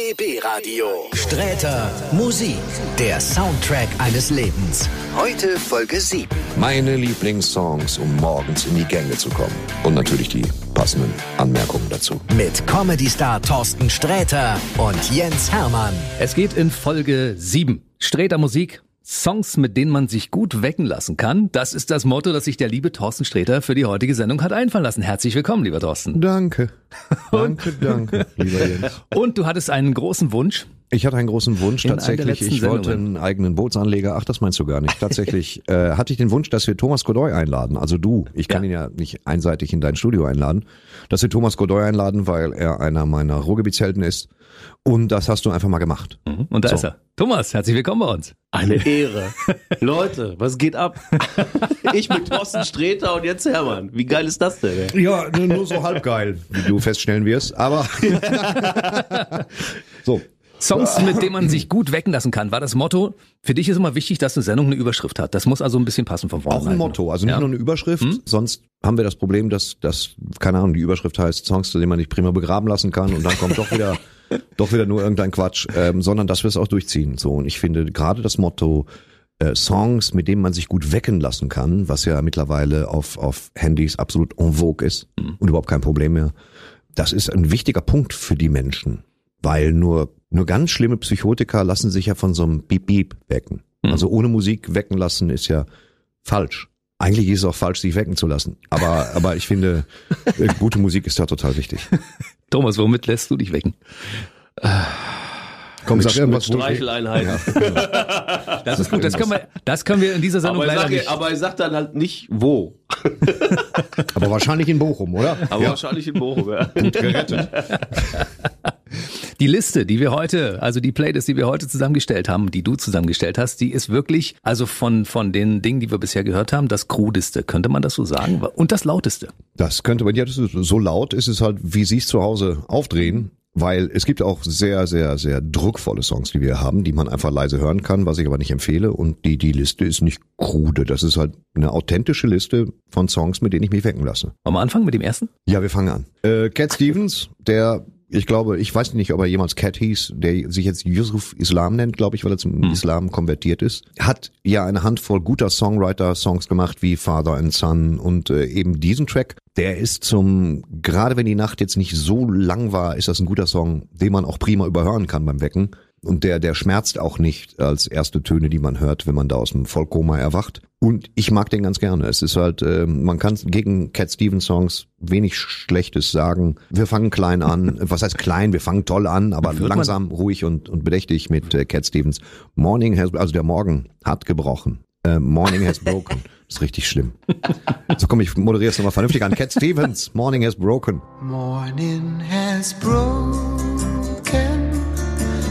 RBB Radio. Sträter Musik, der Soundtrack eines Lebens. Heute Folge 7. Meine Lieblingssongs, um morgens in die Gänge zu kommen. Und natürlich die passenden Anmerkungen dazu. Mit Comedy-Star Thorsten Sträter und Jens Hermann. Es geht in Folge 7. Sträter Musik, Songs, mit denen man sich gut wecken lassen kann. Das ist das Motto, das sich der liebe Thorsten Sträter für die heutige Sendung hat einfallen lassen. Herzlich willkommen, lieber Thorsten. Danke. Danke, danke, lieber Jens. Und du hattest einen großen Wunsch. Ich hatte einen großen Wunsch In tatsächlich. Ich wollte Sendungen. einen eigenen Bootsanleger. Ach, das meinst du gar nicht. Tatsächlich äh, hatte ich den Wunsch, dass wir Thomas Godoy einladen. Also du. Ich kann Ja. ihn ja nicht einseitig in dein Studio einladen. Dass wir Thomas Godoy einladen, weil er einer meiner Ruhrgebietshelden ist. Und das hast du einfach mal gemacht. Und da So. ist er. Thomas, herzlich willkommen bei uns. Eine Ehre. Leute, was geht ab? Ich mit Thorsten Sträter und jetzt Hermann. Wie geil ist das denn? ey? Ja, nur so halb geil, wie du feststellen wirst. Aber so. Songs, mit denen man sich gut wecken lassen kann, war das Motto. Für dich ist immer wichtig, dass eine Sendung eine Überschrift hat. Das muss also ein bisschen passen von vornherein. Auch ein Motto, also nicht Ja. nur eine Überschrift, sonst haben wir das Problem, dass, dass, keine Ahnung, die Überschrift heißt Songs, zu denen man nicht prima begraben lassen kann und dann kommt doch wieder, doch wieder nur irgendein Quatsch, ähm, sondern dass wir es auch durchziehen. So, und ich finde gerade das Motto, äh, Songs, mit denen man sich gut wecken lassen kann, was ja mittlerweile auf, auf Handys absolut en vogue ist und überhaupt kein Problem mehr, das ist ein wichtiger Punkt für die Menschen, weil nur, nur ganz schlimme Psychotiker lassen sich ja von so einem Beep-Beep wecken. Also ohne Musik wecken lassen ist ja falsch. Eigentlich ist es auch falsch, sich wecken zu lassen. Aber, aber ich finde, äh, gute Musik ist da total wichtig. Thomas, womit lässt du dich wecken? Komm, sag irgendwas. wo- Streicheleinheiten. Das ist gut, das können wir, das können wir in dieser Sendung Aber, er leider sagt, nicht. aber er sagt dann halt nicht wo. Aber wahrscheinlich in Bochum, oder? Aber wahrscheinlich in Bochum. Ja. Gerettet. Die Liste, die wir heute, also die Playlist, die wir heute zusammengestellt haben, die du zusammengestellt hast, die ist wirklich, also von, von den Dingen, die wir bisher gehört haben, das krudeste, könnte man das so sagen? Und das lauteste. Das könnte man, ja, das ist, so laut ist es halt, wie sie es zu Hause aufdrehen. Weil es gibt auch sehr, sehr, sehr druckvolle Songs, die wir haben, die man einfach leise hören kann, was ich aber nicht empfehle. Und die, die Liste ist nicht krude. Das ist halt eine authentische Liste von Songs, mit denen ich mich wecken lasse. Wollen wir anfangen mit dem ersten? Ja, wir fangen an. Äh, Cat Stevens, der, ich glaube, ich weiß nicht, ob er jemals Cat hieß, der sich jetzt Yusuf Islam nennt, glaube ich, weil er zum Islam konvertiert ist, hat ja eine Handvoll guter Songwriter-Songs gemacht, wie Father and Son und äh, eben diesen Track. Der ist zum, gerade wenn die Nacht jetzt nicht so lang war, ist das ein guter Song, den man auch prima überhören kann beim Wecken. Und der, der schmerzt auch nicht als erste Töne, die man hört, wenn man da aus dem Vollkoma erwacht. Und ich mag den ganz gerne. Es ist halt, äh, man kann gegen Cat Stevens Songs wenig Schlechtes sagen. Wir fangen klein an. Was heißt klein? Wir fangen toll an, aber langsam, ruhig und, und bedächtig mit äh, Cat Stevens. Morning has, also der Morgen hat gebrochen. Äh, morning has broken. Das ist richtig schlimm. So komm, ich moderiere es nochmal vernünftig an. Cat Stevens, Morning has broken. Morning has broken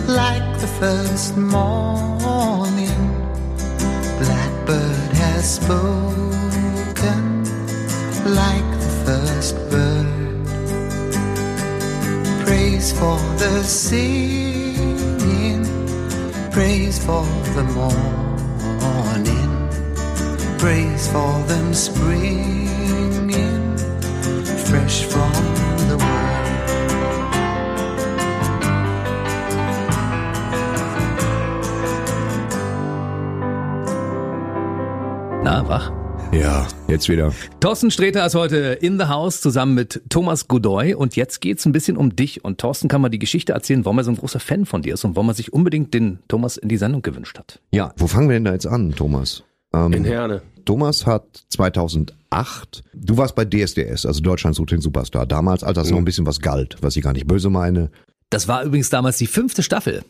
like the first morning. Has spoken like the first bird. Praise for the singing, praise for the morning, praise for them springing fresh from Na, wach? Ja, jetzt wieder. Thorsten Sträter ist heute in the house zusammen mit Thomas Godoy und jetzt geht's ein bisschen um dich und Thorsten kann mal die Geschichte erzählen, warum er so ein großer Fan von dir ist und warum er sich unbedingt den Thomas in die Sendung gewünscht hat. Ja, wo fangen wir denn da jetzt an, Thomas? Ähm, In Herne. Thomas hat 2008, du warst bei DSDS, also Deutschland sucht den Superstar, damals, als das noch ein bisschen was galt, was ich gar nicht böse meine. Das war übrigens damals die fünfte Staffel.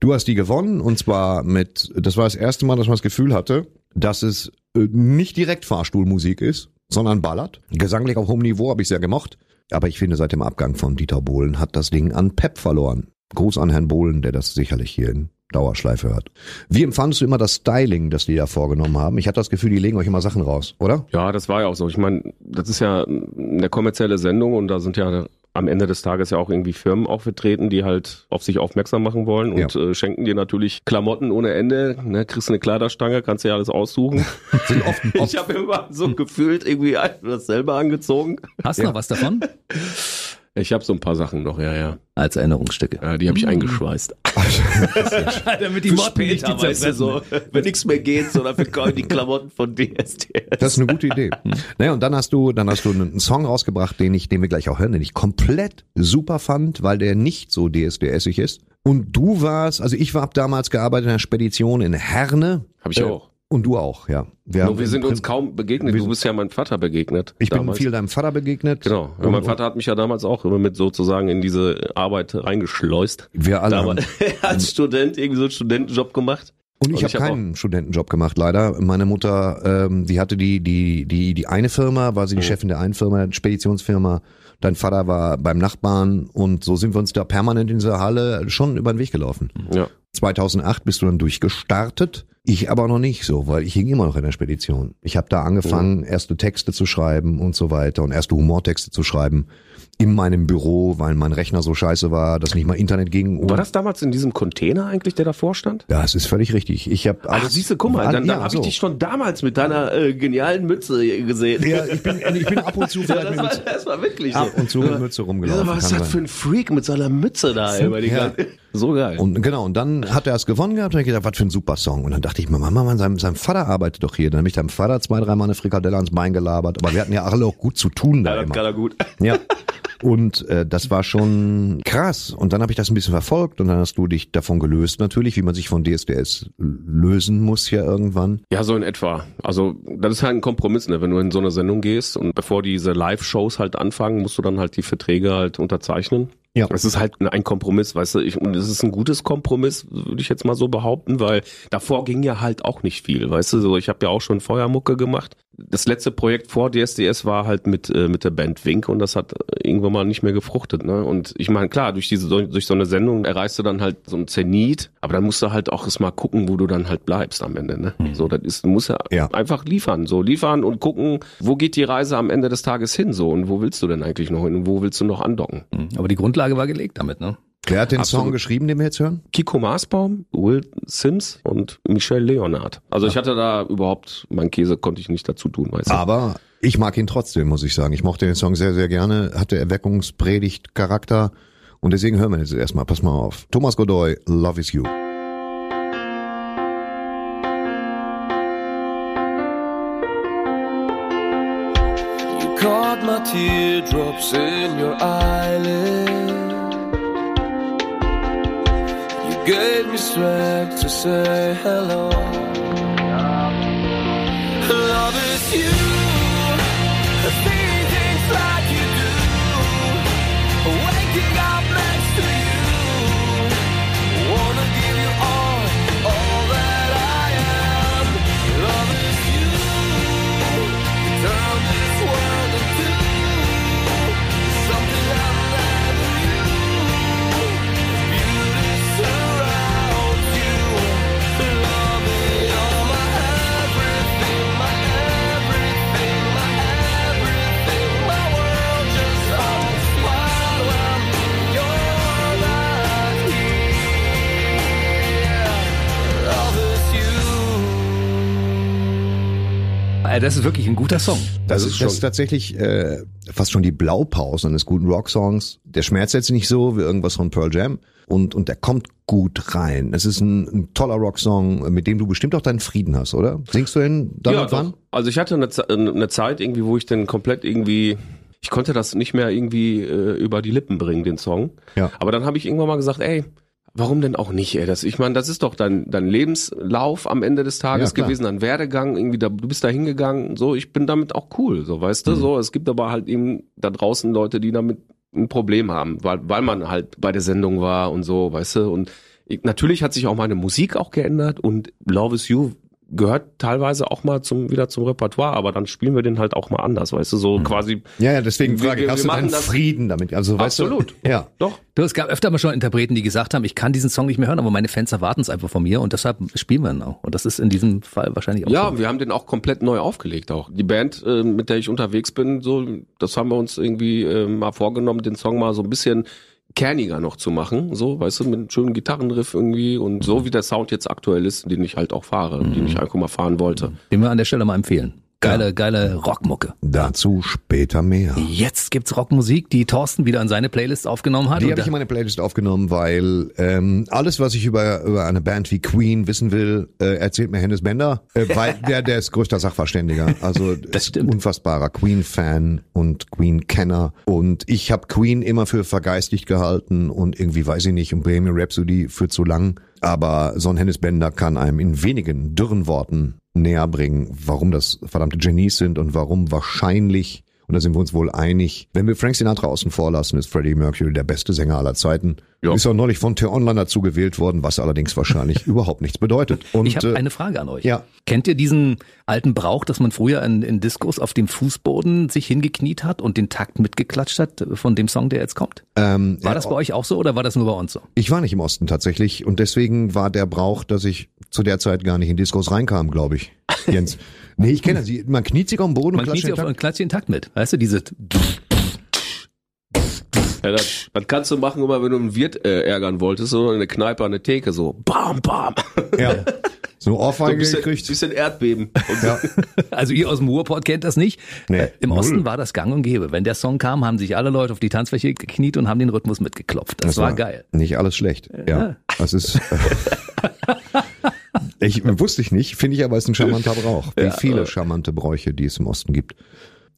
Du hast die gewonnen und zwar mit, das war das erste Mal, dass man das Gefühl hatte, dass es äh, nicht direkt Fahrstuhlmusik ist, sondern ballert. Gesanglich auf hohem Niveau habe ich sehr gemocht. Aber ich finde, seit dem Abgang von Dieter Bohlen hat das Ding an Pep verloren. Gruß an Herrn Bohlen, der das sicherlich hier in Dauerschleife hört. Wie empfandest du immer das Styling, das die da vorgenommen haben? Ich hatte das Gefühl, die legen euch immer Sachen raus, oder? Ja, das war ja auch so. Ich meine, das ist ja eine kommerzielle Sendung und da sind ja am Ende des Tages ja auch irgendwie Firmen auch vertreten, die halt auf sich aufmerksam machen wollen und Ja. äh, schenken dir natürlich Klamotten ohne Ende. Ne, kriegst eine Kleiderstange, kannst dir alles aussuchen. Sind oft, ich habe immer so gefühlt irgendwie dasselbe angezogen. Hast du Ja. noch was davon? Ich habe so ein paar Sachen noch, ja, ja. Als Erinnerungsstücke. ja die habe ich eingeschweißt. Damit die Motten nicht die du, so, wenn nichts mehr geht, so dafür kommen die Klamotten von DSDS. Das ist eine gute Idee. naja, und dann hast du, dann hast du einen Song rausgebracht, den ich, den wir gleich auch hören, den ich komplett super fand, weil der nicht so DSDSig ist. Und du warst, also ich habe damals gearbeitet in einer Spedition in Herne. Habe ich Äh, auch. Und du auch, ja. Wir, Nur wir sind uns kaum begegnet. Du bist ja meinem Vater begegnet. Ich bin damals. viel deinem Vater begegnet. Genau. Und, mein Vater hat mich ja damals auch immer mit sozusagen in diese Arbeit reingeschleust. wir alle haben, als Student irgendwie so einen Studentenjob gemacht. Und ich habe hab keinen Studentenjob gemacht, leider. Meine Mutter, ähm, die hatte die, die, die, die eine Firma, war sie die Mhm. Chefin der einen Firma, Speditionsfirma. Dein Vater war beim Nachbarn und so sind wir uns da permanent in dieser Halle schon über den Weg gelaufen. Ja. 2008 bist du dann durchgestartet. Ich aber noch nicht so, weil ich hing immer noch in der Spedition. Ich habe da angefangen, erste Texte zu schreiben und so weiter und erste Humortexte zu schreiben in meinem Büro, weil mein Rechner so scheiße war, dass nicht mal Internet ging. War das damals in diesem Container eigentlich, der davor stand? ja, es ist völlig richtig. Ich habe Ach, siehst du, guck mal, dann, dann ja, habe so. ich dich schon damals mit deiner äh, genialen Mütze gesehen. Ja, ich bin, ich bin ab und zu Ja, das, mit, war, das war wirklich so. ab und zu mit Mütze rumgelaufen. Ja, was ist das für ein Freak mit seiner Mütze da? Über die Ja. ganze- So geil. Und genau, und dann hat er es gewonnen gehabt und ich gedacht, was für ein super Song. Und dann dachte ich mir, Mama, Mann, sein, sein Vater arbeitet doch hier. Dann habe ich deinem Vater zwei, dreimal eine Frikadelle ans Bein gelabert. Aber wir hatten ja alle auch gut zu tun da ja, das immer. kann er gut. Ja. Und äh, das war schon krass. Und dann habe ich das ein bisschen verfolgt und dann hast du dich davon gelöst natürlich, wie man sich von DSDS lösen muss ja irgendwann. Ja, so in etwa. Also das ist halt ein Kompromiss, ne? wenn du in so eine Sendung gehst und bevor diese Live-Shows halt anfangen, musst du dann halt die Verträge halt unterzeichnen. Ja. Es ist halt ein Kompromiss, weißt du, ich, und es ist ein gutes Kompromiss, würde ich jetzt mal so behaupten, weil davor ging ja halt auch nicht viel, weißt du, so ich habe ja auch schon Feuermucke gemacht. Das letzte Projekt vor DSDS war halt mit äh, mit der Band Wink und das hat irgendwann mal nicht mehr gefruchtet, ne? Und ich meine, klar, durch diese durch so eine Sendung erreichst du dann halt so ein Zenit, aber dann musst du halt auch erst mal gucken, wo du dann halt bleibst am Ende, ne? So, das ist du musst ja, Ja. einfach liefern, so liefern und gucken, wo geht die Reise am Ende des Tages hin so und wo willst du denn eigentlich noch hin und wo willst du noch andocken? Hm. Aber die Grundlage war gelegt damit, ne? Wer hat den Absolut. Song geschrieben, den wir jetzt hören? Kiko Maasbaum, Will Sims und Michelle Leonard. Also ich hatte da überhaupt, mein Käse konnte ich nicht dazu tun, weißt du. Aber ich mag ihn trotzdem, muss ich sagen. Ich mochte den Song sehr, sehr gerne. Hatte Erweckungspredigt-Charakter. Und deswegen hören wir jetzt erstmal. Pass mal auf. Thomas Godoy, Love is You. You caught my teardrops in your eyelid. Gave me strength to say hello. Love is you. Seeing things like you do. Waking up Das ist wirklich ein guter Song. Das, Das ist, ist das ist tatsächlich äh, fast schon die Blaupause eines guten Rocksongs. Der schmerzt jetzt nicht so wie irgendwas von Pearl Jam und, und der kommt gut rein. Es ist ein, ein toller Rocksong, mit dem du bestimmt auch deinen Frieden hast, oder? Singst du ihn dann ja, und wann? doch. Also ich hatte eine, eine Zeit irgendwie, wo ich dann komplett irgendwie, ich konnte das nicht mehr irgendwie äh, über die Lippen bringen, den Song. Ja. Aber dann habe ich irgendwann mal gesagt, ey, warum denn auch nicht, ey? Das, ich meine, das ist doch dein, dein Lebenslauf am Ende des Tages Ja, gewesen, dein Werdegang, irgendwie, da, du bist da hingegangen, so, ich bin damit auch cool, so, weißt Mhm. du, so. Es gibt aber halt eben da draußen Leute, die damit ein Problem haben, weil, weil man halt bei der Sendung war und so, weißt du, und ich, natürlich hat sich auch meine Musik auch geändert und Love is You gehört teilweise auch mal zum wieder zum Repertoire, aber dann spielen wir den halt auch mal anders, weißt du, so quasi Ja, ja, deswegen Wir- frage ich, wir- hast wir du deinen Frieden damit? Also, weißt Absolut. Du, ja. doch. Du, es gab öfter mal schon Interpreten, die gesagt haben, ich kann diesen Song nicht mehr hören, aber meine Fans erwarten es einfach von mir und deshalb spielen wir ihn auch. Und das ist in diesem Fall wahrscheinlich auch Ja, so. wir haben den auch komplett neu aufgelegt auch. Die Band, äh, mit der ich unterwegs bin, so, das haben wir uns irgendwie äh, mal vorgenommen, den Song mal so ein bisschen kerniger noch zu machen, so, weißt du, mit einem schönen Gitarrenriff irgendwie und so wie der Sound jetzt aktuell ist, den ich halt auch fahre, den ich einfach mal fahren wollte. Den wir an der Stelle mal empfehlen. Geile, geile Rockmucke. Dazu später mehr. Jetzt gibt's Rockmusik, die Thorsten wieder in seine Playlist aufgenommen hat. Die habe ich in meine Playlist aufgenommen, weil ähm, alles, was ich über, über eine Band wie Queen wissen will, äh, erzählt mir Hennes Bender, äh, weil der, der ist größter Sachverständiger. Also Das ist stimmt. unfassbarer Queen-Fan und Queen-Kenner. Und ich habe Queen immer für vergeistigt gehalten und irgendwie weiß ich nicht, und Bohemian Rhapsody für zu lang. Aber so ein Hennes Bender kann einem in wenigen dürren Worten näher bringen, warum das verdammte Genies sind und warum wahrscheinlich und da sind wir uns wohl einig. Wenn wir Frank Sinatra außen vor lassen, ist Freddie Mercury der beste Sänger aller Zeiten. Ja. Ist auch neulich von T-Online dazu gewählt worden, was allerdings wahrscheinlich überhaupt nichts bedeutet. Und ich habe äh, eine Frage an euch. ja. Kennt ihr diesen alten Brauch, dass man früher in, in Diskos auf dem Fußboden sich hingekniet hat und den Takt mitgeklatscht hat von dem Song, der jetzt kommt? ähm, War das bei euch auch so oder war das nur bei uns so? Ich war nicht im Osten tatsächlich und deswegen war der Brauch, dass ich zu der Zeit gar nicht in Diskos reinkam, glaube ich. Jens. Nee, ich kenne sie. Man kniet sich auf den Boden Man und kniet klatscht sich auf den und klatscht den Takt mit. Weißt du, diese Ja, das, das kannst du machen, immer wenn du einen Wirt äh, ärgern wolltest, so eine Kneipe an der Theke, so bam, bam. Ja. So eine So ein Ohrfeige bisschen, gekriegt. bisschen Erdbeben. Ja. Also ihr aus dem Ruhrport kennt das nicht. Nee, Äh, Im null. Osten war das gang und gäbe. Wenn der Song kam, haben sich alle Leute auf die Tanzfläche gekniet und haben den Rhythmus mitgeklopft. Das, war, geil. Nicht alles schlecht. Ja. Das ist. ich wusste ich nicht, finde ich aber ist ein charmanter Brauch. Wie Ja, viele äh. charmante Bräuche, die es im Osten gibt.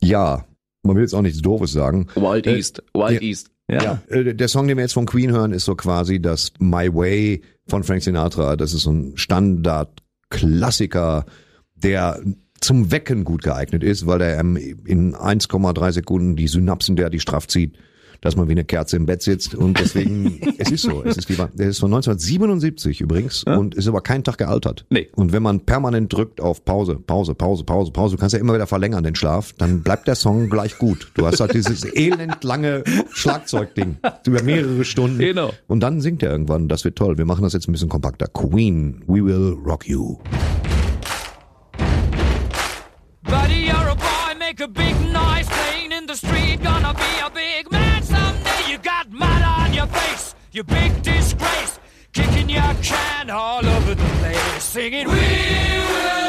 Ja, man will jetzt auch nichts Doofes sagen. Wild Äh, East, Wild ja. East. Ja. Ja, äh, der Song, den wir jetzt von Queen hören, ist so quasi das My Way von Frank Sinatra. Das ist so ein Standard-Klassiker, der zum Wecken gut geeignet ist, weil er in 1,3 Sekunden die Synapsen der die straff zieht, dass man wie eine Kerze im Bett sitzt und deswegen, es ist so, es ist lieber, der ist von 1977 übrigens und ist aber keinen Tag gealtert. Nee. Und wenn man permanent drückt auf Pause, Pause, Pause, Pause, Pause, du kannst ja immer wieder verlängern den Schlaf, dann bleibt der Song gleich gut. Du hast halt dieses elend lange Schlagzeugding über mehrere Stunden. Genau. Und dann singt er irgendwann, das wird toll. Wir machen das jetzt ein bisschen kompakter. Queen, we will rock you. Buddy, you're a boy, make a big noise playing in the street. You big disgrace. Kicking your can all over the place. Singing, We will,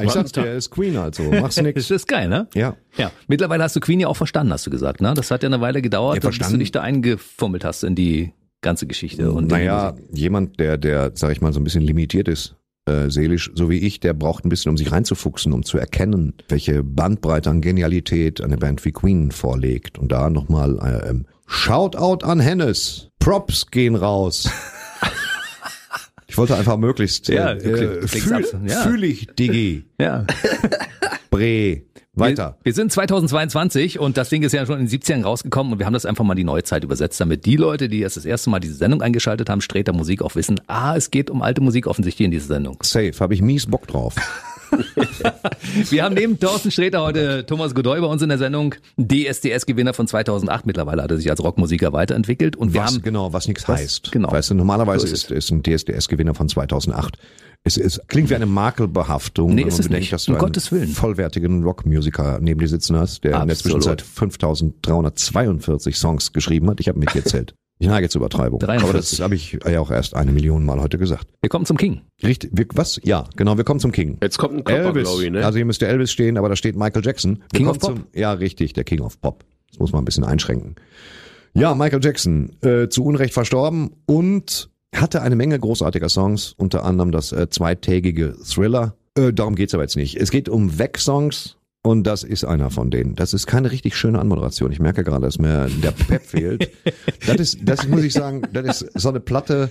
Ja, ich sag's dir, er ist Queen also. Mach's Das nix. ist geil, ne? Ja. Ja. Mittlerweile hast du Queen ja auch verstanden, hast du gesagt, ne? Das hat ja eine Weile gedauert, Ja, bis du dich da eingefummelt hast in die ganze Geschichte. Und Naja, jemand, der, der, sag ich mal, so ein bisschen limitiert ist, äh, seelisch, so wie ich, der braucht ein bisschen, um sich reinzufuchsen, um zu erkennen, welche Bandbreite an Genialität eine Band wie Queen vorlegt. Und da nochmal äh, ähm, Shoutout an Hennes. Props gehen raus. Ich wollte einfach möglichst Ja, äh, äh, fühl, ja. fühl ich, Digi. Ja. Bre. Weiter. Wir, wir sind 2022 und das Ding ist ja schon in den 70ern rausgekommen und wir haben das einfach mal in die Neuzeit übersetzt, damit die Leute, die erst das erste Mal diese Sendung eingeschaltet haben, Sträter Musik auch wissen, ah, es geht um alte Musik offensichtlich in dieser Sendung. Safe, habe ich mies Bock drauf. Wir haben neben Thorsten Sträter heute Thomas Godoy bei uns in der Sendung, DSDS-Gewinner von 2008. Mittlerweile hat er sich als Rockmusiker weiterentwickelt und wir was haben genau, was nichts heißt. genau. Weißt du, normalerweise So ist ist, ein DSDS-Gewinner von 2008. Es, es klingt wie eine Makelbehaftung, Nee, wenn man bedenkt, nicht. dass du Um einen Gottes Willen. vollwertigen Rockmusiker neben dir sitzen hast, der in der Absolut. Zwischenzeit 5342 Songs geschrieben hat. Ich habe mitgezählt. Ich neige zur Übertreibung. 43. Aber das habe ich ja auch erst eine Million Mal heute gesagt. wir kommen zum King. Richtig, wir, was? Ja, genau, wir kommen zum King. Jetzt kommt ein Körper, Elvis. glaube ich, ne? Also hier müsste Elvis stehen, aber da steht Michael Jackson. Wir King of Pop? Zum, ja, richtig, der King of Pop. Das muss man ein bisschen einschränken. Ja, Michael Jackson, äh, zu Unrecht verstorben und hatte eine Menge großartiger Songs, unter anderem das äh, zweitägige Thriller. Äh, darum geht's aber jetzt nicht. Es geht um Weg-Songs und das ist einer von denen. Das ist keine richtig schöne Anmoderation. Ich merke gerade, dass mir der Pep fehlt. Das ist, das muss ich sagen, das ist so eine Platte,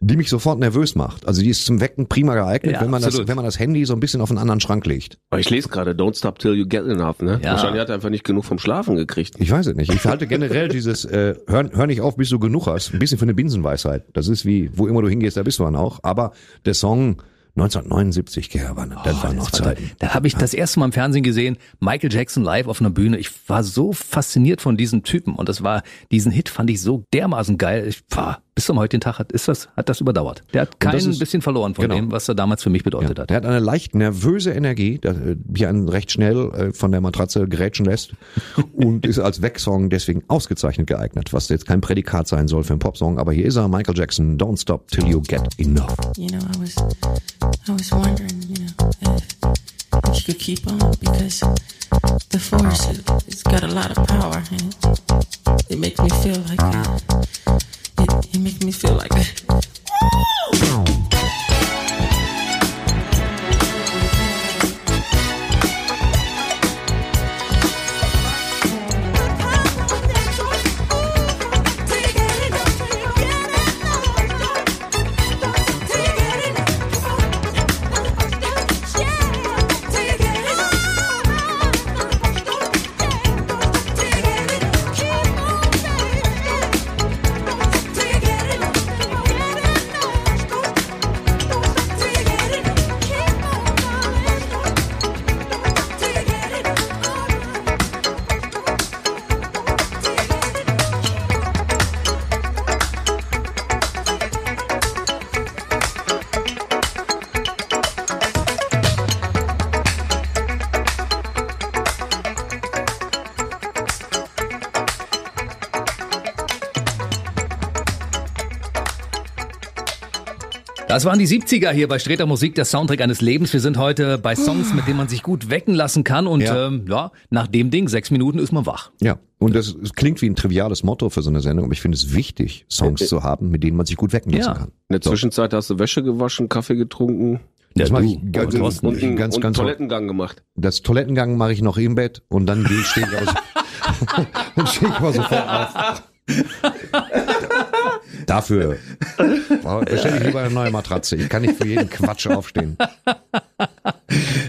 die mich sofort nervös macht. Also die ist zum Wecken prima geeignet, Ja, wenn man das, wenn man das Handy so ein bisschen auf einen anderen Schrank legt. Aber ich lese gerade, don't stop till you get enough, ne? Ja. Wahrscheinlich hat er einfach nicht genug vom Schlafen gekriegt. Ich weiß es nicht. Ich halte generell dieses äh, hör, hör nicht auf, bis du genug hast. Ein bisschen für eine Binsenweisheit. Das ist wie, wo immer du hingehst, da bist du dann auch. Aber der Song, 1979, Gerber, das waren noch Oh, Das war Zeiten. Da, da habe ich das erste Mal im Fernsehen gesehen, Michael Jackson live auf einer Bühne. Ich war so fasziniert von diesem Typen und das war, diesen Hit fand ich so dermaßen geil. Ich, pah, bis zum heutigen Tag hat, ist das, hat das überdauert. Der hat kein ist- bisschen verloren von genau. dem, was er damals für mich bedeutet Ja, hat. der hat eine leicht nervöse Energie, der, äh, die einen recht schnell äh, von der Matratze grätschen lässt und ist als Wegsong deswegen ausgezeichnet geeignet, was jetzt kein Prädikat sein soll für einen Popsong, aber hier ist er, Michael Jackson, Don't Stop Till You Get Enough. You know, I was, I was wondering, you know, if, you could keep on because the force, it, it's got a lot of power and it, it makes me feel like, uh, it, it makes me feel like. Das waren die 70er hier bei Streter Musik, der Soundtrack eines Lebens. Wir sind heute bei Songs, mit denen man sich gut wecken lassen kann. Und Ja. ähm, ja, nach dem Ding, sechs Minuten ist man wach. Ja, und das, klingt wie ein triviales Motto für so eine Sendung, aber ich finde es wichtig, Songs zu haben, mit denen man sich gut wecken lassen Ja. kann. In der Zwischenzeit hast du Wäsche gewaschen, Kaffee getrunken Das Ja, mache du, ich ganz, und, ganz, und ganz, Toilettengang gemacht. Das Toilettengang mache ich noch im Bett und dann gehe ich, stehe ich und stehe ich aber sofort auf. Dafür bestelle ich lieber eine neue Matratze. Ich kann nicht für jeden Quatsch aufstehen.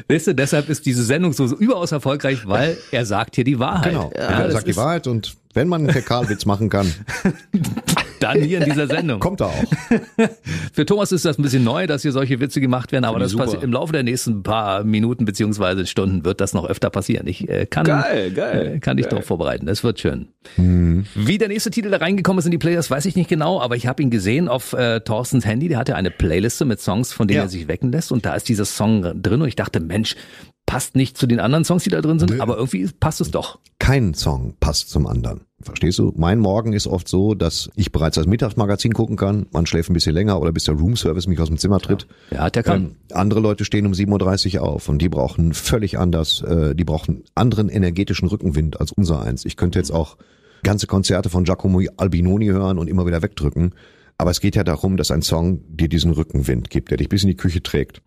Weißt du, deshalb ist diese Sendung so, so überaus erfolgreich, weil er sagt hier die Wahrheit. Genau. Ja, er sagt die Wahrheit und wenn man einen Fäkalwitz machen kann, dann hier in dieser Sendung. kommt er auch. Für Thomas ist das ein bisschen neu, dass hier solche Witze gemacht werden, aber das passiert im Laufe der nächsten paar Minuten beziehungsweise Stunden wird das noch öfter passieren. Ich äh, kann, Geil, geil, äh, kann dich darauf vorbereiten. Das wird schön. Wie der nächste Titel da reingekommen ist in die Players, weiß ich nicht genau, aber ich habe ihn gesehen auf äh, Thorstens Handy. Der hatte eine Playliste mit Songs, von denen Ja. er sich wecken lässt und da ist dieser Song drin und ich dachte, Mensch, passt nicht zu den anderen Songs, die da drin sind, aber irgendwie passt es doch. Kein Song passt zum anderen. Verstehst du? Mein Morgen ist oft so, dass ich bereits das Mittagsmagazin gucken kann. Man schläft ein bisschen länger oder bis der Roomservice mich aus dem Zimmer tritt. Ja, hat der kann. Ähm, andere Leute stehen um 7.30 Uhr auf und die brauchen völlig anders, äh, die brauchen anderen energetischen Rückenwind als unser eins. Ich könnte jetzt auch ganze Konzerte von Giacomo Albinoni hören und immer wieder wegdrücken. Aber es geht ja darum, dass ein Song dir diesen Rückenwind gibt, der dich bis in die Küche trägt,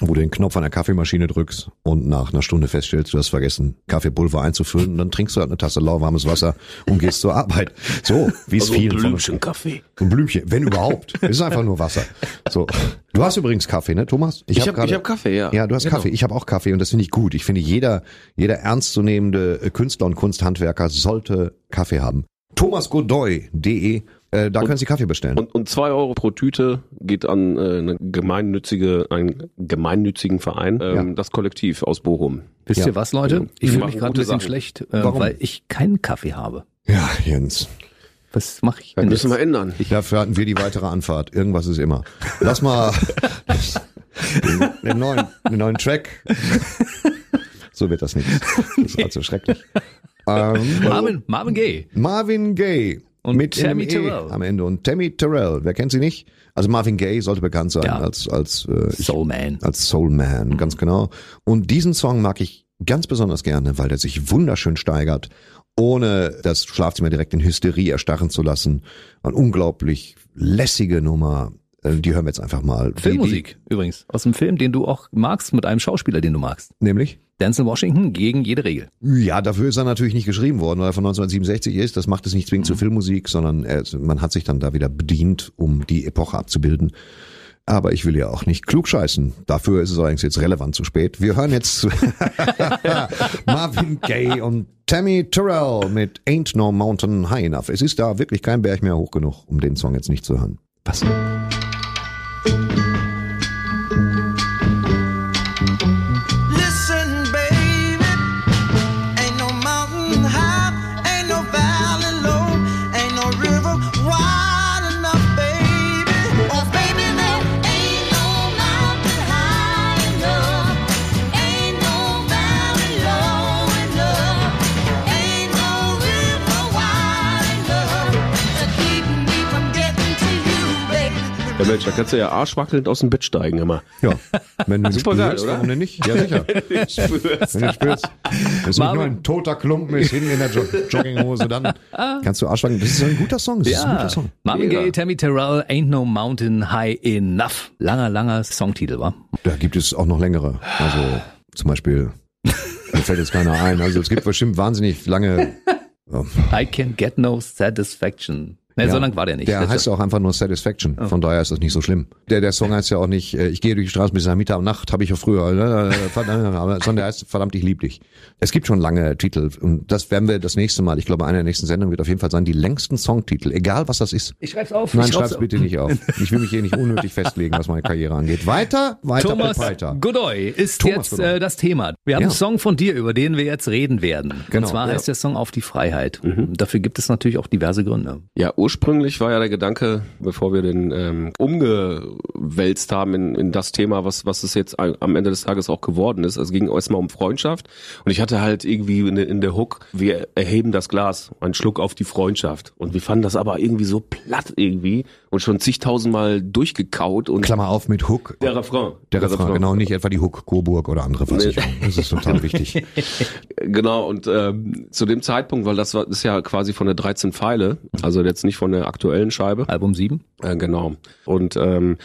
wo du den Knopf an der Kaffeemaschine drückst und nach einer Stunde feststellst, du hast vergessen, Kaffeepulver einzufüllen und dann trinkst du halt eine Tasse lauwarmes Wasser und gehst zur Arbeit. So, wie es Also ein vielen uns Blümchen Kaffee. ein Blümchen, wenn überhaupt. Es ist einfach nur Wasser. So. Du hast übrigens Kaffee, ne, Thomas? Ich hab hab- gerade- ich hab Kaffee, ja. Ja, du hast Genau. Kaffee. Ich habe auch Kaffee und das finde ich gut. Ich finde, jeder, jeder ernstzunehmende Künstler und Kunsthandwerker sollte Kaffee haben. thomasgodoy.de, äh, da können Sie Kaffee bestellen. Und, und zwei Euro pro Tüte geht an äh, eine gemeinnützige, einen gemeinnützigen Verein, ähm, Ja. das Kollektiv aus Bochum. Wisst Ja. ihr was, Leute? Ich Die fühle mich gerade ein bisschen Sachen. schlecht, äh, weil ich keinen Kaffee habe. ja, Jens. Was mache ich Das denn müssen jetzt? wir ändern. Dafür hatten wir die weitere Anfahrt. Irgendwas ist immer. Lass mal den, neuen, den neuen Track. So wird das nicht. Das ist allzu schrecklich. Ähm, Marvin, Marvin Gaye. Marvin Gaye. Und mit Tammy einem Terrell. am Ende. Und Tammy Terrell, wer kennt sie nicht? Also Marvin Gaye sollte bekannt sein Ja. als, als, äh, Soul Man. als Soul Man, ganz genau. Und diesen Song mag ich ganz besonders gerne, weil der sich wunderschön steigert, ohne das Schlafzimmer direkt in Hysterie erstarren zu lassen. Eine unglaublich lässige Nummer. Äh, Die hören wir jetzt einfach mal. Die- Filmmusik übrigens. Aus dem Film, den du auch magst, mit einem Schauspieler, den du magst. Die, nämlich? Denzel Washington gegen jede Regel. Ja, dafür ist er natürlich nicht geschrieben worden, weil er von 1967 ist. Das macht es nicht zwingend zur Filmmusik, sondern er, man hat sich dann da wieder bedient, um die Epoche abzubilden. Aber ich will ja auch nicht klugscheißen. Dafür ist es allerdings jetzt relevant zu spät. Wir hören jetzt Marvin Gaye und Tammy Terrell mit Ain't No Mountain High Enough. Es ist da wirklich kein Berg mehr hoch genug, um den Song jetzt nicht zu hören. Was? Mensch, da kannst du ja arschwackelnd aus dem Bett steigen immer. Ja, wenn du Super geil, spürst, oder? warum denn nicht? Ja, sicher. Wenn du spürst, das ist nicht nur ein toter Klumpen ist hinten in der jo Jogginghose, dann kannst du Arschwacken. Das ist ein guter Song. Das ist ein guter Song. Marvin. Gaye, Tammy Terrell, Ain't No Mountain High Enough. Langer, langer Songtitel, war. Da gibt es auch noch längere. Also zum Beispiel, mir fällt jetzt keiner ein. Also es gibt bestimmt wahnsinnig lange. I can get no satisfaction. Ne, so Ja, lang war der nicht. Der heißt auch einfach nur Satisfaction. Von daher ist das nicht so schlimm. Der, der Song heißt ja auch nicht, äh, ich gehe durch die Straße bis Mittag am Nacht, habe ich ja früher, äh, verdammt, sondern der heißt verdammt, ich lieb dich. Es gibt schon lange Titel und das werden wir das nächste Mal, ich glaube, einer der nächsten Sendungen wird auf jeden Fall sein, die längsten Songtitel, egal was das ist. Ich schreib's auf. Nein, ich schreib's schreib's bitte nicht auf. Ich will mich hier nicht unnötig festlegen, was meine Karriere angeht. Weiter, weiter, Thomas weiter. Godoy ist Thomas jetzt Godoy. Äh, das Thema. Wir haben Ja. einen Song von dir, über den wir jetzt reden werden. Genau, Und zwar ja. heißt der Song Auf die Freiheit. Dafür gibt es natürlich auch diverse Gründe. Ja, ursprünglich war ja der Gedanke, bevor wir den ähm, umgewälzt haben in, in das Thema, was, was es jetzt am Ende des Tages auch geworden ist. Es ging erstmal um Freundschaft und ich hatte halt irgendwie in, in der Hook, wir erheben das Glas, einen Schluck auf die Freundschaft. Und wir fanden das aber irgendwie so platt irgendwie und schon zigtausendmal durchgekaut und Klammer auf mit Hook. der Refrain. Der Refrain, genau, nicht etwa die Hook, Coburg oder andere Versicherungen. Das ist total wichtig. Genau, und ähm, zu dem Zeitpunkt, weil das war, ist ja quasi von der 13 Pfeile, also jetzt nicht von der aktuellen Scheibe, Album 7. Äh, genau. Und ähm,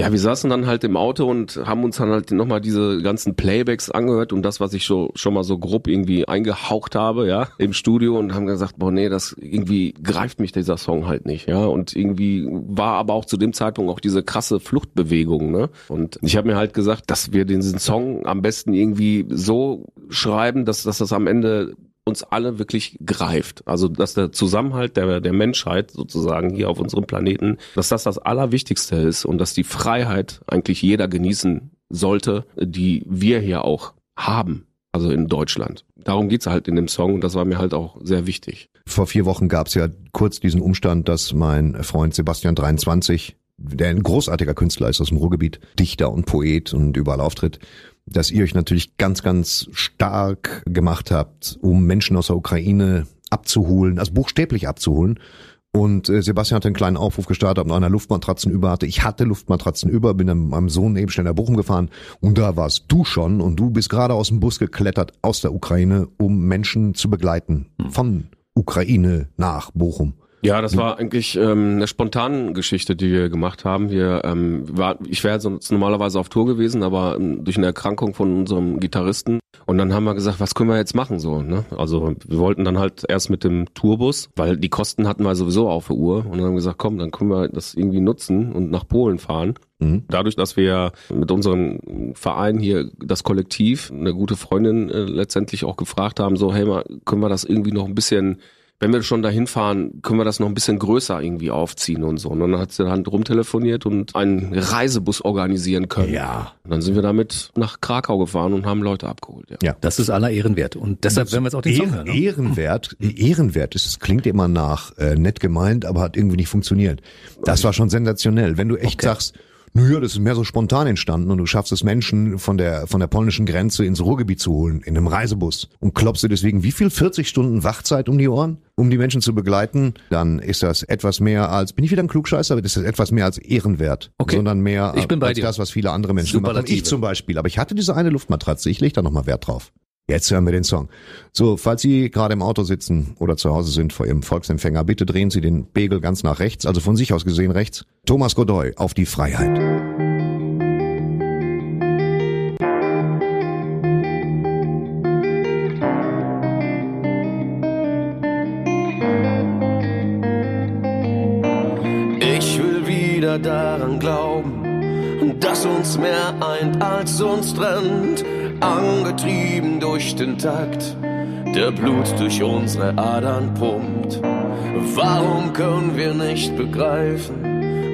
ja, wir saßen dann halt im Auto und haben uns dann halt nochmal diese ganzen Playbacks angehört und das, was ich schon, schon mal so grob irgendwie eingehaucht habe, ja, im Studio und haben gesagt, boah, nee, das irgendwie greift mich dieser Song halt nicht, ja. Und irgendwie war aber auch zu dem Zeitpunkt auch diese krasse Fluchtbewegung, ne? Und ich habe mir halt gesagt, dass wir diesen Song am besten irgendwie so schreiben, dass, dass das am Ende uns alle wirklich greift. Also dass der Zusammenhalt der, der Menschheit sozusagen hier auf unserem Planeten, dass das das Allerwichtigste ist und dass die Freiheit eigentlich jeder genießen sollte, die wir hier auch haben. Also in Deutschland. Darum geht's halt in dem Song und das war mir halt auch sehr wichtig. Vor vier Wochen gab es ja kurz diesen Umstand, dass mein Freund Sebastian 23, der ein großartiger Künstler ist aus dem Ruhrgebiet, Dichter und Poet und überall auftritt, dass ihr euch natürlich ganz, ganz stark gemacht habt, um Menschen aus der Ukraine abzuholen, also buchstäblich abzuholen. Und äh, Sebastian hat einen kleinen Aufruf gestartet, ob noch einer Luftmatratzen über hatte. Ich hatte Luftmatratzen über, bin dann mit meinem Sohn eben schnell nach Bochum gefahren und da warst du schon und du bist gerade aus dem Bus geklettert aus der Ukraine, um Menschen zu begleiten von Ukraine nach Bochum. Ja, das war eigentlich ähm, eine spontane Geschichte, die wir gemacht haben. Wir, ähm, war, ich wäre sonst normalerweise auf Tour gewesen, aber ähm, durch eine Erkrankung von unserem Gitarristen. Und dann haben wir gesagt, was können wir jetzt machen so? Ne? Also wir wollten dann halt erst mit dem Tourbus, weil die Kosten hatten wir sowieso auf der Uhr. Und dann haben wir gesagt, komm, dann können wir das irgendwie nutzen und nach Polen fahren. Mhm. Dadurch, dass wir mit unserem Verein hier, das Kollektiv, eine gute Freundin äh, letztendlich auch gefragt haben, so, hey, mal, können wir das irgendwie noch ein bisschen wenn wir schon dahin fahren, können wir das noch ein bisschen größer irgendwie aufziehen und so. Und dann hat sie dann rumtelefoniert und einen Reisebus organisieren können. Ja. Und dann sind wir damit nach Krakau gefahren und haben Leute abgeholt. Ja. Ja. Das ist aller Ehren wert. Und deshalb werden wir jetzt auch den Song hören. Ne? Ehrenwert, Ehrenwert ist, es klingt immer nach äh, nett gemeint, aber hat irgendwie nicht funktioniert. Das war schon sensationell. Wenn du echt sagst, naja, das ist mehr so spontan entstanden und du schaffst es Menschen von der, von der polnischen Grenze ins Ruhrgebiet zu holen, in einem Reisebus und klopfst dir deswegen wie viel 40 Stunden Wachzeit um die Ohren, um die Menschen zu begleiten, dann ist das etwas mehr als, bin ich wieder ein Klugscheißer, aber das ist etwas mehr als ehrenwert, Okay. sondern mehr Ich bin bei als dir. das, was viele andere Menschen machen. Ich zum Beispiel, aber ich hatte diese eine Luftmatratze, ich lege da nochmal Wert drauf. Jetzt hören wir den Song. So, falls Sie gerade im Auto sitzen oder zu Hause sind vor Ihrem Volksempfänger, bitte drehen Sie den Pegel ganz nach rechts, also von sich aus gesehen rechts. Thomas Godoy auf die Freiheit. Ich will wieder daran glauben, dass uns mehr eint als uns trennt. Angetrieben durch den Takt, der Blut durch unsere Adern pumpt. Warum können wir nicht begreifen?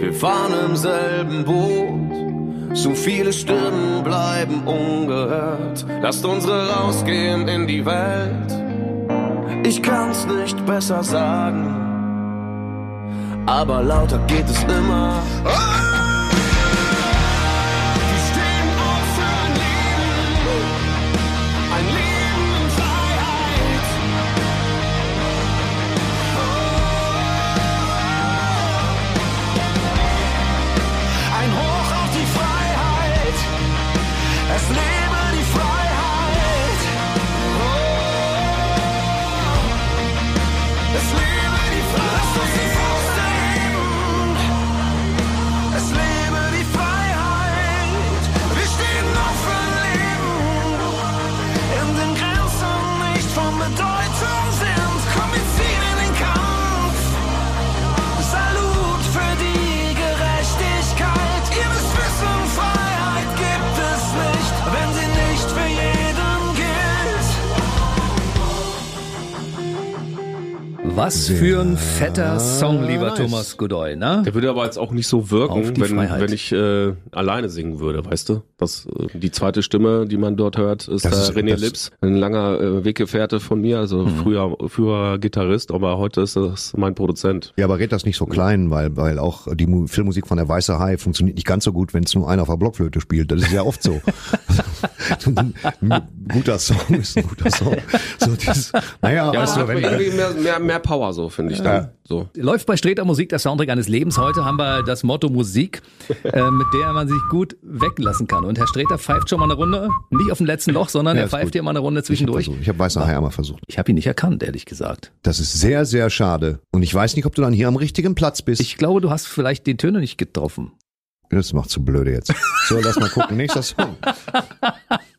Wir fahren im selben Boot. So viele Stimmen bleiben ungehört. Lasst unsere rausgehen in die Welt. Ich kann's nicht besser sagen aber lauter geht es immer. Wir Was für ein fetter Song, lieber nice. Thomas Godoy, ne? Der würde aber jetzt auch nicht so wirken, wenn, Freiheit. wenn ich äh, alleine singen würde, weißt du? Das, äh, die zweite Stimme, die man dort hört, ist Das der ist- René das- Lips, ein langer äh, Weggefährte von mir, also Mhm. früher, früher Gitarrist, aber heute ist das mein Produzent. Ja, aber red das nicht so klein, weil, weil auch die Mu Filmmusik von der Weiße Hai funktioniert nicht ganz so gut, wenn es nur einer auf der Blockflöte spielt. Das ist ja oft so. ein guter Song ist ein guter Song. So dieses, naja, Ja, weißt das du, hat wenn irgendwie mehr, mehr, mehr Power so, finde ich. Dann. So. Läuft bei Streter Musik der Soundtrack eines Lebens. Heute haben wir das Motto Musik, äh, mit der man sich gut weglassen kann. Und Herr Streter pfeift schon mal eine Runde, nicht auf dem letzten Loch, sondern Ja, er pfeift gut. hier mal eine Runde zwischendurch. ich habe Weiße Hai einmal versucht. Ich habe ihn nicht erkannt, ehrlich gesagt. Das ist sehr, sehr schade. Und ich weiß nicht, ob du dann hier am richtigen Platz bist. Ich glaube, du hast vielleicht den Töne nicht getroffen. Das macht zu blöde jetzt. So, lass mal gucken. Nächster Song.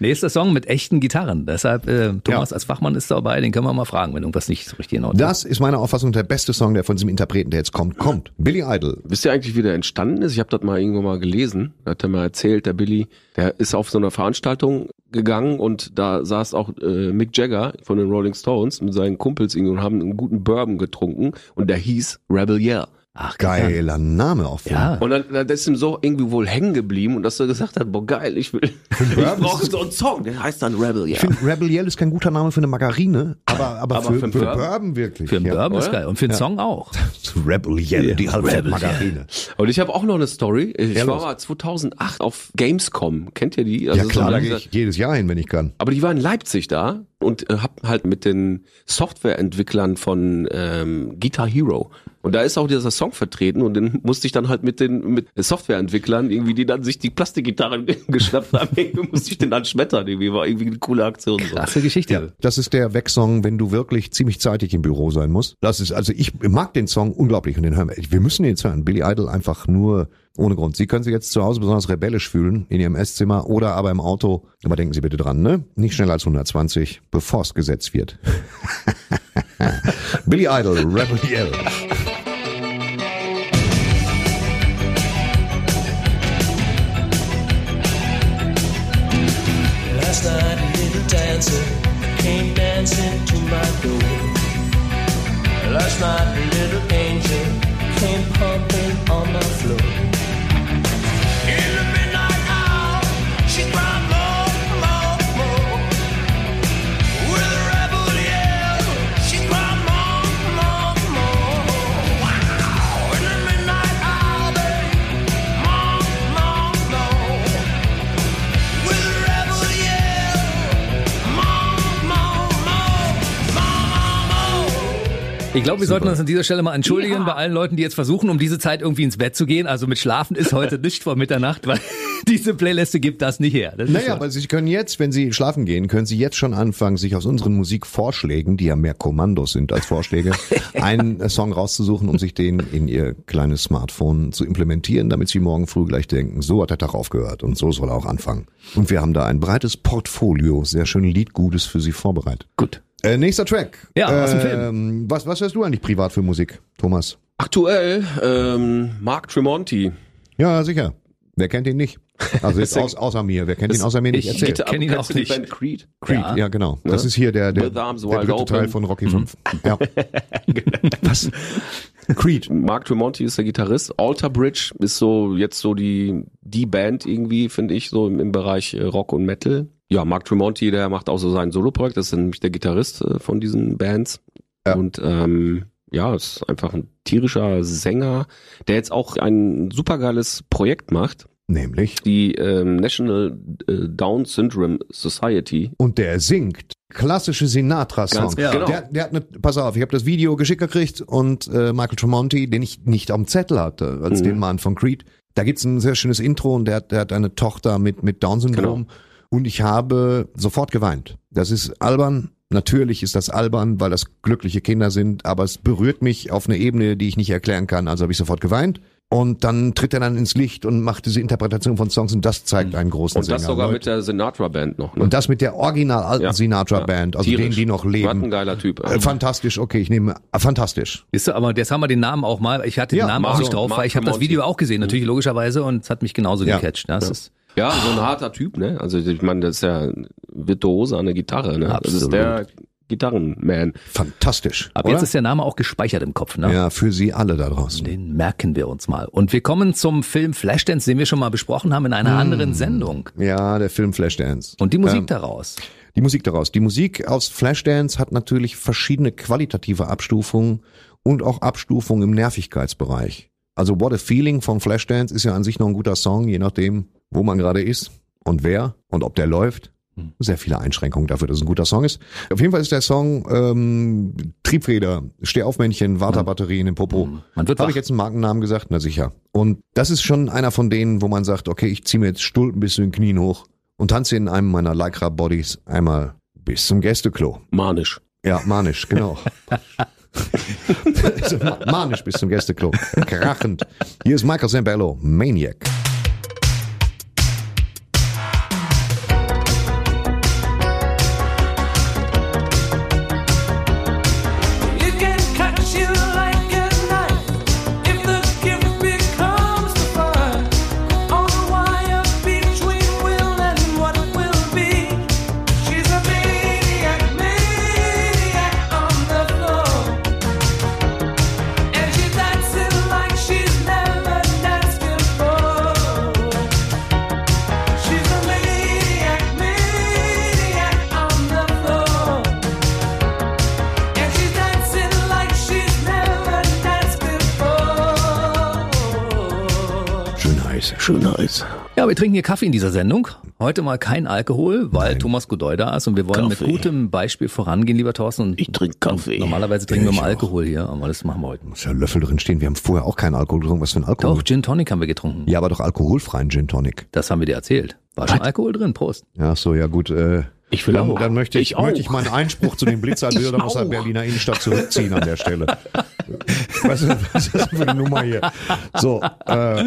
Nächster Song mit echten Gitarren. Deshalb, äh, Thomas Ja. als Fachmann ist dabei, den können wir mal fragen, wenn irgendwas nicht so richtig in Ordnung ist. Das ist meiner Auffassung der beste Song, der von diesem Interpreten, der jetzt kommt, kommt. Billy Idol. Wisst ihr eigentlich, wie der entstanden ist? Ich habe das mal irgendwo mal gelesen. Da hat er mal erzählt, der Billy, der ist auf so eine Veranstaltung gegangen und da saß auch äh, Mick Jagger von den Rolling Stones mit seinen Kumpels irgendwie und haben einen guten Bourbon getrunken und der hieß Rebel Yell. Ach, Geiler Name auch. Ja. Und dann, dann ist ihm so irgendwie wohl hängen geblieben und dass er gesagt hat, boah geil, ich will, ich Bourbon brauche so einen Song, der heißt dann Rebel Yell. Ich finde, Rebel Yell ist kein guter Name für eine Margarine, aber, aber, Aber für, für einen für Bourbon? Bourbon wirklich. Für einen ja. Bourbon ist geil. Und für einen Song auch. Rebel Yell, die Rebel Halbzeit-Margarine. Und ich habe auch noch eine Story. Ich Ja, war los. mal 2008 auf Gamescom. Kennt ihr die? Also Ja so klar, da eine- gehe ich jedes Jahr hin, wenn ich kann. Aber die war in Leipzig da und äh, hab halt mit den Softwareentwicklern von ähm, Guitar Hero. Und da ist auch dieser Song vertreten und den musste ich dann halt mit den mit Softwareentwicklern irgendwie, die dann sich die Plastikgitarren geschnappt haben, irgendwie musste ich den dann schmettern. Irgendwie war irgendwie eine coole Aktion. So. Krasse Geschichte. Das ist der Wegsong, wenn du wirklich ziemlich zeitig im Büro sein musst. Das ist, also ich mag den Song unglaublich und den hören wir. Wir müssen den jetzt hören. Billy Idol einfach nur ohne Grund. Sie können sich jetzt zu Hause besonders rebellisch fühlen in Ihrem Esszimmer oder aber im Auto. Aber denken Sie bitte dran, ne? Nicht schneller als 120, bevor es gesetzt wird. Billy Idol, Rebel. Last night a little dancer came dancing to my door. Last night a little angel came pumping on my floor. Ich glaube, wir sollten uns an dieser Stelle mal entschuldigen bei allen Leuten, die jetzt versuchen, um diese Zeit irgendwie ins Bett zu gehen. Also mit Schlafen ist heute nicht vor Mitternacht, weil diese Playliste gibt das nicht her. Das Naja, so. aber Sie können jetzt, wenn Sie schlafen gehen, können Sie jetzt schon anfangen, sich aus unseren Musikvorschlägen, die ja mehr Kommandos sind als Vorschläge, einen Song rauszusuchen, um sich den in Ihr kleines Smartphone zu implementieren, damit Sie morgen früh gleich denken, so hat der Tag aufgehört und so soll er auch anfangen. Und wir haben da ein breites Portfolio, sehr schön Liedgutes für Sie vorbereitet. Gut. Äh, nächster Track. Ja, aus dem ähm, Was, was hörst du eigentlich privat für Musik, Thomas? Aktuell ähm, Mark Tremonti. Ja, sicher. Wer kennt ihn nicht? Also jetzt aus, außer mir. Wer kennt ihn außer mir nicht? ich- Erzähl. Ich kenn ihn auch nicht. Band Creed? Creed, ja, genau. Das ist hier der, der, der dritte Open. Teil von Rocky 5. Ja. Was? Creed. Mark Tremonti ist der Gitarrist. Alter Bridge ist so jetzt so die die Band irgendwie, finde ich, so im, im Bereich äh, Rock und Metal. Ja, Mark Tremonti, der macht auch so sein Soloprojekt. Das ist nämlich der Gitarrist äh, von diesen Bands. Ja. Und ähm, ja, ist einfach ein tierischer Sänger, der jetzt auch ein supergeiles Projekt macht. Nämlich. Die ähm, National äh, Down Syndrome Society. Und der singt klassische Sinatra-Songs. Ganz genau. Der, der hat eine, pass auf, ich habe das Video geschickt gekriegt und äh, Michael Tremonti, den ich nicht am Zettel hatte, als Mhm. den Mann von Creed. Da gibt's ein sehr schönes Intro und der, hat- der hat eine Tochter mit, mit Down-Syndrom. Genau. Und ich habe sofort geweint. Das ist albern. Natürlich ist das albern, weil das glückliche Kinder sind, aber es berührt mich auf eine Ebene, die ich nicht erklären kann. Also habe ich sofort geweint. Und dann tritt er dann ins Licht und macht diese Interpretation von Songs und das zeigt einen großen Und Sänger. das sogar Leute. mit der Sinatra Band noch. Ne? Und das mit der original alten Ja. Sinatra Band, also Tierisch. denen, die noch Was ein leben. geiler Typ. Äh, fantastisch, okay, ich nehme äh, fantastisch. Ist so, aber jetzt haben wir den Namen auch mal. Ich hatte Ja, den Namen auch Mark- nicht drauf, Mark weil ich habe das. Video auch gesehen, natürlich logischerweise, und es hat mich genauso Ja. gecatcht. Das ist Ja, so ein harter Typ, ne? Also ich meine, das ist ja Virtuose an der Gitarre, ne? Das ist Absolut. der, Gitarrenman. Fantastisch. Ab oder? jetzt ist der Name auch gespeichert im Kopf, ne? ja, für Sie alle da draußen. Den merken wir uns mal. Und wir kommen zum Film Flashdance, den wir schon mal besprochen haben in einer Hm. anderen Sendung. Ja, der Film Flashdance. Und die Musik Ähm, daraus. Die Musik daraus. Die Musik aus Flashdance hat natürlich verschiedene qualitative Abstufungen und auch Abstufungen im Nervigkeitsbereich. Also What a Feeling von Flashdance ist ja an sich noch ein guter Song, je nachdem, wo man gerade ist und wer und ob der läuft. Sehr viele Einschränkungen dafür, dass es ein guter Song ist. Auf jeden Fall ist der Song ähm, Triebfeder, Steh auf Männchen, Warterbatterien im Popo. Man wird Habe ich jetzt einen Markennamen gesagt? Na sicher. Und das ist schon einer von denen, wo man sagt, okay, ich ziehe mir jetzt Stulpen bis zu den Knien hoch und tanze in einem meiner Lycra Bodies einmal bis zum Gästeklo. Manisch. Ja, manisch, genau. Ma- manisch bis zum Gästeklo. Krachend. Hier ist Michael Zambello, Maniac. Wir trinken hier Kaffee in dieser Sendung. Heute mal kein Alkohol, weil Thomas Godoy da ist und wir wollen Kaffee. mit gutem Beispiel vorangehen, lieber Thorsten. Und Ich trinke Kaffee. Normalerweise trinken wir mal auch. Alkohol hier, aber das machen wir heute. Muss ja Löffel drin stehen. Wir haben vorher auch keinen Alkohol getrunken. Was für ein Alkohol? Doch, Gin Tonic haben wir getrunken. Ja, aber doch alkoholfreien Gin Tonic. Das haben wir dir erzählt. War schon Alkohol drin, Prost. Ja, so, ja gut. Äh, Ich will dann, auch. dann möchte ich, Ich möchte ich meinen Einspruch zu den Blitzerbildern aus der. Berliner Innenstadt zurückziehen an der Stelle. Was ist, was ist das für eine Nummer hier? So, äh,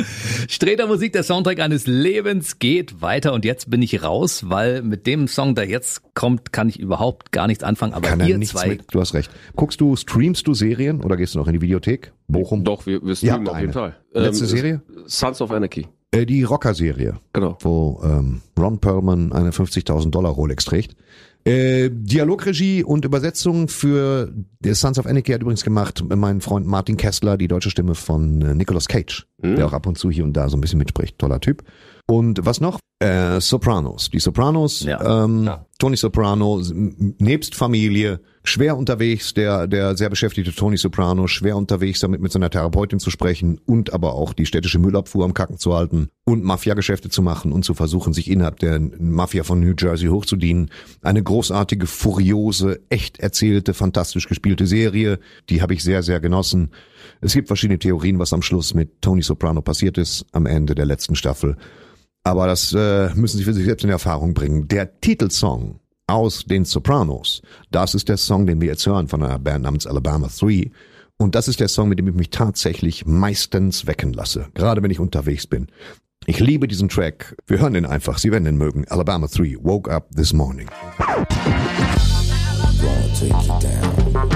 Streter Musik, der Soundtrack eines Lebens geht weiter und jetzt bin ich raus, weil mit dem Song, der jetzt kommt, kann ich überhaupt gar nichts anfangen. Aber kann ihr nichts zwei, mit. Du hast recht. Guckst du, streamst du Serien oder gehst du noch in die Videothek? Bochum? Doch, wir, wir streamen auf jeden. Fall. Letzte Ähm, Serie? Sons of Anarchy. Äh, die Rocker-Serie. Genau. wo ähm, Ron Perlman eine 50.000 Dollar Rolex trägt. Äh, Dialogregie und Übersetzung für The Sons of Anarchy hat übrigens gemacht mein Freund Martin Kessler, die deutsche Stimme von äh, Nicolas Cage, der auch ab und zu hier und da so ein bisschen mitspricht. Toller Typ. Und was noch? Äh, Sopranos. Die Sopranos, Ja. ähm, Tony Soprano, nebst Familie, schwer unterwegs, der, der sehr beschäftigte Tony Soprano, schwer unterwegs, damit mit seiner Therapeutin zu sprechen und aber auch die städtische Müllabfuhr am Kacken zu halten und Mafia-Geschäfte zu machen und zu versuchen, sich innerhalb der Mafia von New Jersey hochzudienen. Eine großartige, furiose, echt erzählte, fantastisch gespielte Serie, die habe ich sehr, sehr genossen. Es gibt verschiedene Theorien, was am Schluss mit Tony Soprano passiert ist, am Ende der letzten Staffel. Aber das äh, müssen Sie für sich selbst in Erfahrung bringen. Der Titelsong aus den Sopranos, das ist der Song, den wir jetzt hören von einer Band namens Alabama 3. Und das ist der Song, mit dem ich mich tatsächlich meistens wecken lasse, gerade wenn ich unterwegs bin. Ich liebe diesen Track. Wir hören den einfach. Sie werden den mögen. Alabama 3, Woke Up This Morning. Gonna take you down,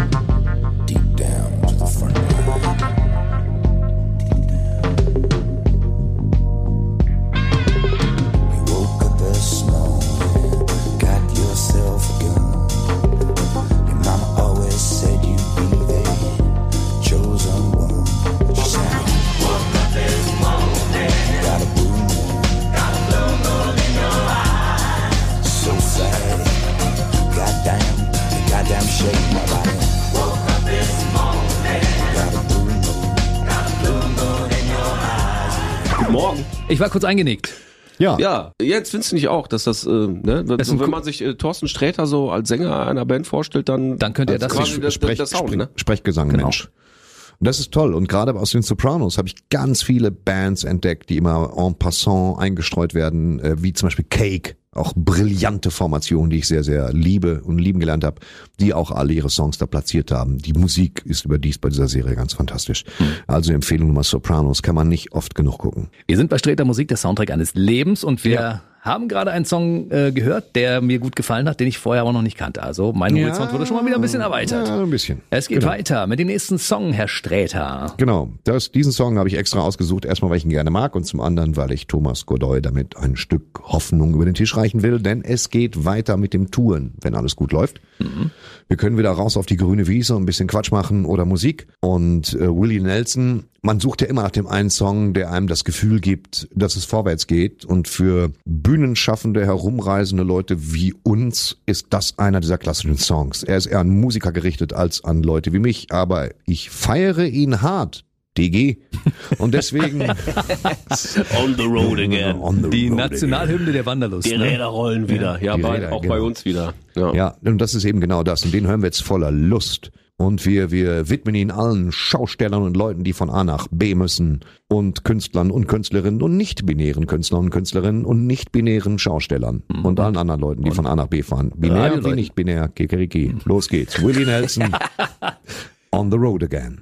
Ich war kurz eingenickt. Ja. Ja, jetzt findest du nicht auch, dass das, äh, ne, wenn, Das wenn man sich äh, Thorsten Sträter so als Sänger einer Band vorstellt, dann Dann könnte er das quasi der, Sprech, der Sound, Sprech- ne? Sprechgesang, Genau. Mensch. Und das ist toll. Und gerade aus den Sopranos habe ich ganz viele Bands entdeckt, die immer en passant eingestreut werden, äh, wie zum Beispiel Cake. Auch brillante Formationen, die ich sehr, sehr liebe und lieben gelernt habe, die auch alle ihre Songs da platziert haben. Die Musik ist überdies bei dieser Serie ganz fantastisch. Also Empfehlung Nummer Sopranos kann man nicht oft genug gucken. Wir sind bei Streter Musik, der Soundtrack eines Lebens und wir haben gerade einen Song äh, gehört, der mir gut gefallen hat, den ich vorher aber noch nicht kannte. Also mein Horizont wurde schon mal wieder ein bisschen erweitert. Ja, ein bisschen. Es geht Genau. weiter mit dem nächsten Song, Herr Sträter. Genau, das, diesen Song habe ich extra ausgesucht. Erstmal, weil ich ihn gerne mag und zum anderen, weil ich Thomas Godoy damit ein Stück Hoffnung über den Tisch reichen will. Denn es geht weiter mit dem Touren, wenn alles gut läuft. Wir können wieder raus auf die grüne Wiese und ein bisschen Quatsch machen oder Musik. Und äh, Willie Nelson, man sucht ja immer nach dem einen Song, der einem das Gefühl gibt, dass es vorwärts geht. Und für bühnenschaffende, herumreisende Leute wie uns ist das einer dieser klassischen Songs. Er ist eher an Musiker gerichtet als an Leute wie mich, aber ich feiere ihn hart. DG. Und deswegen On the road again. On the Die road Nationalhymne der Wanderlust. Die ne? Räder rollen wieder. Ja, Die bei, Räder, auch genau. bei uns wieder. Ja. Ja, und das ist eben genau das. Und den hören wir jetzt voller Lust. Und wir, wir widmen ihn allen Schaustellern und Leuten, die von A nach B müssen. Und Künstlern und Künstlerinnen und nicht-binären Künstlern und Künstlerinnen und nicht-binären Schaustellern. Und allen anderen Leuten, die von A nach B fahren. Binär wie Radioleuten. nicht binär. Kikeriki. Los geht's. Willie Nelson. On the road again.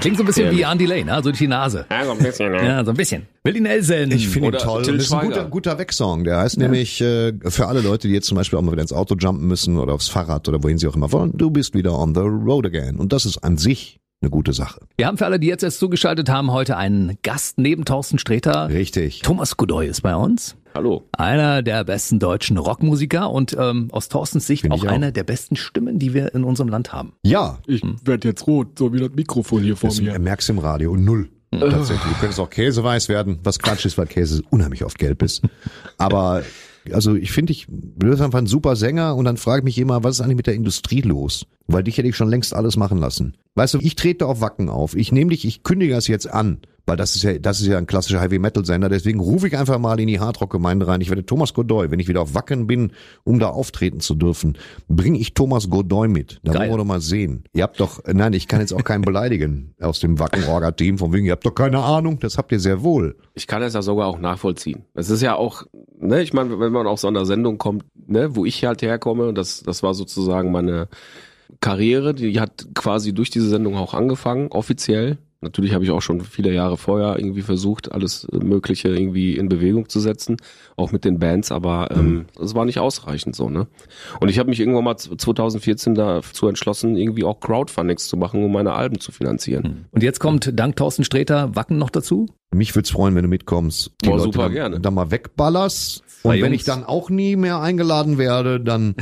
Er klingt so ein bisschen wie Andy Lane, ne? so durch die Nase. Ja, so ein bisschen, ja. Ja, so ein bisschen. Willie Nelson. Ich finde ihn toll. Till das ist ein guter, guter Wegsong. Der heißt nämlich äh, für alle Leute, die jetzt zum Beispiel auch mal wieder ins Auto jumpen müssen oder aufs Fahrrad oder wohin sie auch immer wollen, du bist wieder on the road again. Und das ist an sich eine gute Sache. Wir haben für alle, die jetzt erst zugeschaltet haben, heute einen Gast neben Thorsten Sträter. Richtig. Thomas Godoy ist bei uns. Hallo. Einer der besten deutschen Rockmusiker und ähm, aus Thorstens Sicht Find auch auch. einer der besten Stimmen, die wir in unserem Land haben. Ja, Ich werde jetzt rot, so wie das Mikrofon hier vor das mir. merkst im Radio. Null. Tatsächlich. Du könntest auch käseweiß werden, was Quatsch ist, weil Käse unheimlich oft gelb ist. Aber also ich finde, ich du bist einfach ein super Sänger und dann frage ich mich immer, was ist eigentlich mit der Industrie los? Weil dich hätte ich schon längst alles machen lassen. Weißt du, ich trete auf Wacken auf. Ich nehme dich, ich kündige das jetzt an, weil das ist ja, das ist ja ein klassischer Heavy Metal Sender. Deswegen rufe ich einfach mal in die Hardrock Gemeinde rein. Ich werde Thomas Godoy, wenn ich wieder auf Wacken bin, um da auftreten zu dürfen, bringe ich Thomas Godoy mit. Da Geil. wollen wir doch mal sehen. Ihr habt doch, nein, ich kann jetzt auch keinen beleidigen aus dem Wacken Orga Team von wegen, ihr habt doch keine Ahnung. Das habt ihr sehr wohl. Ich kann es ja sogar auch nachvollziehen. Es ist ja auch, ne, ich meine, wenn man auf so einer Sendung kommt, ne, wo ich halt herkomme, und das, das war sozusagen meine Karriere, die hat quasi durch diese Sendung auch angefangen, offiziell. Natürlich habe ich auch schon viele Jahre vorher irgendwie versucht, alles Mögliche irgendwie in Bewegung zu setzen, auch mit den Bands, aber ähm, es war nicht ausreichend so, ne? Und ich habe mich irgendwann mal 2014 dazu entschlossen, irgendwie auch Crowdfundings zu machen, um meine Alben zu finanzieren. Und jetzt kommt dank Thorsten Sträter Wacken noch dazu. Mich würd's freuen, wenn du mitkommst. Die Boah, Leute super dann, gerne. dann mal wegballerst. Und Zwei wenn Jungs. ich dann auch nie mehr eingeladen werde, dann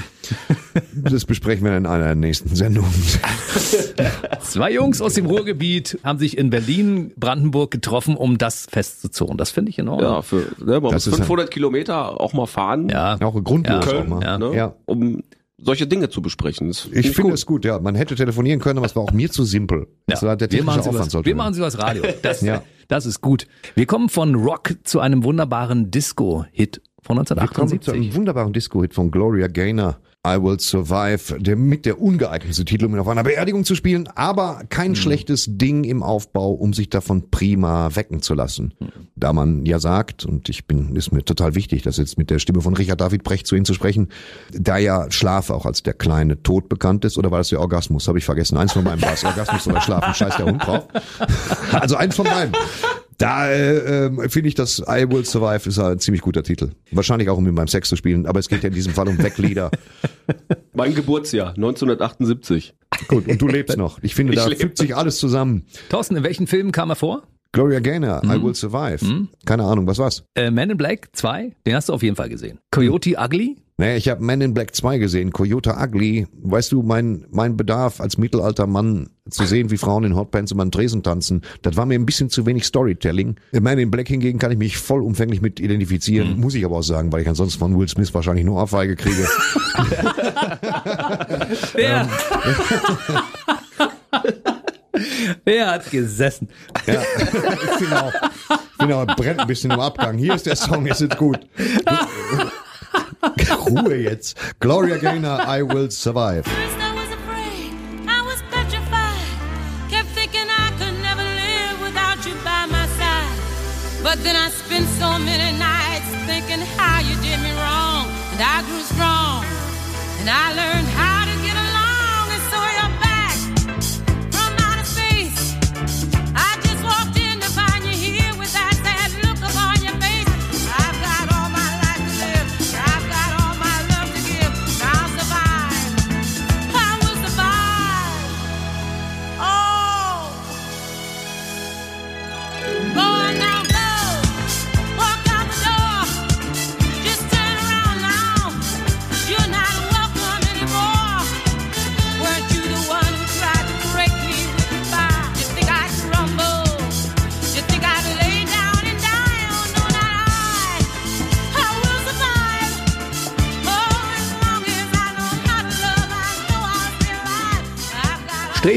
das besprechen wir in einer der nächsten Sendungen. Zwei Jungs aus dem Ruhrgebiet haben sich in Berlin, Brandenburg getroffen, um das festzuzurren. Das finde ich in Ordnung. Ja, für ne, man Das muss ist 500 Kilometer auch mal fahren. Ja. Auch grundlos Ja. auch mal. Ja. ne? Ja. um solche Dinge zu besprechen. Das Ich finde gut. es gut, ja. Man hätte telefonieren können, aber es war auch mir zu simpel. Das war der wir, machen Aufwand was, sollte wir machen sie was Radio. Das, Ja. das ist gut. Wir kommen von Rock zu einem wunderbaren Disco-Hit von Wir kommen zu 1978. einem wunderbaren Disco-Hit von Gloria Gaynor. I Will Survive, der mit der ungeeignete Titel, um ihn auf einer Beerdigung zu spielen, aber kein schlechtes Ding im Aufbau, um sich davon prima wecken zu lassen. Da man ja sagt, und ich bin, ist mir total wichtig, das jetzt mit der Stimme von Richard David Brecht zu Ihnen zu sprechen, da ja Schlaf auch als der kleine Tod bekannt ist, oder war das der Orgasmus? Habe ich vergessen. Eins von beiden war es. Orgasmus oder Schlafen, scheiß der Hund drauf. Also eins von beiden. Da äh, ähm, finde ich, dass I Will Survive ist ein ziemlich guter Titel. Wahrscheinlich auch, um ihn beim Sex zu spielen, aber es geht ja in diesem Fall um Weglieder. Mein Geburtsjahr, 1978. Gut, und du lebst noch. Ich finde, Ich da lebe. fügt sich alles zusammen. Thorsten, in welchen Filmen kam er vor? Gloria Gaynor, I Will Survive. Keine Ahnung, was war's? Äh, Man in Black 2, den hast du auf jeden Fall gesehen. Coyote Ugly, Naja, ich habe Man in Black 2 gesehen, Coyote Ugly. Weißt du, mein, mein Bedarf als mittelalter Mann zu sehen, wie Frauen in Hotpants über den Tresen tanzen, das war mir ein bisschen zu wenig Storytelling. Man in Black hingegen kann ich mich vollumfänglich mit identifizieren, muss ich aber auch sagen, weil ich ansonsten von Will Smith wahrscheinlich nur Ohrfeige kriege. Wer? Wer hat gesessen? Ja, ich finde auch, ich finde auch, brennt ein bisschen im Abgang. Hier ist der Song, ist es gut. Ruhe jetzt. Gloria Gaynor, I Will Survive. First I was afraid, I was petrified. Kept thinking I could never live without you by my side. But then I spent so many nights thinking how you did me wrong, and I grew strong, and I learned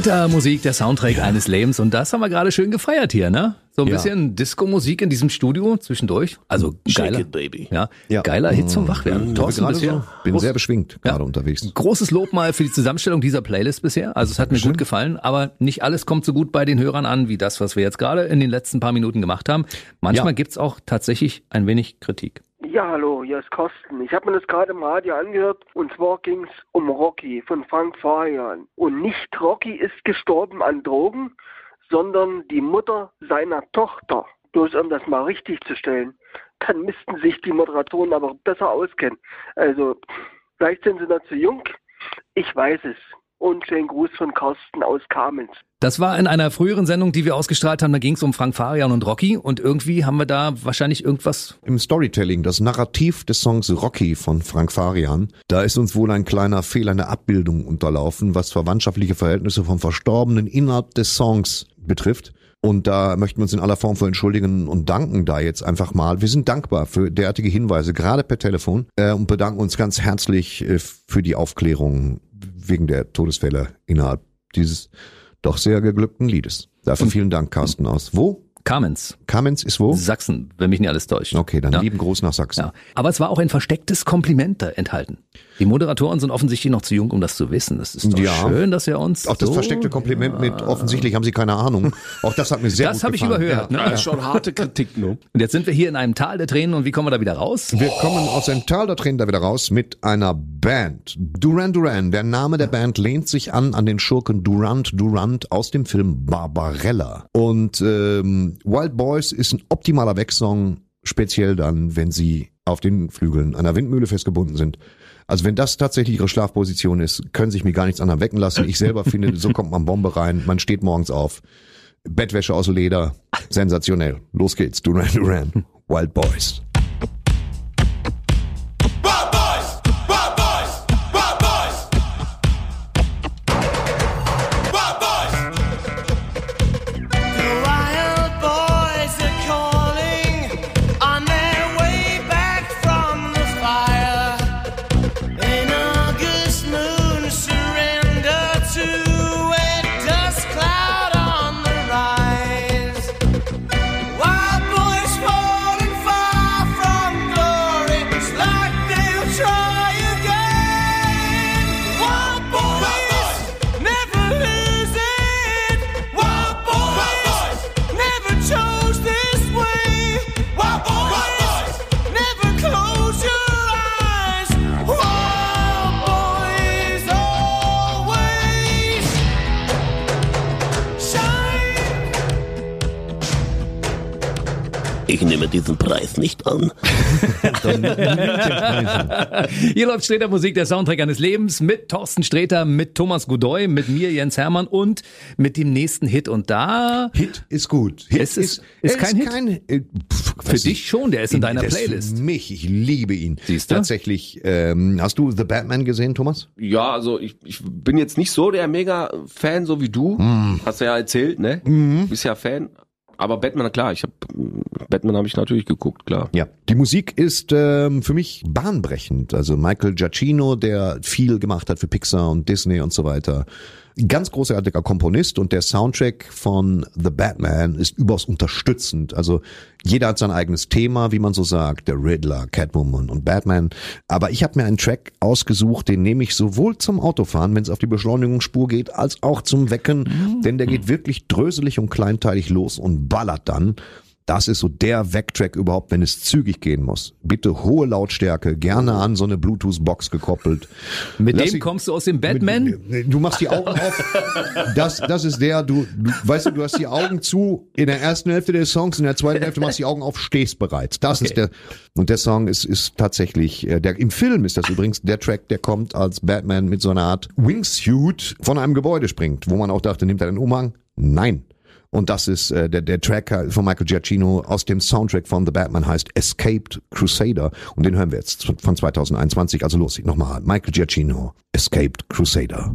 got Streter Musik, der Soundtrack eines Lebens. Und das haben wir gerade schön gefeiert hier, ne? So ein Ja. bisschen Disco-Musik in diesem Studio zwischendurch. Also geiler, it, baby. Ja, Ja. geiler Hit zum Wachwerden. Thorsten, gerade bisher so. Bin groß- sehr beschwingt Ja. gerade unterwegs. Großes Lob mal für die Zusammenstellung dieser Playlist bisher. Also es hat mir gut gefallen, aber nicht alles kommt so gut bei den Hörern an, wie das, was wir jetzt gerade in den letzten paar Minuten gemacht haben. Manchmal Ja. gibt's auch tatsächlich ein wenig Kritik. Ja, hallo, hier ist Kosten. Ich habe mir das gerade im Radio angehört und zwar ging's um Rocky von Frank Farian. Und nicht Rocky ist gestorben an Drogen, sondern die Mutter seiner Tochter. Bloß um das mal richtig zu stellen, dann müssten sich die Moderatoren aber besser auskennen. Also, vielleicht sind sie noch zu jung, ich weiß es. Und schönen Gruß von Carsten aus Kamenz. Das war in einer früheren Sendung, die wir ausgestrahlt haben, da ging's um Frank Farian und Rocky und irgendwie haben wir da wahrscheinlich irgendwas Im Storytelling, das Narrativ des Songs Rocky von Frank Farian, da ist uns wohl ein kleiner Fehler in der Abbildung unterlaufen, was verwandtschaftliche Verhältnisse vom Verstorbenen innerhalb des Songs betrifft. Und da möchten wir uns in aller Form für entschuldigen und danken da jetzt einfach mal. Wir sind dankbar für derartige Hinweise, gerade per Telefon, äh, und bedanken uns ganz herzlich äh, für die Aufklärung wegen der Todesfälle innerhalb dieses doch sehr geglückten Liedes. Dafür vielen Dank, Carsten aus. Wo? Kamenz, Kamenz ist wo? Sachsen, wenn mich nicht alles täuscht. Okay, dann Ja. lieben Gruß nach Sachsen. Ja. Aber es war auch ein verstecktes Kompliment da enthalten. Die Moderatoren sind offensichtlich noch zu jung, um das zu wissen. Das ist doch Ja. schön, dass er uns Auch das so versteckte Kompliment mit offensichtlich haben Sie keine Ahnung. Auch das hat mir sehr Das gut habe ich gefallen. überhört. Ne? Das ist schon harte Kritik, ne? Und jetzt sind wir hier in einem Tal der Tränen und wie kommen wir da wieder raus? Wir kommen aus dem Tal der Tränen da wieder raus mit einer Band. Duran Duran. Der Name der Band lehnt sich an an den Schurken Durant Durant aus dem Film Barbarella. Und ähm, Wild Boys ist ein optimaler Wegsong, speziell dann, wenn sie auf den Flügeln einer Windmühle festgebunden sind. Also wenn das tatsächlich ihre Schlafposition ist, können sich mir gar nichts anderem wecken lassen. Ich selber finde, so kommt man Bombe rein. Man steht morgens auf. Bettwäsche aus Leder. Sensationell. Los geht's. Duran Duran. Wild Boys. Hier läuft Streter Musik, der Soundtrack eines Lebens mit Thorsten Streter, mit Thomas Godoy, mit mir Jens Hermann und mit dem nächsten Hit. Und da Hit ist gut. Hit Es ist- ist kein Hit? äh, pf, für dich ich. schon, der ist in deiner Das ist Playlist. Für mich, ich liebe ihn. Siehst du? Tatsächlich. Ähm, hast du The Batman gesehen, Thomas? Ja, also ich, ich bin jetzt nicht so der Mega-Fan, so wie du. Hast du ja erzählt, ne? Bist ja Fan. Aber Batman, klar, ich habe Batman habe ich natürlich geguckt, klar. Ja. Die Musik ist ähm, für mich bahnbrechend. Also Michael Giacchino, der viel gemacht hat für Pixar und Disney und so weiter. Ganz großartiger Komponist und der Soundtrack von The Batman ist überaus unterstützend. Also jeder hat sein eigenes Thema, wie man so sagt. Der Riddler, Catwoman und Batman. Aber ich habe mir einen Track ausgesucht, den nehme ich sowohl zum Autofahren, wenn es auf die Beschleunigungsspur geht, als auch zum Wecken. Denn der geht wirklich dröselig und kleinteilig los und ballert dann. Das ist so der Vectrack überhaupt, wenn es zügig gehen muss. Bitte hohe Lautstärke, gerne an so eine Bluetooth-Box gekoppelt. Mit Lass dem ich- kommst du aus dem Batman? Du machst die Augen auf. Das, das ist der, du, du, weißt du, du hast die Augen zu in der ersten Hälfte des Songs, in der zweiten Hälfte machst du die Augen auf, stehst bereit. Das ist der, und der Song ist, ist tatsächlich, äh, der, im Film ist das übrigens der Track, der kommt, als Batman mit so einer Art Wingsuit von einem Gebäude springt, wo man auch dachte, nimmt er den Umhang? Nein. Und das ist äh, der, der Track äh, von Michael Giacchino aus dem Soundtrack von The Batman heißt Escaped Crusader. Und den hören wir jetzt von 2021. Also los, nochmal. Michael Giacchino, Escaped Crusader.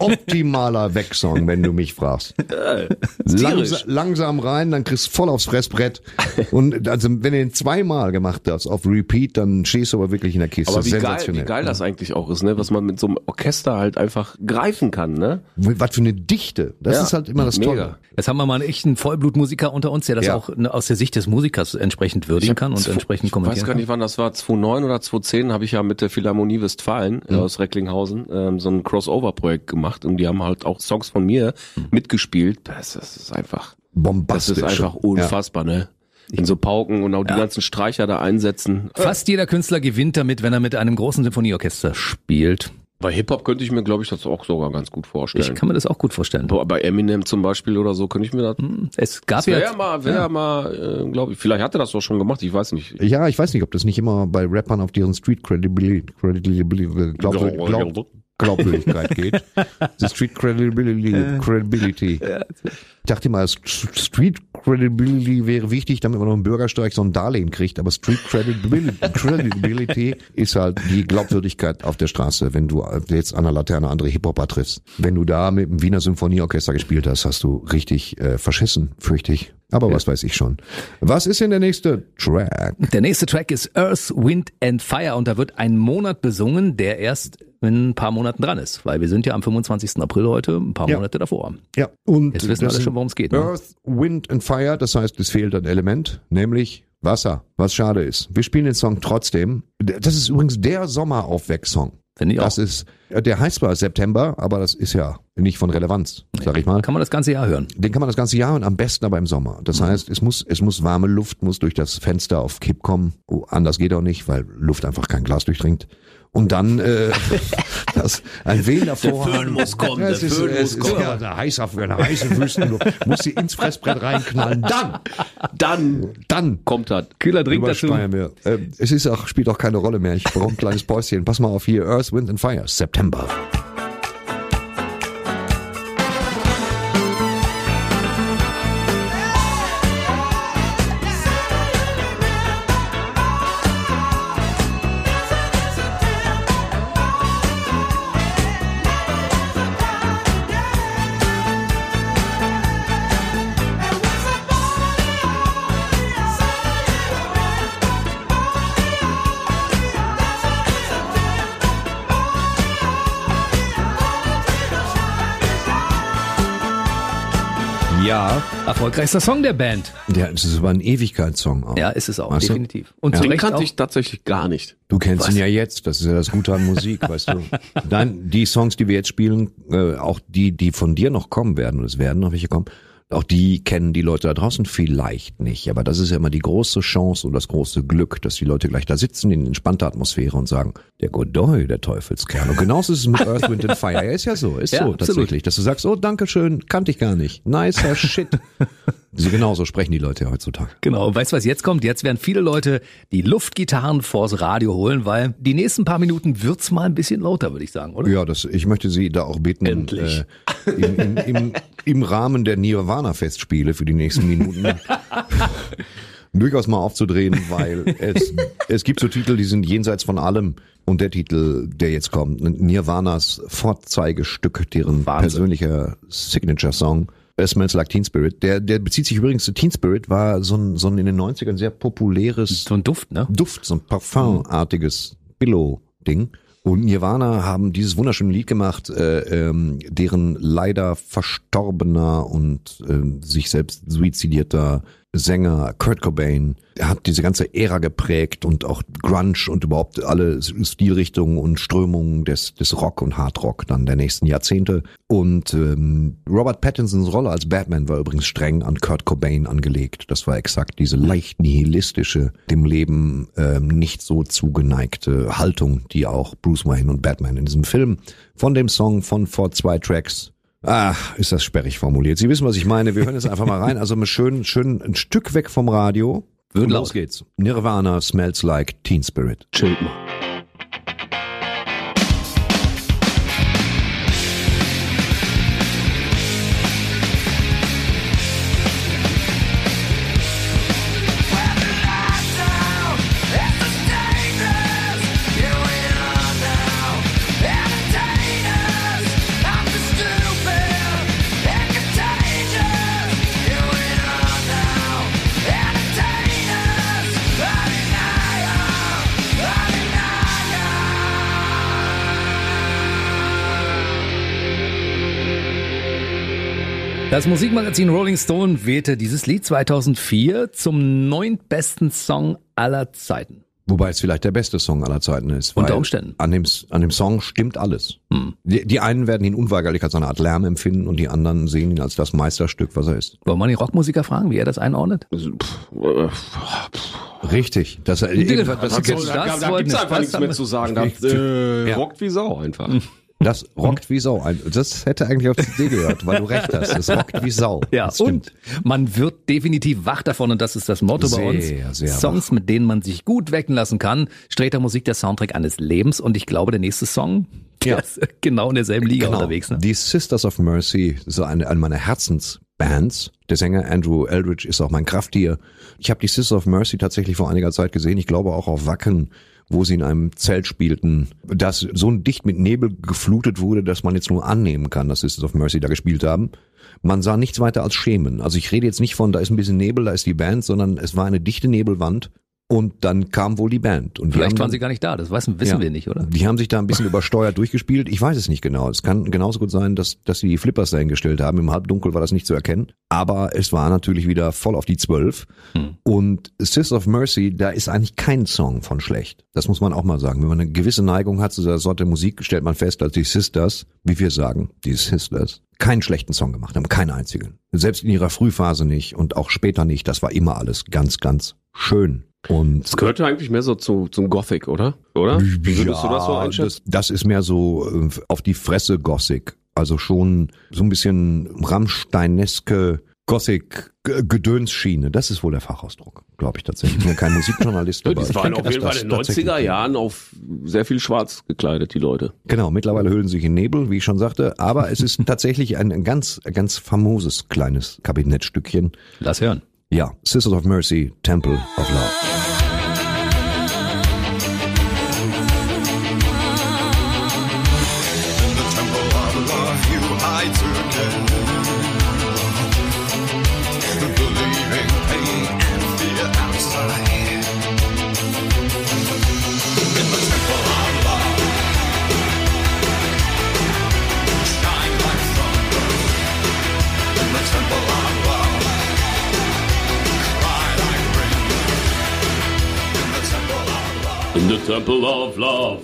Optimaler Wegsong, wenn du mich fragst. Langsa langsam rein, dann kriegst du voll aufs Fressbrett. Und also, wenn du den zweimal gemacht hast auf Repeat, dann stehst du aber wirklich in der Kiste. Aber wie geil, wie geil das eigentlich auch ist, ne? Was man mit so einem Orchester halt einfach greifen kann, ne? Was für eine Dichte. Das Ja, ist halt immer das mega. Tolle. Jetzt haben wir mal einen echten Vollblutmusiker unter uns, der das Ja. auch ne, aus der Sicht des Musikers entsprechend würdigen kann und entsprechend Ich kommentieren weiß gar nicht, wann das war, 2009 oder 2010 habe ich ja mit der Philharmonie Westfalen äh, aus Recklinghausen ähm, so ein Crossover-Projekt gemacht und die haben halt auch Songs von mir mitgespielt. Das, das ist einfach, das Bombastisch. ist einfach unfassbar, ne? In so Pauken und auch die ganzen Streicher da einsetzen. Fast jeder Künstler gewinnt damit, wenn er mit einem großen Symphonieorchester spielt. Bei Hip-Hop könnte ich mir, glaube ich, das auch sogar ganz gut vorstellen. Ich kann mir das auch gut vorstellen. Bei Eminem zum Beispiel oder so könnte ich mir das. Es gab Das wäre ja ja mal, wäre ja. mal, äh, glaube ich, vielleicht hat er das doch schon gemacht, ich weiß nicht. Ja, ich weiß nicht, ob das nicht immer bei Rappern auf deren Street Credibility, Credibility glaub, glaub, Glaubwürdigkeit geht. The Street Credibility. Credibility. Ich dachte mal, Street Credibility wäre wichtig, damit man noch einen Bürgersteig so ein Darlehen kriegt. Aber Street Credibility, Credibility ist halt die Glaubwürdigkeit auf der Straße, wenn du jetzt an der Laterne andere Hip-Hopper triffst. Wenn du da mit dem Wiener Symphonieorchester gespielt hast, hast du richtig äh, verschissen, fürchte ich. Aber was weiß ich schon. Was ist denn der nächste Track? Der nächste Track ist Earth, Wind and Fire und da wird ein Monat besungen, der erst in ein paar Monaten dran ist, weil wir sind ja am 25. April heute, ein paar Ja. Monate davor. Ja, und Jetzt wissen das alle sind schon, worum es geht. Ne? Earth, Wind and Fire, das heißt, es fehlt ein Element, nämlich Wasser, was schade ist. Wir spielen den Song trotzdem. Das ist übrigens der Sommeraufwecksong. Finde ich auch. Das ist, der heißt zwar September, aber das ist ja nicht von Relevanz, sag ich mal. Kann man das ganze Jahr hören. Den kann man das ganze Jahr und am besten aber im Sommer. Das heißt, es muss, es muss warme Luft, muss durch das Fenster auf Kipp kommen. Oh, anders geht auch nicht, weil Luft einfach kein Glas durchdringt. Und dann äh, das, ein wehender Vorhang. Föhn muss kommen, Ja, der ist, Föhn muss ist kommen. Ja, eine heiße, eine heiße Wüstenluft. Muss sie ins Fressbrett reinknallen. Dann, Dann dann kommt das. Kühler Drink dazu. übersteuern wir. Äh, es ist auch, spielt auch keine Rolle mehr. Ich brauche ein kleines Päuschen. Pass mal auf hier. Earth, Wind and Fire. September. Erfolgreichster Song der Band. Ja, es ist aber ein Ewigkeitssong auch. Ja, ist es auch, Weißt du? definitiv. Und Ja. Den kannte auch. ich tatsächlich gar nicht. Du kennst ihn ja jetzt, das ist ja das Gute an Musik, weißt du. Dann die Songs, die wir jetzt spielen, äh, auch die, die von dir noch kommen werden, und es werden noch welche kommen, Auch die kennen die Leute da draußen vielleicht nicht. Aber das ist ja immer die große Chance und das große Glück, dass die Leute gleich da sitzen in entspannter Atmosphäre und sagen, der Godoy, der Teufelskern. Und genauso ist es mit Earth, Wind and Fire. Ja, ist ja so, ist Ja, so absolut. tatsächlich. Dass du sagst, oh, danke schön, kannte ich gar nicht. Nicer Shit. So genauso sprechen die Leute ja heutzutage. Genau, und weißt du, was jetzt kommt? Jetzt werden viele Leute die Luftgitarren vors Radio holen, weil die nächsten paar Minuten wird's mal ein bisschen lauter, würde ich sagen, oder? Ja, das, ich möchte Sie da auch bitten, Endlich. Äh, im, im, im, im Rahmen der Nirvana-Festspiele für die nächsten Minuten durchaus mal aufzudrehen, weil es, es gibt so Titel, die sind jenseits von allem. Und der Titel, der jetzt kommt, Nirvanas Vorzeigestück, deren persönlicher Signature-Song, Smells Like Teen Spirit. Der, der bezieht sich übrigens zu Teen Spirit, war so ein, so ein in den 90ern sehr populäres So ein Duft, ne? Duft, so ein Parfumartiges Billow-Ding. Und Nirvana haben dieses wunderschöne Lied gemacht, äh, ähm, deren leider verstorbener und äh, sich selbst suizidierter Sänger Kurt Cobain, hat diese ganze Ära geprägt und auch Grunge und überhaupt alle Stilrichtungen und Strömungen des, des Rock und Hardrock dann der nächsten Jahrzehnte. Und ähm, Robert Pattinsons Rolle als Batman war übrigens streng an Kurt Cobain angelegt. Das war exakt diese leicht nihilistische, dem Leben ähm, nicht so zugeneigte Haltung, die auch Bruce Wayne und Batman in diesem Film von dem Song von vor zwei Tracks Ah, ist das sperrig formuliert. Sie wissen, was ich meine. Wir hören jetzt einfach mal rein. Also mal schön, schön ein Stück weg vom Radio. Und los geht's. Nirvana smells like Teen Spirit. Chillt mal. Das Musikmagazin Rolling Stone wählte dieses Lied 2004 zum neuntbesten Song aller Zeiten. Wobei es vielleicht der beste Song aller Zeiten ist. Unter weil Umständen. An dem, an dem Song stimmt alles. Die, die einen werden ihn unweigerlich als eine Art Lärm empfinden und die anderen sehen ihn als das Meisterstück, was er ist. Wollen wir den Rockmusiker fragen, wie er das einordnet? Richtig. Das, das, Das- das, das- das, das- da, da, da wollten gibt's wir- einfach was nichts haben mehr wir- zu sagen. Das äh, rockt wie Sau einfach. das rockt wie Sau. Das hätte eigentlich auf die CD gehört, weil du recht hast. Das rockt wie Sau. Ja, das und man wird definitiv wach davon und das ist das Motto bei uns. Sehr, sehr Songs, mit denen man sich gut wecken lassen kann. Streter Musik, der Soundtrack eines Lebens und ich glaube, der nächste Song, der Ja. ist genau in derselben Liga Genau. unterwegs. Ne? Die Sisters of Mercy, so eine, eine meiner Herzensbands. Der Sänger Andrew Eldridge ist auch mein Krafttier. Ich habe die Sisters of Mercy tatsächlich vor einiger Zeit gesehen. Ich glaube auch auf Wacken, wo sie in einem Zelt spielten, das so dicht mit Nebel geflutet wurde, dass man jetzt nur annehmen kann, dass Sisters of Mercy da gespielt haben. Man sah nichts weiter als Schemen. Also ich rede jetzt nicht von, da ist ein bisschen Nebel, da ist die Band, sondern es war eine dichte Nebelwand und dann kam wohl die Band. Und Vielleicht waren dann- sie gar nicht da, das wissen, wissen ja. wir nicht, oder? Die haben sich da ein bisschen übersteuert durchgespielt. Ich weiß es nicht genau. Es kann genauso gut sein, dass, dass sie die Flippers dahingestellt haben. Im Halbdunkel war das nicht zu erkennen. Aber es war natürlich wieder voll auf die Zwölf. Hm. Und Sisters of Mercy, da ist eigentlich kein Song von schlecht. Das muss man auch mal sagen. Wenn man eine gewisse Neigung hat zu dieser Sorte Musik, stellt man fest, dass die Sisters, wie wir sagen, die Sisters, keinen schlechten Song gemacht haben. Keinen einzigen. Selbst in ihrer Frühphase nicht und auch später nicht. Das war immer alles ganz, ganz schön. Und Das gehörte eigentlich mehr so zu, zum Gothic, oder? Oder? Wie würdest du das so einschätzen? Das, das ist mehr so äh, auf die Fresse Gothic. Also schon so ein bisschen Rammsteineske Gothic G- Gedönsschiene. Das ist wohl der Fachausdruck, glaube ich tatsächlich. Ich bin ja kein Musikjournalist, aber Die ich waren auf jeden Fall in den tatsächlich- 90er Jahren auf sehr viel schwarz gekleidet, die Leute. Genau, mittlerweile hüllen sie sich in Nebel, wie ich schon sagte, aber es ist tatsächlich ein, ein ganz, ganz famoses kleines Kabinettstückchen. Lass hören. Ja, Sisters of Mercy, Temple of Love.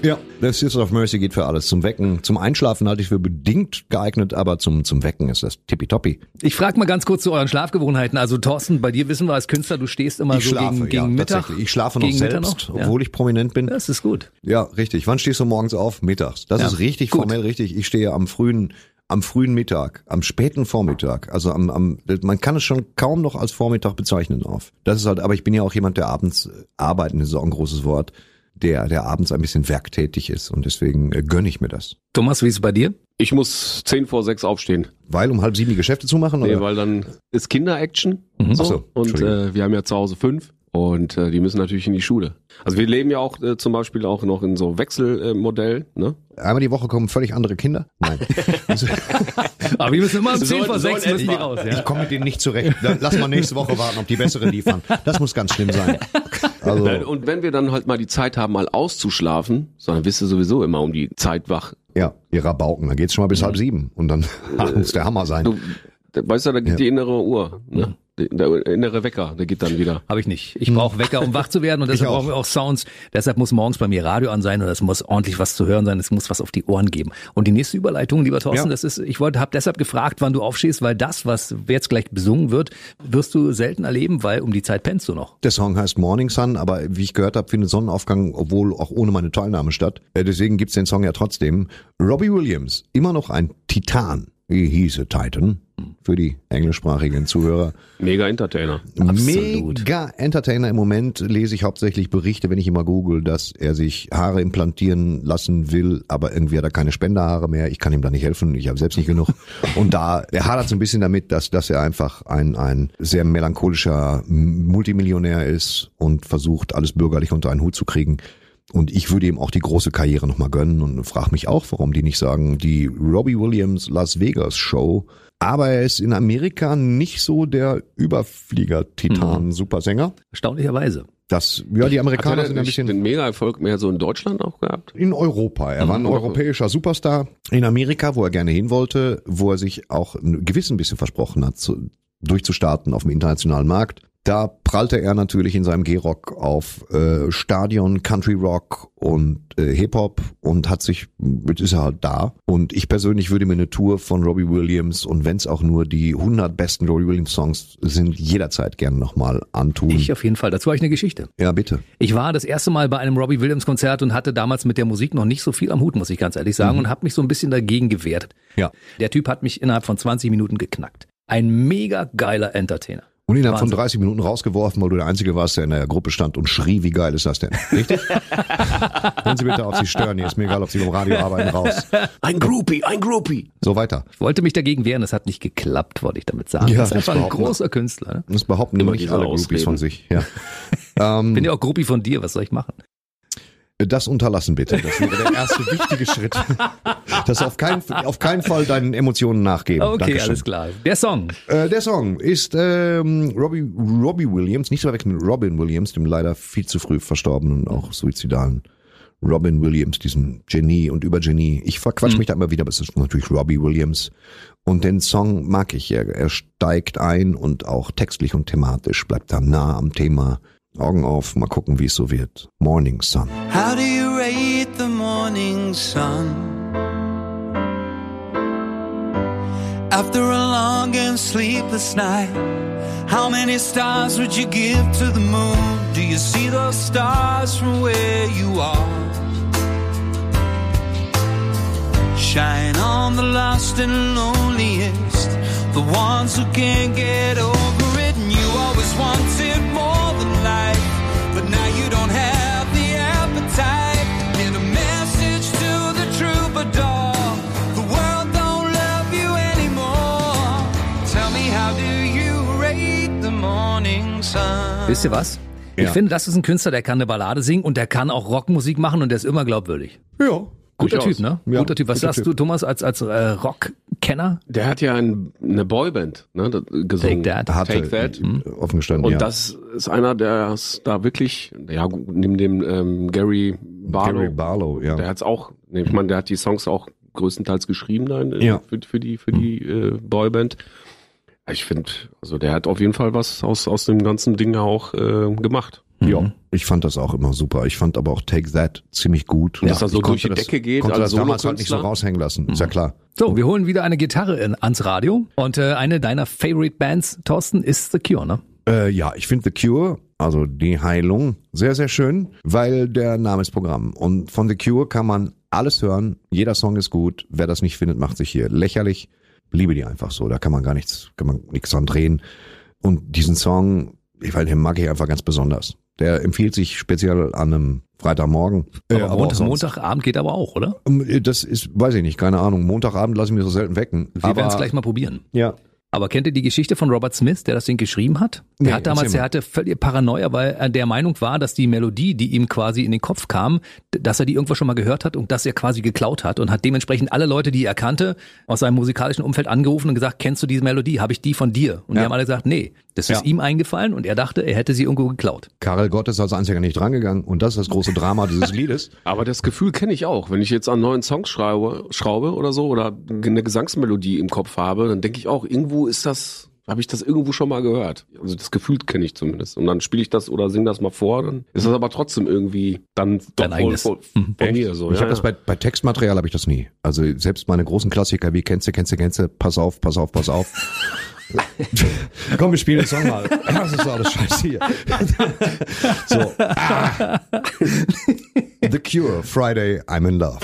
Ja, das Sisters of Mercy geht für alles. Zum Wecken, zum Einschlafen halte ich für bedingt geeignet, aber zum, zum Wecken ist das tippitoppi. Ich frage mal ganz kurz zu euren Schlafgewohnheiten. Also Thorsten, bei dir wissen wir als Künstler, du stehst immer ich so schlafe, gegen, gegen ja, Mittag. Ich schlafe noch gegen Mittag selbst, noch? Ja. obwohl ich prominent bin. Das ist gut. Ja, richtig. Wann stehst du morgens auf? Mittags. Das Ja, ist richtig gut. formell richtig. Ich stehe am frühen, am frühen Mittag, am späten Vormittag. Also am, am, man kann es schon kaum noch als Vormittag bezeichnen auf. Das ist halt, aber ich bin ja auch jemand, der abends äh, arbeiten, das ist auch ein großes Wort, der, der abends ein bisschen werktätig ist und deswegen äh, gönne ich mir das. Thomas, wie ist es bei dir? Ich muss zehn vor sechs aufstehen. Weil um halb sieben die Geschäfte zu machen? Nee, oder? weil dann ist Kinder-Action. Mhm. So. Ach so, und äh, wir haben ja zu Hause fünf und äh, die müssen natürlich in die Schule. Also wir leben ja auch äh, zum Beispiel auch noch in so Wechselmodell. ne? Einmal die Woche kommen völlig andere Kinder? Nein. Aber wir müssen immer um So- 10 vor so 6 in müssen die raus. Ich Ja. komme mit denen nicht zurecht. Dann Lass mal nächste Woche warten, ob die bessere liefern. Das muss ganz schlimm sein. Also, Und wenn wir dann halt mal die Zeit haben, mal auszuschlafen, sondern bist du sowieso immer um die Zeit wach. ja, ihr Rabauken, dann geht's schon mal bis halb sieben und dann muss der Hammer sein. Du, weißt du, da geht Ja. die innere Uhr, ne? Der innere Wecker, der geht dann wieder. Habe ich nicht. Ich brauche Wecker, um wach zu werden und deshalb auch. brauchen wir auch Sounds. Deshalb muss morgens bei mir Radio an sein und es muss ordentlich was zu hören sein. Es muss was auf die Ohren geben. Und die nächste Überleitung, lieber Thorsten, Ja. das ist, ich wollte, habe deshalb gefragt, wann du aufstehst, weil das, was jetzt gleich besungen wird, wirst du selten erleben, weil um die Zeit pennst du noch. Der Song heißt Morning Sun, aber wie ich gehört habe, findet Sonnenaufgang, obwohl auch ohne meine Teilnahme statt. Äh, Deswegen gibt's den Song ja trotzdem. Robbie Williams, immer noch ein Titan. Wie hieße Titan? Für die englischsprachigen Zuhörer. Mega Entertainer. Absolut. Mega Entertainer im Moment lese ich hauptsächlich Berichte, wenn ich immer google, dass er sich Haare implantieren lassen will, aber irgendwie hat er keine Spenderhaare mehr. Ich kann ihm da nicht helfen, ich habe selbst nicht genug. Und da, er hadert so ein bisschen damit, dass, dass er einfach ein, ein sehr melancholischer Multimillionär ist und versucht, alles bürgerlich unter einen Hut zu kriegen. Und ich würde ihm auch die große Karriere nochmal gönnen und frage mich auch, warum die nicht sagen, die Robbie Williams Las Vegas Show. Aber er ist in Amerika nicht so der Überflieger-Titan-Supersänger. Erstaunlicherweise. Das, ja, die Amerikaner Hat er sind ein bisschen den Mega-Erfolg mehr so in Deutschland auch gehabt? in Europa. Er war ein europäischer Superstar in Amerika, wo er gerne hin wollte, wo er sich auch ein gewiss ein bisschen versprochen hat, zu, durchzustarten auf dem internationalen Markt. Da prallte er natürlich in seinem G-Rock auf äh, Stadion, Country Rock und äh, Hip-Hop und hat sich, jetzt ist er halt da. Und ich persönlich würde mir eine Tour von Robbie Williams und wenn es auch nur die 100 besten Robbie Williams Songs sind, jederzeit gerne nochmal antun. Ich auf jeden Fall. Dazu habe ich eine Geschichte. ja, bitte. Ich war das erste Mal bei einem Robbie Williams Konzert und hatte damals mit der Musik noch nicht so viel am Hut, muss ich ganz ehrlich sagen, und habe mich so ein bisschen dagegen gewehrt. Ja. Der Typ hat mich innerhalb von 20 Minuten geknackt. Ein mega geiler Entertainer. Und innerhalb von Wahnsinn. 30 Minuten rausgeworfen, weil du der Einzige warst, der in der Gruppe stand und schrie, wie geil ist das denn? Richtig? Hören Sie bitte auf, Sie stören hier. Ist mir egal, ob Sie beim Radio arbeiten, raus. Ein Groupie, ein Groupie. So weiter. Ich wollte mich dagegen wehren, das hat nicht geklappt, wollte ich damit sagen. Ja, das ist einfach ein großer Künstler. Ne? Das behaupten Immer nicht alle Groupies von sich. Ja. ähm, Bin ja auch Gruppi von dir, was soll ich machen? Das unterlassen bitte. Das wäre der erste wichtige Schritt. Das auf keinen, auf keinen Fall deinen Emotionen nachgeben. Okay, Dankeschön. alles klar. Der Song. Äh, der Song ist ähm, Robbie, Robbie Williams, nicht zu verwechseln mit Robin Williams, dem leider viel zu früh verstorbenen, auch suizidalen Robin Williams, diesem Genie und Übergenie. Ich verquatsch mich da immer wieder, aber es ist natürlich Robbie Williams. Und den Song mag ich. Er, er steigt ein und auch textlich und thematisch bleibt da nah am Thema. Augen auf, mal gucken, wie es so wird. Morning Sun. How do you rate the morning sun? After a long and sleepless night, how many stars would you give to the moon? Do you see those stars from where you are? Shine on the lost and loneliest, the ones who can't get over it. And you always wanted Wisst ihr was? Ich Ja. finde, das ist ein Künstler, der kann eine Ballade singen und der kann auch Rockmusik machen und der ist immer glaubwürdig. Ja. Guter. Typ, ne? Ja, guter Typ. Was guter sagst Typ. du, Thomas, als, als äh, Rockkenner? Der hat ja ein, eine Boyband ne, das- gesungen. Take That. Hatte Take That. offen gestanden, Und ja. das ist einer, der es da wirklich, ja, neben dem ähm, Gary Barlow, Gary Barlow, ja. der hat's auch, ne, ich meine, der hat die Songs auch größtenteils geschrieben dann äh, Ja. für, für die für die äh, Boyband. Ich finde, also der hat auf jeden Fall was aus aus dem ganzen Ding auch äh, gemacht. Ja, ich fand das auch immer super. Ich fand aber auch Take That ziemlich gut. Dass er so durch die Decke geht konnte als das damals halt nicht so raushängen lassen. Ist ja klar. So, wir holen wieder eine Gitarre in, ans Radio. Und äh, eine deiner Favorite Bands, Thorsten, ist The Cure, ne? Äh, ja, ich finde The Cure, also die Heilung, sehr, sehr schön, weil der Name ist Programm. Und von The Cure kann man alles hören. Jeder Song ist gut. Wer das nicht findet, macht sich hier lächerlich. Liebe die einfach so. Da kann man gar nichts, kann man nichts dran drehen. Und diesen Song, ich weiß, den mag ich einfach ganz besonders. Der empfiehlt sich speziell an einem Freitagmorgen. Äh, Aber Montag. Montagabend geht aber auch, oder? Ähm, Das ist, weiß ich nicht, keine Ahnung. Montagabend lasse ich mich so selten wecken. Wir aber werden es gleich mal probieren. Ja. Aber kennt ihr die Geschichte von Robert Smith, der das Ding geschrieben hat? Der Nee, hat damals, er hatte völlig Paranoia, weil er der Meinung war, dass die Melodie, die ihm quasi in den Kopf kam, dass er die irgendwo schon mal gehört hat und dass er quasi geklaut hat und hat dementsprechend alle Leute, die er kannte, aus seinem musikalischen Umfeld angerufen und gesagt, kennst du diese Melodie? Habe ich die von dir? Und die Ja. haben alle gesagt, nee, das ist Ja. ihm eingefallen und er dachte, er hätte sie irgendwo geklaut. Karel Gott ist als einziger nicht drangegangen und das ist das große Drama dieses Liedes. Aber das Gefühl kenne ich auch. Wenn ich jetzt an neuen Songs schraube, schraube oder so oder eine Gesangsmelodie im Kopf habe, dann denke ich auch, irgendwo ist das, habe ich das irgendwo schon mal gehört. Also das Gefühl kenne ich zumindest. Und dann spiele ich das oder singe das mal vor, dann ist das aber trotzdem irgendwie dann Dein doch eigenes. voll, voll von mir so. ich ja, habe das ja. bei, bei Textmaterial habe ich das nie. Also selbst meine großen Klassiker wie kennst du, kennst du, kennst du, pass auf, pass auf, pass auf. Komm, wir spielen den Song mal. Das ist alles scheiße hier. so. Ah. The Cure, Friday, I'm in Love.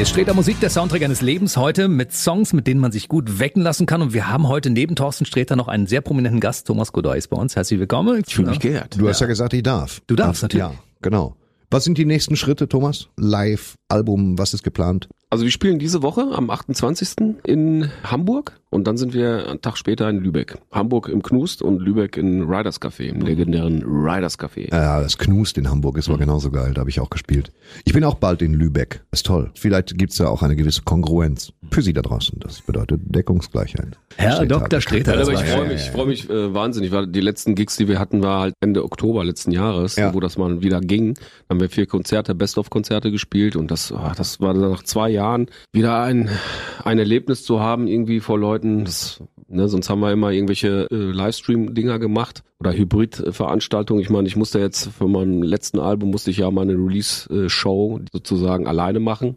Hier steht der Musik, der Soundtrack eines Lebens heute mit Songs, mit denen man sich gut wecken lassen kann. Und wir haben heute neben Thorsten Sträter noch einen sehr prominenten Gast. Thomas Godoy ist bei uns. Herzlich willkommen. Ich fühle mich geehrt. Du hast ja gesagt, ich darf. Du darfst, Ach, natürlich. Ja, genau. Was sind die nächsten Schritte, Thomas? Live, Album, was ist geplant? Also wir spielen diese Woche am 28. in Hamburg und dann sind wir einen Tag später in Lübeck. Hamburg im Knust und Lübeck in Riders Café, im legendären Riders Café. Ja, das Knust in Hamburg ist aber genauso geil, da habe ich auch gespielt. Ich bin auch bald in Lübeck. Ist toll. Vielleicht gibt's ja auch eine gewisse Kongruenz für Sie da draußen. Das bedeutet Deckungsgleichheit. Herr Steht Dr. da. Sträter, Ja, das aber war ich freue mich, ich freue mich äh, wahnsinnig, weil die letzten Gigs, die wir hatten, war halt Ende Oktober letzten Jahres, Ja. wo das mal wieder ging. Dann haben wir vier Konzerte, Best-of-Konzerte gespielt und das, ah, das war dann nach zwei Jahren wieder ein, ein Erlebnis zu haben, irgendwie vor Leuten. Das, ne, sonst haben wir immer irgendwelche äh, Livestream-Dinger gemacht oder Hybrid-Veranstaltungen. Ich meine, ich musste jetzt für mein letzten Album musste ich ja meine Release-Show sozusagen alleine machen.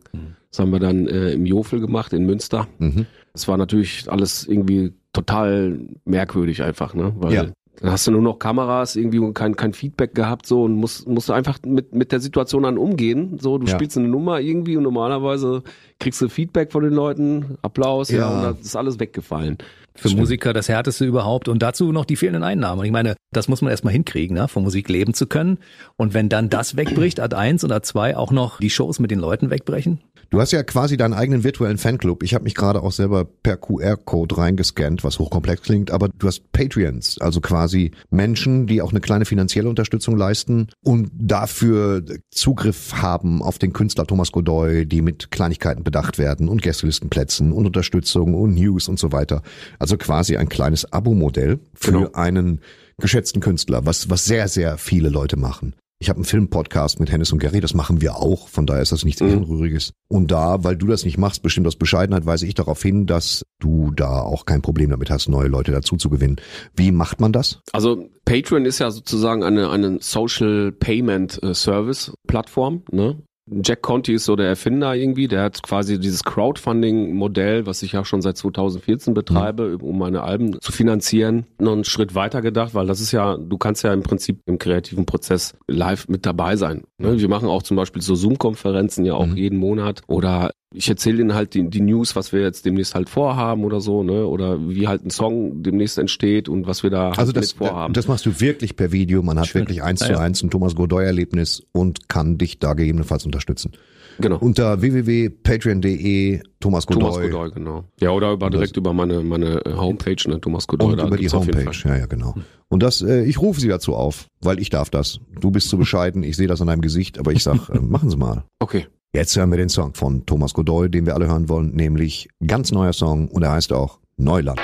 Das haben wir dann äh, im Jofel gemacht in Münster. Mhm. Das war natürlich alles irgendwie total merkwürdig einfach, ne? Weil Ja. dann hast du nur noch Kameras irgendwie und kein, kein Feedback gehabt so und musst, musst du einfach mit, mit der Situation dann umgehen. So, du Ja. spielst eine Nummer irgendwie und normalerweise kriegst du Feedback von den Leuten, Applaus, ja, Ja. und das ist alles weggefallen. Für Musiker das Härteste überhaupt und dazu noch die fehlenden Einnahmen. Und Ich meine, das muss man erstmal hinkriegen, ne? von Musik leben zu können. Und wenn dann das wegbricht, Ad 1 und Ad 2 auch noch die Shows mit den Leuten wegbrechen. Du hast ja quasi deinen eigenen virtuellen Fanclub. Ich habe mich gerade auch selber per QR-Code reingescannt, was hochkomplex klingt, aber du hast Patreons, also quasi Menschen, die auch eine kleine finanzielle Unterstützung leisten und dafür Zugriff haben auf den Künstler Thomas Godoy, die mit Kleinigkeiten bedacht werden und Gästelistenplätzen und Unterstützung und News und so weiter. Also quasi ein kleines Abo-Modell für Genau. einen geschätzten Künstler, was, was sehr, sehr viele Leute machen. Ich habe einen Filmpodcast mit Hennes und Gary, das machen wir auch, von daher ist das nichts Mhm. Ehrenrühriges. Und da, weil du das nicht machst, bestimmt aus Bescheidenheit, weise ich darauf hin, dass du da auch kein Problem damit hast, neue Leute dazu zu gewinnen. Wie macht man das? Also Patreon ist ja sozusagen eine, eine Social Payment äh, Service Plattform, ne? Jack Conti ist so der Erfinder irgendwie, der hat quasi dieses Crowdfunding-Modell, was ich ja schon seit 2014 betreibe, um meine Alben zu finanzieren, noch einen Schritt weiter gedacht, weil das ist ja, du kannst ja im Prinzip im kreativen Prozess live mit dabei sein. Ne? Wir machen auch zum Beispiel so Zoom-Konferenzen ja auch jeden Monat oder ich erzähle denen halt die, die News, was wir jetzt demnächst halt vorhaben oder so, ne? Oder wie halt ein Song demnächst entsteht und was wir da halt Also das, mit vorhaben. das machst du wirklich per Video. Man hat wirklich eins Ja, zu eins ein Thomas Godoy-Erlebnis und kann dich da gegebenenfalls unterstützen. Genau. Unter www.patreon.de Thomas Godoy. Thomas Godoy, genau. Ja, oder über, direkt über meine, meine Homepage, ne, Thomas Godoy. Und da über die Homepage, ja, ja, genau. Und das, äh, ich rufe sie dazu auf, weil ich darf das. Du bist zu bescheiden, ich sehe das an deinem Gesicht, aber ich sag, äh, machen Sie mal. Okay. Jetzt hören wir den Song von Thomas Godoy, den wir alle hören wollen, nämlich ganz neuer Song und er heißt auch Neuland.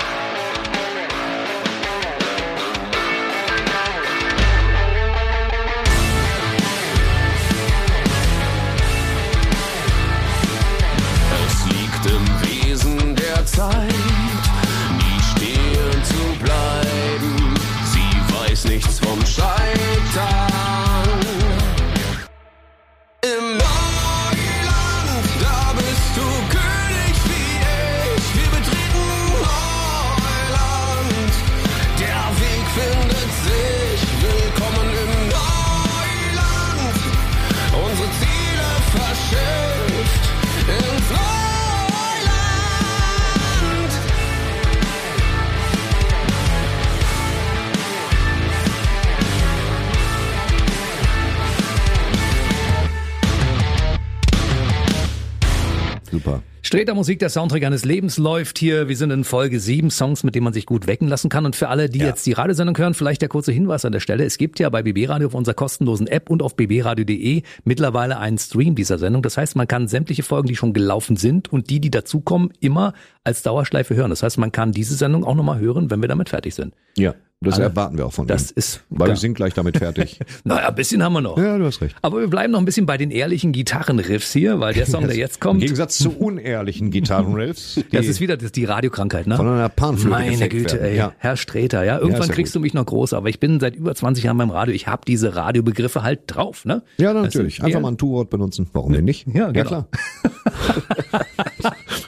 Super. Streter Musik, der Soundtrack eines Lebens läuft hier. Wir sind in Folge sieben Songs, mit denen man sich gut wecken lassen kann. Und für alle, die jetzt die Radiosendung hören, vielleicht der kurze Hinweis an der Stelle. Es gibt ja bei BB Radio auf unserer kostenlosen App und auf bbradio.de mittlerweile einen Stream dieser Sendung. Das heißt, man kann sämtliche Folgen, die schon gelaufen sind und die, die dazukommen, immer als Dauerschleife hören. Das heißt, man kann diese Sendung auch nochmal hören, wenn wir damit fertig sind. Ja, das Alle- erwarten wir auch von Das ihm. ist, Weil ja. wir sind gleich damit fertig. Naja, ein bisschen haben wir noch. Ja, du hast recht. Aber wir bleiben noch ein bisschen bei den ehrlichen Gitarrenriffs hier, weil der Song, der jetzt kommt, Im Gegensatz zu unehrlichen Gitarrenriffs. das ist wieder das, die Radiokrankheit, ne? Von einer Panflöte Meine Güte, werden. ey. Ja. Herr Streter, ja. Irgendwann ja kriegst gut. du mich noch groß, aber ich bin seit über 20 Jahren beim Radio. Ich habe diese Radiobegriffe halt drauf, ne? Ja, natürlich. Einfach mal ein Tu-Wort benutzen. Warum denn nicht? Ja, genau. klar.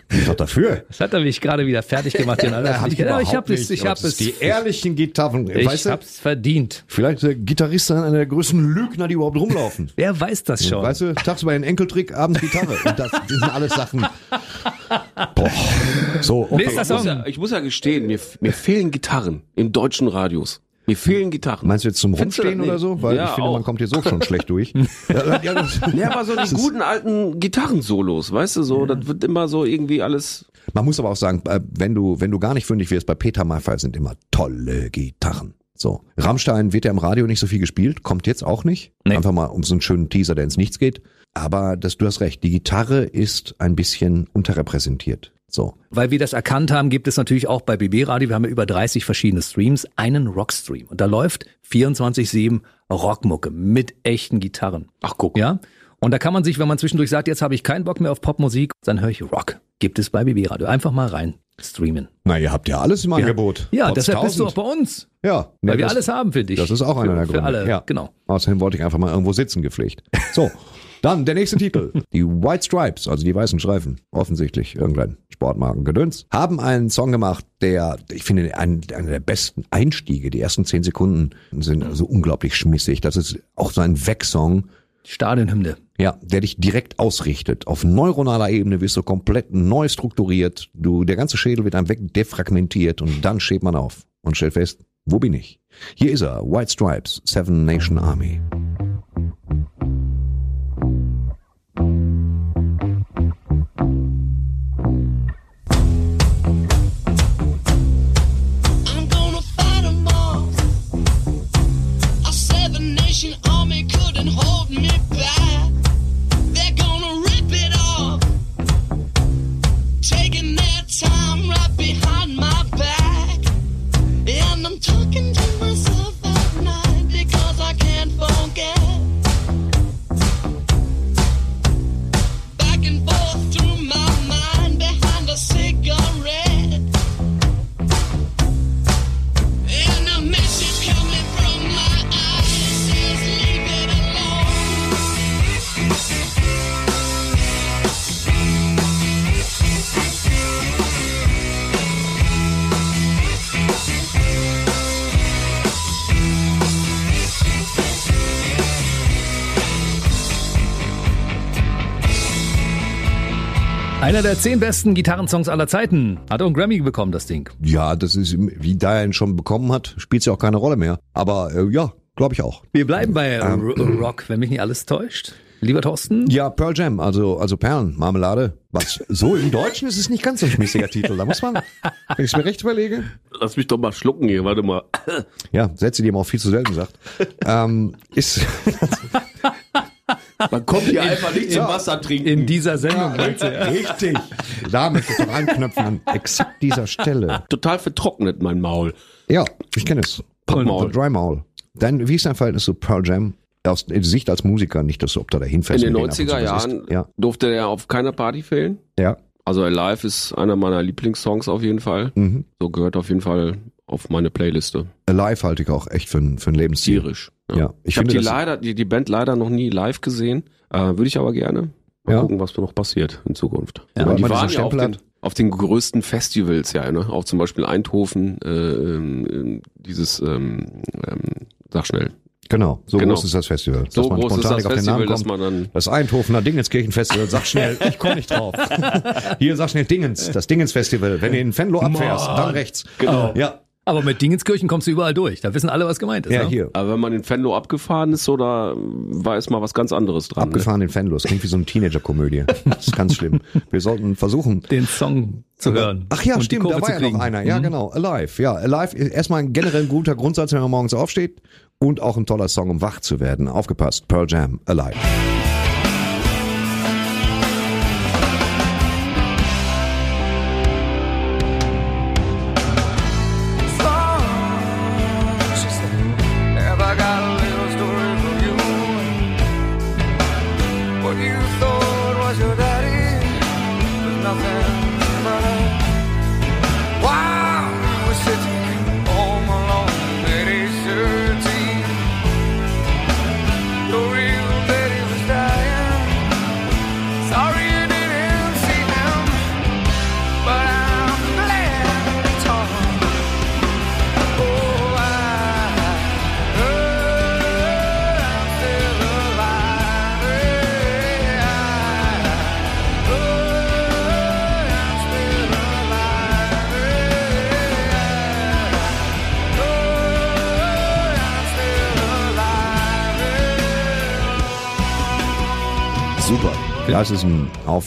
Bin ich doch dafür. Das hat er mich gerade wieder fertig gemacht. Den hab ich habe es, ich habe es. Die ehrlichen Gitarren. Ich weißt du, hab's verdient. vielleicht der Gitarrist ist einer der größten Lügner, die überhaupt rumlaufen. Wer weiß das schon? Weißt du, tagsüber den Enkeltrick, abends Gitarre. Und das, das sind alles Sachen. Boah. So, okay. Nächster Ich muss, ja, ich muss ja gestehen, mir, mir fehlen Gitarren im deutschen Radios. Mir fehlen Gitarren. Meinst du jetzt zum Findest Rumstehen oder so? Weil Ja, ich finde, auch. man kommt hier so schon schlecht durch. Ja, ja, das- Ja, aber so die guten alten Gitarrensolos, weißt du, so, das wird immer so irgendwie alles. Man muss aber auch sagen, äh, wenn du, wenn du gar nicht fündig wirst, bei Peter Maffay sind immer tolle Gitarren. So. Rammstein wird ja im Radio nicht so viel gespielt, kommt jetzt auch nicht. Nee. Einfach mal um so einen schönen Teaser, der ins Nichts geht. Aber das, du hast recht, die Gitarre ist ein bisschen unterrepräsentiert. So. Weil wir das erkannt haben, gibt es natürlich auch bei BB Radio, wir haben ja über 30 verschiedene Streams, einen Rockstream. Und da läuft 24-7 Rockmucke mit echten Gitarren. Ach, guck. Ja? Und da kann man sich, wenn man zwischendurch sagt, jetzt habe ich keinen Bock mehr auf Popmusik, dann höre ich Rock. Gibt es bei BB Radio. Einfach mal rein streamen. Na, ihr habt ja alles im Angebot. Ja, Trotz deshalb bist du auch 1000. bei uns. Ja. Weil wir alles haben für dich. Das ist auch einer für, der Für Gründe. alle, ja. genau. Außerdem wollte ich einfach mal irgendwo sitzen gepflegt. So, dann der nächste Titel. Die White Stripes, also die weißen Streifen, offensichtlich irgendein Sportmarkengedöns, haben einen Song gemacht, der, ich finde, ein, einer der besten Einstiege. Die ersten zehn Sekunden sind so unglaublich schmissig. Das ist auch so ein Wegsong. Stadionhymne. Ja, der dich direkt ausrichtet. Auf neuronaler Ebene wirst du komplett neu strukturiert. Du, der ganze Schädel wird einem wegdefragmentiert und dann steht man auf und stellt fest, wo bin ich? Hier ist er, White Stripes, Seven Nation Army. Einer der zehn besten Gitarrensongs aller Zeiten. Hat auch einen Grammy bekommen, das Ding. Ja, das ist, wie Diane schon bekommen hat, spielt ja auch keine Rolle mehr. Aber äh, ja, glaube ich auch. Wir bleiben bei R- Rock, wenn mich nicht alles täuscht. Lieber Thorsten? Ja, Pearl Jam, also, also Perlen, Marmelade. Was? So im Deutschen ist es nicht ganz so ein schmissiger Titel. Da muss man, wenn ich es mir recht überlege. Lass mich doch mal schlucken hier, warte mal. Ja, Sätze, die man auch viel zu selten sagt. ähm, ist, Man kommt hier einfach nicht zum Wasser trinken. In dieser Sendung. meinst du, ja. richtig. Da möchte ich doch anknüpfen an exakt dieser Stelle. Total vertrocknet mein Maul. Ja, ich kenne es. Pappmaul. Dry Maul. Dein, wie ist dein Verhältnis zu Pearl Jam? Aus Sicht als Musiker, nicht, dass du ob da hinfährst. In den mit denen ab und 90er zu was Jahren. Ja, durfte er auf keiner Party fehlen. ja. Also Alive ist einer meiner Lieblingssongs auf jeden Fall. Mhm. So gehört auf jeden Fall auf meine Playliste. Alive halte ich auch echt für, ein- für ein Lebensstil. Tierisch. Ja, Ich, ich habe die das- leider, die, die Band leider noch nie live gesehen. Äh, Würde ich aber gerne. Mal Ja. gucken, was noch passiert in Zukunft. Ja, Aber die waren ja auf den, auf den größten Festivals, ja, ne? Auch zum Beispiel Eindhoven, äh, ähm, dieses, ähm, ähm, sag schnell. Genau, so Genau. groß ist das Festival. So dass man groß ist spontan das nicht auf den Festival, Namen dass kommt. man dann Das Eindhovener Dingenskirchenfestival, sag schnell, ich komme nicht drauf. Hier, sag schnell Dingens, das Dingens-Festival. Wenn du in Venlo abfährst, Mann. dann rechts. Genau. Ja, Aber mit Dingenskirchen kommst du überall durch. Da wissen alle, was gemeint ist. ja, ne? hier. Aber wenn man in Venlo abgefahren ist, oder war es mal was ganz anderes dran? ne? Abgefahren in Venlo. Das klingt wie so eine Teenager-Komödie. Das ist ganz schlimm. Wir sollten versuchen, Den Song zu hören. Ach ja, stimmt, da war ja noch einer. Ja, Mhm. genau. Alive. Ja, Alive ist erstmal ein generell guter Grundsatz, wenn man morgens aufsteht. Und auch ein toller Song, um wach zu werden. Aufgepasst. Pearl Jam. Alive.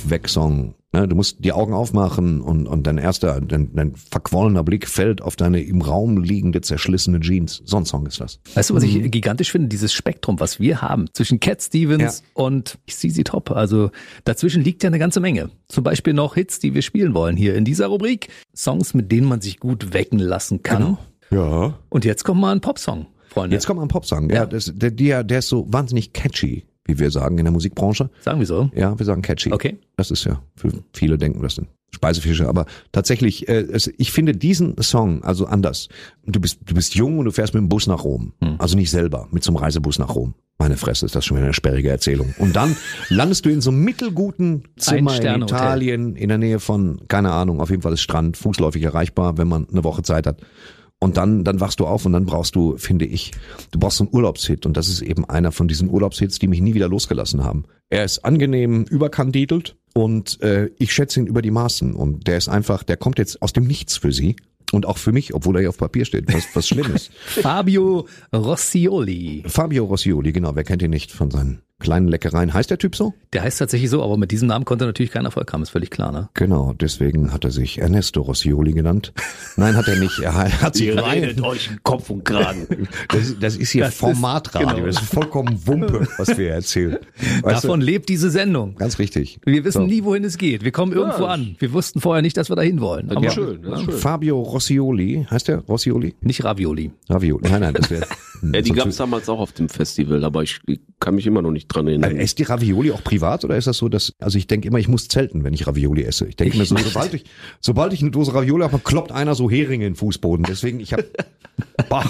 Aufwecksong. Ne, Du musst die Augen aufmachen und, und dein erster, dein, dein verquollener Blick fällt auf deine im Raum liegende, zerschlissene Jeans. So ein Song ist das. Weißt du, was Mhm. ich gigantisch finde? Dieses Spektrum, was wir haben zwischen Cat Stevens und CZ Top. Also dazwischen liegt ja eine ganze Menge. Zum Beispiel noch Hits, die wir spielen wollen hier in dieser Rubrik. Songs, mit denen man sich gut wecken lassen kann. Ja. Und jetzt kommt mal ein Popsong, Freunde. Jetzt kommt mal ein Popsong. Ja, das, der, der, der ist so wahnsinnig catchy, wie wir sagen in der Musikbranche. Sagen wir so. Ja, wir sagen catchy. Okay. Das ist ja, für viele denken, das sind Speisefische, aber tatsächlich, äh, es, ich finde diesen Song also anders. Du bist, du bist jung und du fährst mit dem Bus nach Rom. Hm. Also nicht selber, mit so einem Reisebus nach Rom. Meine Fresse, ist das schon wieder eine sperrige Erzählung. Und dann landest du in so einem mittelguten Zimmer in. Italien, in der Nähe von, keine Ahnung, auf jeden Fall ist Strand, fußläufig erreichbar, wenn man eine Woche Zeit hat. Und dann, dann wachst du auf und dann brauchst du, finde ich, du brauchst so einen Urlaubshit. Und das ist eben einer von diesen Urlaubshits, die mich nie wieder losgelassen haben. Er ist angenehm überkandidelt und äh, ich schätze ihn über die Maßen. Und der ist einfach, der kommt jetzt aus dem Nichts für sie. Und auch für mich, obwohl er hier auf Papier steht, was, was schlimm ist. Fabio Rossioli. Fabio Rossioli, genau, wer kennt ihn nicht von seinen kleinen Leckereien. Heißt der Typ so? Der heißt tatsächlich so, aber mit diesem Namen konnte er natürlich keinen Erfolg haben, ist völlig klar, ne? Genau, deswegen hat er sich Ernesto Rossioli genannt. Nein, hat er nicht. Er hat sich Ihr rein- redet euch in Kopf und Kragen. Das, das ist hier Das ist- Formatradio. genau. Das ist vollkommen Wumpe, was wir erzählen. Weißt Davon du? lebt diese Sendung. Ganz richtig. Wir wissen So. nie, wohin es geht. Wir kommen irgendwo an. Wir wussten vorher nicht, dass wir dahin wollen. Aber ist schön, das ist schön. Fabio Rossioli, heißt der Rossioli? nicht Ravioli. Ravioli. Nein, nein, das wäre. Ja, die gab es damals auch auf dem Festival, aber ich kann mich immer noch nicht dran erinnern. Esst die Ravioli auch privat oder ist das so, dass, also ich denke immer, ich muss zelten, wenn ich Ravioli esse. Ich denke mir so, sobald ich, sobald ich eine Dose Ravioli habe, kloppt einer so Heringe in den Fußboden. Deswegen, ich habe,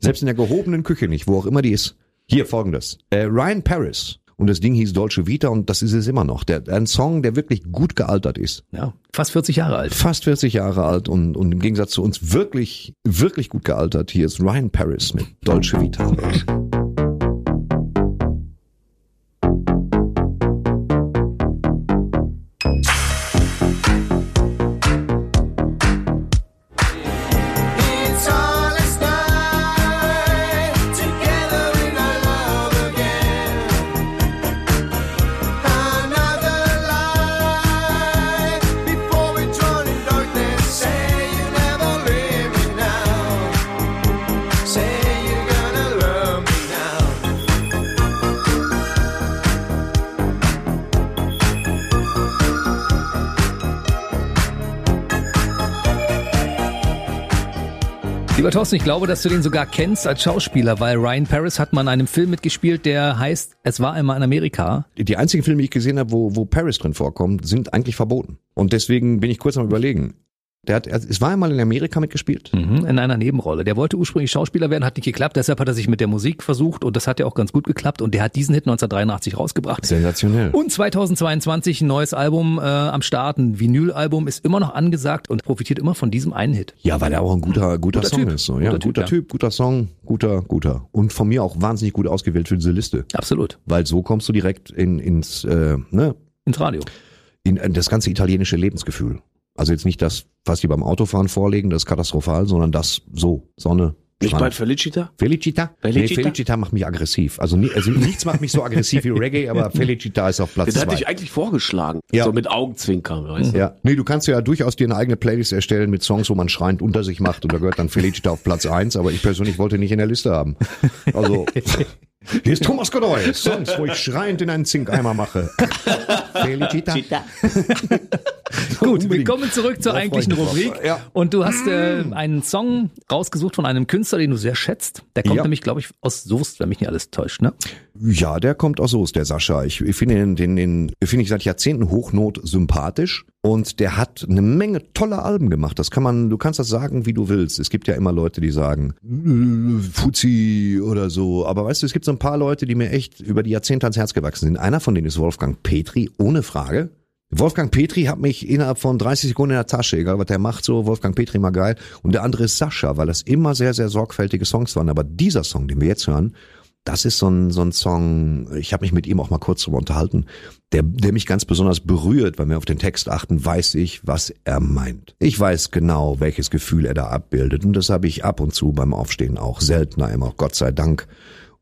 selbst in der gehobenen Küche nicht, wo auch immer die ist. Hier folgendes. Äh, Ryan Paris. Und das Ding hieß Dolce Vita und das ist es immer noch. Der, ein Song, der wirklich gut gealtert ist. Ja, fast 40 Jahre alt. Fast 40 Jahre alt und, und im Gegensatz zu uns wirklich, wirklich gut gealtert. Hier ist Ryan Paris mit Dolce Vita. Thorsten, ich glaube, dass du den sogar kennst als Schauspieler, weil Ryan Paris hat mal in einem Film mitgespielt, der heißt Es war einmal in Amerika. Die einzigen Filme, die ich gesehen habe, wo, wo Paris drin vorkommt, sind eigentlich verboten. Und deswegen bin ich kurz am überlegen. Der hat, es war einmal in Amerika mitgespielt. Mhm, in einer Nebenrolle. Der wollte ursprünglich Schauspieler werden, hat nicht geklappt. Deshalb hat er sich mit der Musik versucht und das hat ja auch ganz gut geklappt. Und der hat diesen Hit 1983 rausgebracht. Sensationell. Und 2022 ein neues Album äh, am Start. Ein Vinylalbum ist immer noch angesagt und profitiert immer von diesem einen Hit. Ja, weil er auch ein guter, guter, Guter Song Typ. ist. So. Ja, Guter guter, Typ, typ, ja. guter Song, guter, guter. Und von mir auch wahnsinnig gut ausgewählt für diese Liste. Absolut. Weil so kommst du direkt in, ins, äh, ne, Ins Radio. in, in das ganze italienische Lebensgefühl. Also jetzt nicht das, was die beim Autofahren vorlegen, das ist katastrophal, sondern das so, Sonne. Nicht Strand. bei Felicita? Felicita? Felicita? Nee, Felicita macht mich aggressiv. Also, nie, also nichts macht mich so aggressiv wie Reggae, aber Felicita ist auf Platz Den hatte zwei. ich eigentlich vorgeschlagen. Ja. So mit Augenzwinkern, weißt du? Ja, nee, du kannst ja durchaus dir eine eigene Playlist erstellen mit Songs, wo man schreiend unter sich macht und da gehört dann Felicita auf Platz eins, aber ich persönlich wollte nicht in der Liste haben. Also, hier ist Thomas Godoy, Songs, wo ich schreiend in einen Zinkeimer mache. Felicita. Gut, wir kommen zurück zur eigentlichen. Rubrik. Ja. Und du hast äh, einen Song rausgesucht von einem Künstler, den du sehr schätzt. Der kommt Ja. nämlich, glaube ich, aus Soest, wenn mich nicht alles täuscht, ne? Ja, der kommt aus Soest, der Sascha. Ich, ich finde den, den, den finde ich seit Jahrzehnten Hochnot sympathisch und der hat eine Menge toller Alben gemacht. Das kann man, du kannst das sagen, wie du willst. Es gibt ja immer Leute, die sagen Fuzzi oder so, aber weißt du, es gibt so ein paar Leute, die mir echt über die Jahrzehnte ans Herz gewachsen sind. Einer von denen ist Wolfgang Petri, ohne Frage. Wolfgang Petri hat mich innerhalb von 30 Sekunden in der Tasche, egal was der macht, so Wolfgang Petri mal geil. Und der andere ist Sascha, weil das immer sehr, sehr sorgfältige Songs waren. Aber dieser Song, den wir jetzt hören, das ist so ein, so ein Song, ich habe mich mit ihm auch mal kurz drüber unterhalten, der, der mich ganz besonders berührt, weil wir auf den Text achten, weiß ich, was er meint. Ich weiß genau, welches Gefühl er da abbildet und das habe ich ab und zu beim Aufstehen auch, seltener immer, Gott sei Dank.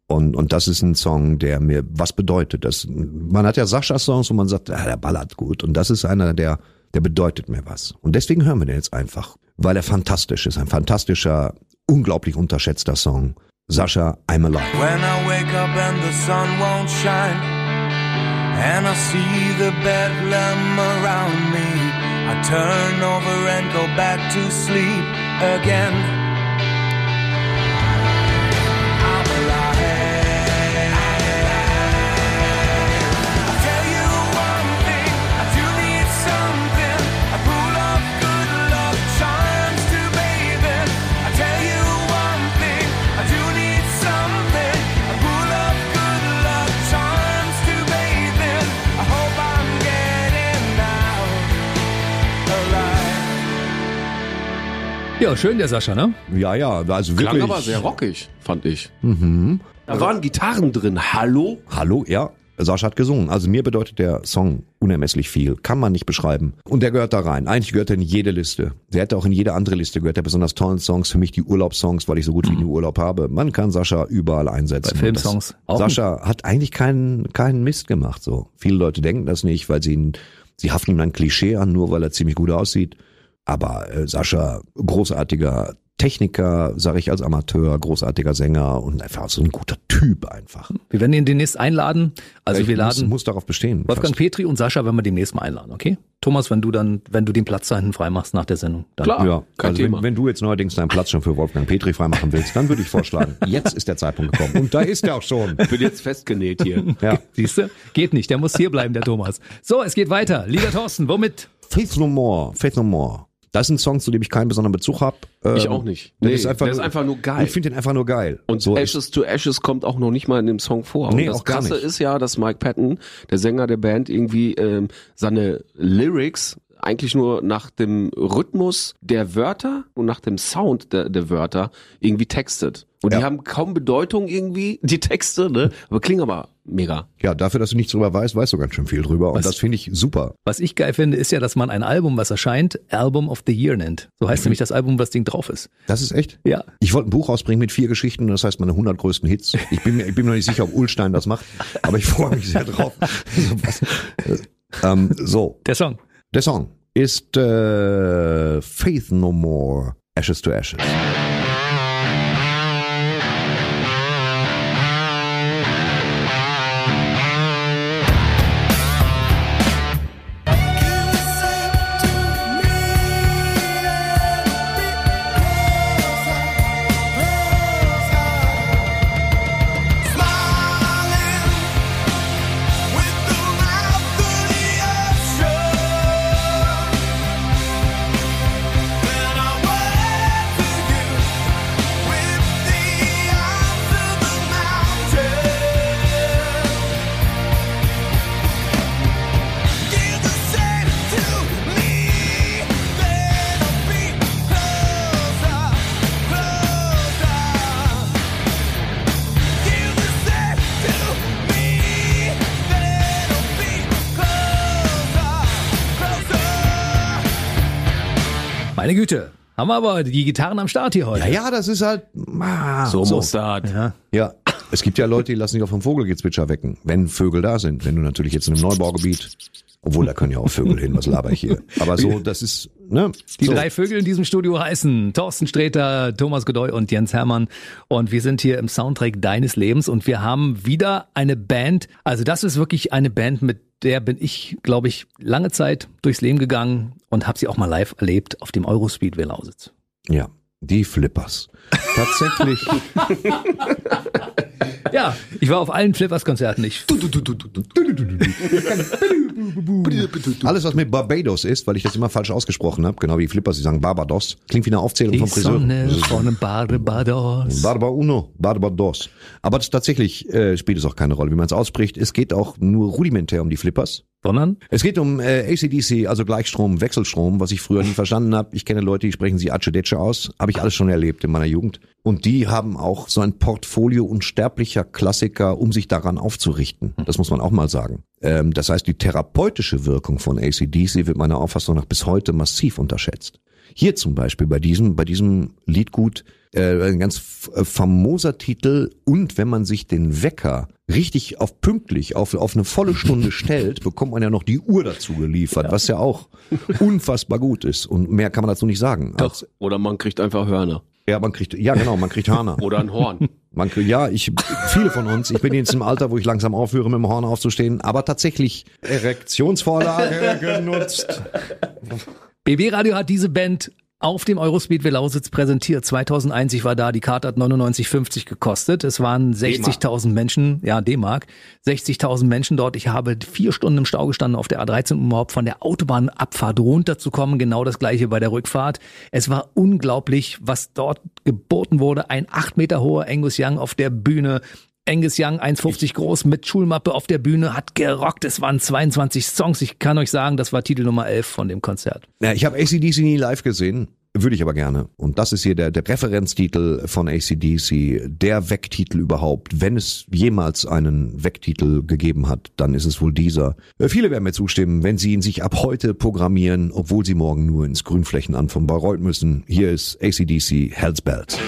Und, und das ist ein Song, der mir was bedeutet. Das, man hat ja Sascha-Songs, wo man sagt, ah, der ballert gut. Und das ist einer, der, der bedeutet mir was. Und deswegen hören wir den jetzt einfach, weil er fantastisch ist. Ein fantastischer, unglaublich unterschätzter Song. Sascha, I'm Alive. When I wake up and the sun won't shine, and I see the bedlam around me, I turn over and go back to sleep again. Ja, schön der Sascha, ne? Ja, ja, also Klang wirklich. aber sehr rockig, fand ich. Mhm. Da waren Gitarren drin. Hallo? Hallo, ja. Sascha hat gesungen. Also mir bedeutet der Song unermesslich viel. Kann man nicht beschreiben. Und der gehört da rein. Eigentlich gehört er in jede Liste. Der hätte auch in jede andere Liste gehört. Der besonders tollen Songs. Für mich die Urlaubssongs, weil ich so gut wie nie Urlaub habe. Man kann Sascha überall einsetzen. Bei Filmsongs auch. Sascha hat eigentlich keinen, keinen Mist gemacht, so. Viele Leute denken das nicht, weil sie ihn, sie haften ihm ein Klischee an, nur weil er ziemlich gut aussieht. Aber äh, Sascha, großartiger Techniker, sage ich als Amateur, großartiger Sänger und einfach so ein guter Typ einfach. Wir werden ihn demnächst einladen. Also Ich wir muss, laden muss darauf bestehen. Wolfgang fast. Petri und Sascha werden wir demnächst mal einladen, okay? Thomas, wenn du dann, wenn du den Platz da hinten freimachst nach der Sendung. Dann ja, also wenn, wenn du jetzt neuerdings deinen Platz schon für Wolfgang Petri freimachen willst, dann würde ich vorschlagen, jetzt ist der Zeitpunkt gekommen. Und da ist er auch schon. Bin jetzt festgenäht hier. Ja. Siehst du? Geht nicht, der muss hier bleiben, der Thomas. So, es geht weiter. Lieber Thorsten, womit? Faith No More, Faith No More. Das ist ein Song, zu dem ich keinen besonderen Bezug habe. Ich auch nicht. Der Nee, ist einfach, der nur, ist einfach nur geil. Ich finde den einfach nur geil. Und so Ashes to Ashes kommt auch noch nicht mal in dem Song vor. Nee, und das auch gar Krasse nicht. ist ja, dass Mike Patton, der Sänger der Band, irgendwie ähm, seine Lyrics eigentlich nur nach dem Rhythmus der Wörter und nach dem Sound der, der Wörter irgendwie textet. Und die haben kaum Bedeutung irgendwie, die Texte, ne? Aber klingen aber mega. Ja, dafür, dass du nichts drüber weißt, weißt du ganz schön viel drüber. Und Was- das finde ich super. Was ich geil finde, ist ja, dass man ein Album, was erscheint, Album of the Year nennt. So heißt nämlich das Album, wo das Ding drauf ist. Das ist echt? Ja. Ich wollte ein Buch rausbringen mit vier Geschichten, das heißt meine 100 größten Hits. Ich bin mir, ich bin mir noch nicht sicher, ob Ulstein das macht, aber ich freue mich sehr drauf. Was- ähm, so, Der Song. Der Song ist äh, uh, Faith No More, Ashes to Ashes. Haben aber die Gitarren am Start hier heute. Ja, ja, das ist halt. Ah, So muss das. Ja. Ja, es gibt ja Leute, die lassen sich auch vom Vogelgezwitscher wecken, wenn Vögel da sind. Wenn du natürlich jetzt in einem Neubaugebiet, obwohl da können ja auch Vögel hin, was laber ich hier. Aber so, das ist, ne? Die so. drei Vögel in diesem Studio heißen Thorsten Sträter, Thomas Godoy und Jens Hermann. Und wir sind hier im Soundtrack deines Lebens und wir haben wieder eine Band. Also das ist wirklich eine Band, mit der bin ich, glaube ich, lange Zeit durchs Leben gegangen und habe sie auch mal live erlebt auf dem Eurospeedway Lausitz. Ja, die Flippers. Tatsächlich. Ja, ich war auf allen Flippers-Konzerten. Ich Alles, was mit Barbados ist, weil ich das immer falsch ausgesprochen habe, genau wie Flippers, sie sagen Barbados, klingt wie eine Aufzählung die vom Friseur. Sonne von Barbados. Barba Uno, Barbados. Aber tatsächlich äh, spielt es auch keine Rolle, wie man es ausspricht. Es geht auch nur rudimentär um die Flippers. Sondern? Es geht um äh, ACDC, also Gleichstrom, Wechselstrom, was ich früher nie verstanden habe. Ich kenne Leute, die sprechen sie Acedece aus. Habe ich alles schon erlebt in meiner Jugend. Und die haben auch so ein Portfolio unsterblicher Klassiker, um sich daran aufzurichten. Das muss man auch mal sagen. Ähm, das heißt, die therapeutische Wirkung von ACDC wird meiner Auffassung nach bis heute massiv unterschätzt. Hier zum Beispiel bei diesem, bei diesem Liedgut äh, ein ganz äh, famoser Titel und wenn man sich den Wecker richtig auf pünktlich auf, auf eine volle Stunde stellt, bekommt man ja noch die Uhr dazu geliefert, was ja auch unfassbar gut ist und mehr kann man dazu nicht sagen. Doch. Oder man kriegt einfach Hörner. Ja, man kriegt, ja genau, man kriegt Hörner. Oder ein Horn. Man kriegt, ja, ich, viele von uns, ich bin jetzt im Alter, wo ich langsam aufhöre, mit dem Horn aufzustehen, aber tatsächlich Erektionsvorlage genutzt. BB Radio hat diese Band auf dem Eurospeedway Lausitz präsentiert. 2001, ich war da, die Karte hat 99,50 gekostet. Es waren 60.000 Menschen, ja, D-Mark, 60.000 Menschen dort. Ich habe vier Stunden im Stau gestanden auf der A13, um überhaupt von der Autobahnabfahrt runterzukommen. Genau das gleiche bei der Rückfahrt. Es war unglaublich, was dort geboten wurde. Ein acht Meter hoher Angus Young auf der Bühne. Angus Young, 1,50 groß, mit Schulmappe auf der Bühne, hat gerockt. Es waren 22 Songs. Ich kann euch sagen, das war Titel Nummer 11 von dem Konzert. Ja, ich habe ACDC nie live gesehen. Würde ich aber gerne. Und das ist hier der, der Referenztitel von ACDC, der Wecktitel überhaupt. Wenn es jemals einen Wecktitel gegeben hat, dann ist es wohl dieser. Äh, Viele werden mir zustimmen, wenn sie ihn sich ab heute programmieren, obwohl sie morgen nur ins Grünflächenamt von Bayreuth müssen. Hier ist ACDC Hell's Belt.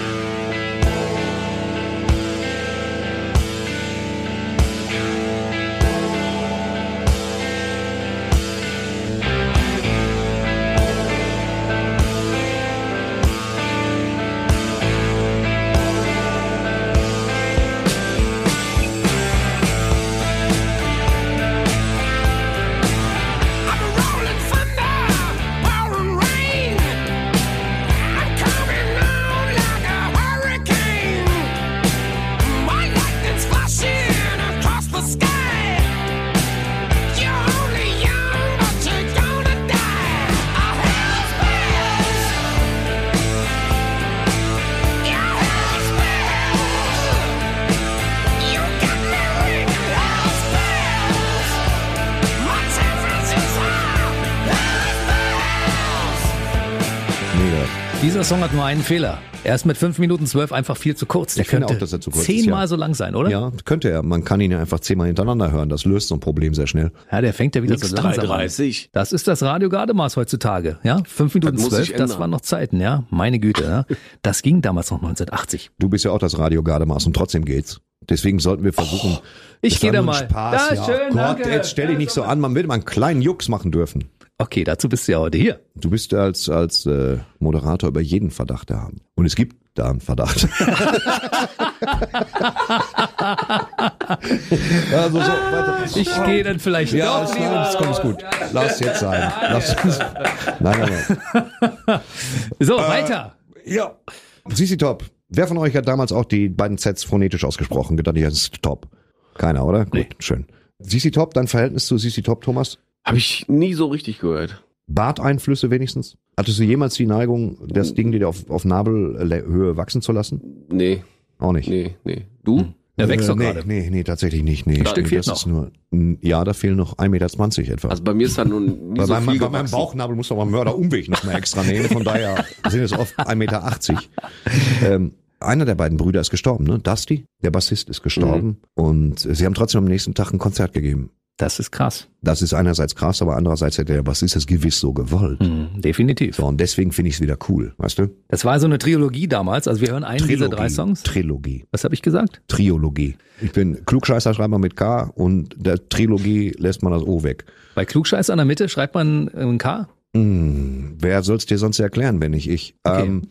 Dieser Song hat nur einen Fehler. Er ist mit 5 Minuten 12 einfach viel zu kurz. Der Ich finde könnte auch, dass er zu kurz ist, zehnmal ja. so lang sein, oder? Ja, könnte er. Man kann ihn ja einfach zehnmal hintereinander hören. Das löst so ein Problem sehr schnell. Ja, der fängt ja wieder Nix so langsam an. 3,30. Das ist das Radio Gardemaß heutzutage. Ja, 5 Minuten Das muss 12, sich das waren noch Zeiten, ja. Meine Güte, ja. Das ging damals noch 1980. Du bist ja auch das Radio Gardemaß und trotzdem geht's. Deswegen sollten wir versuchen. Oh, ich das geh war da mal. Spaß, Da, ja. schön, Gott, danke. jetzt stell dich nicht so an. Man will mal einen kleinen Jux machen dürfen. Okay, dazu bist du ja heute hier. Du bist als, als äh, Moderator über jeden Verdacht erhaben. Und es gibt da einen Verdacht. also so. Ich gehe dann vielleicht Ja, doch lieber nein, das kommt gut. Lass jetzt sein. Lass uns. Nein, nein, So, Äh, weiter. nein. Ja. Sisi Top. Wer von euch hat damals auch die beiden Sets phonetisch ausgesprochen? Gedacht, ja, das ist Top. Keiner, oder? Gut, schön. Sisi Top, dein Verhältnis zu Sisi Top, Thomas? Habe ich nie so richtig gehört. Barteinflüsse wenigstens? Hattest du jemals die Neigung, das Ding dir auf, auf Nabelhöhe wachsen zu lassen? Nee, Auch nicht. nee, nee. Du? Der wächst doch nee, gerade. Nee, nee, tatsächlich nicht. Nee, Stück Nee, fehlt das ist nur, ja, da fehlen noch 1,20 Meter etwa. Also bei mir ist da nun nie bei, so meinem, viel bei meinem. Bauchnabel muss man mal Mörderumweg noch mal extra nehmen. Von daher sind es oft 1,80 Meter. Ähm, einer der beiden Brüder ist gestorben, ne? Dusty, der Bassist, ist gestorben. Und sie haben trotzdem am nächsten Tag ein Konzert gegeben. Das ist krass. Das ist einerseits krass, aber andererseits hätte er, was ist das gewiss so gewollt. Mhm, definitiv. So, und deswegen finde ich es wieder cool, weißt du? Das war so eine Trilogie damals. Also wir hören einen dieser drei Songs. Trilogie. Was habe ich gesagt? Triologie. Ich bin Klugscheißer, schreibt man mit K und der Trilogie lässt man das O weg. Bei Klugscheiß an der Mitte schreibt man ein K. Hm, wer soll's dir sonst erklären, wenn nicht ich? Okay. Ähm,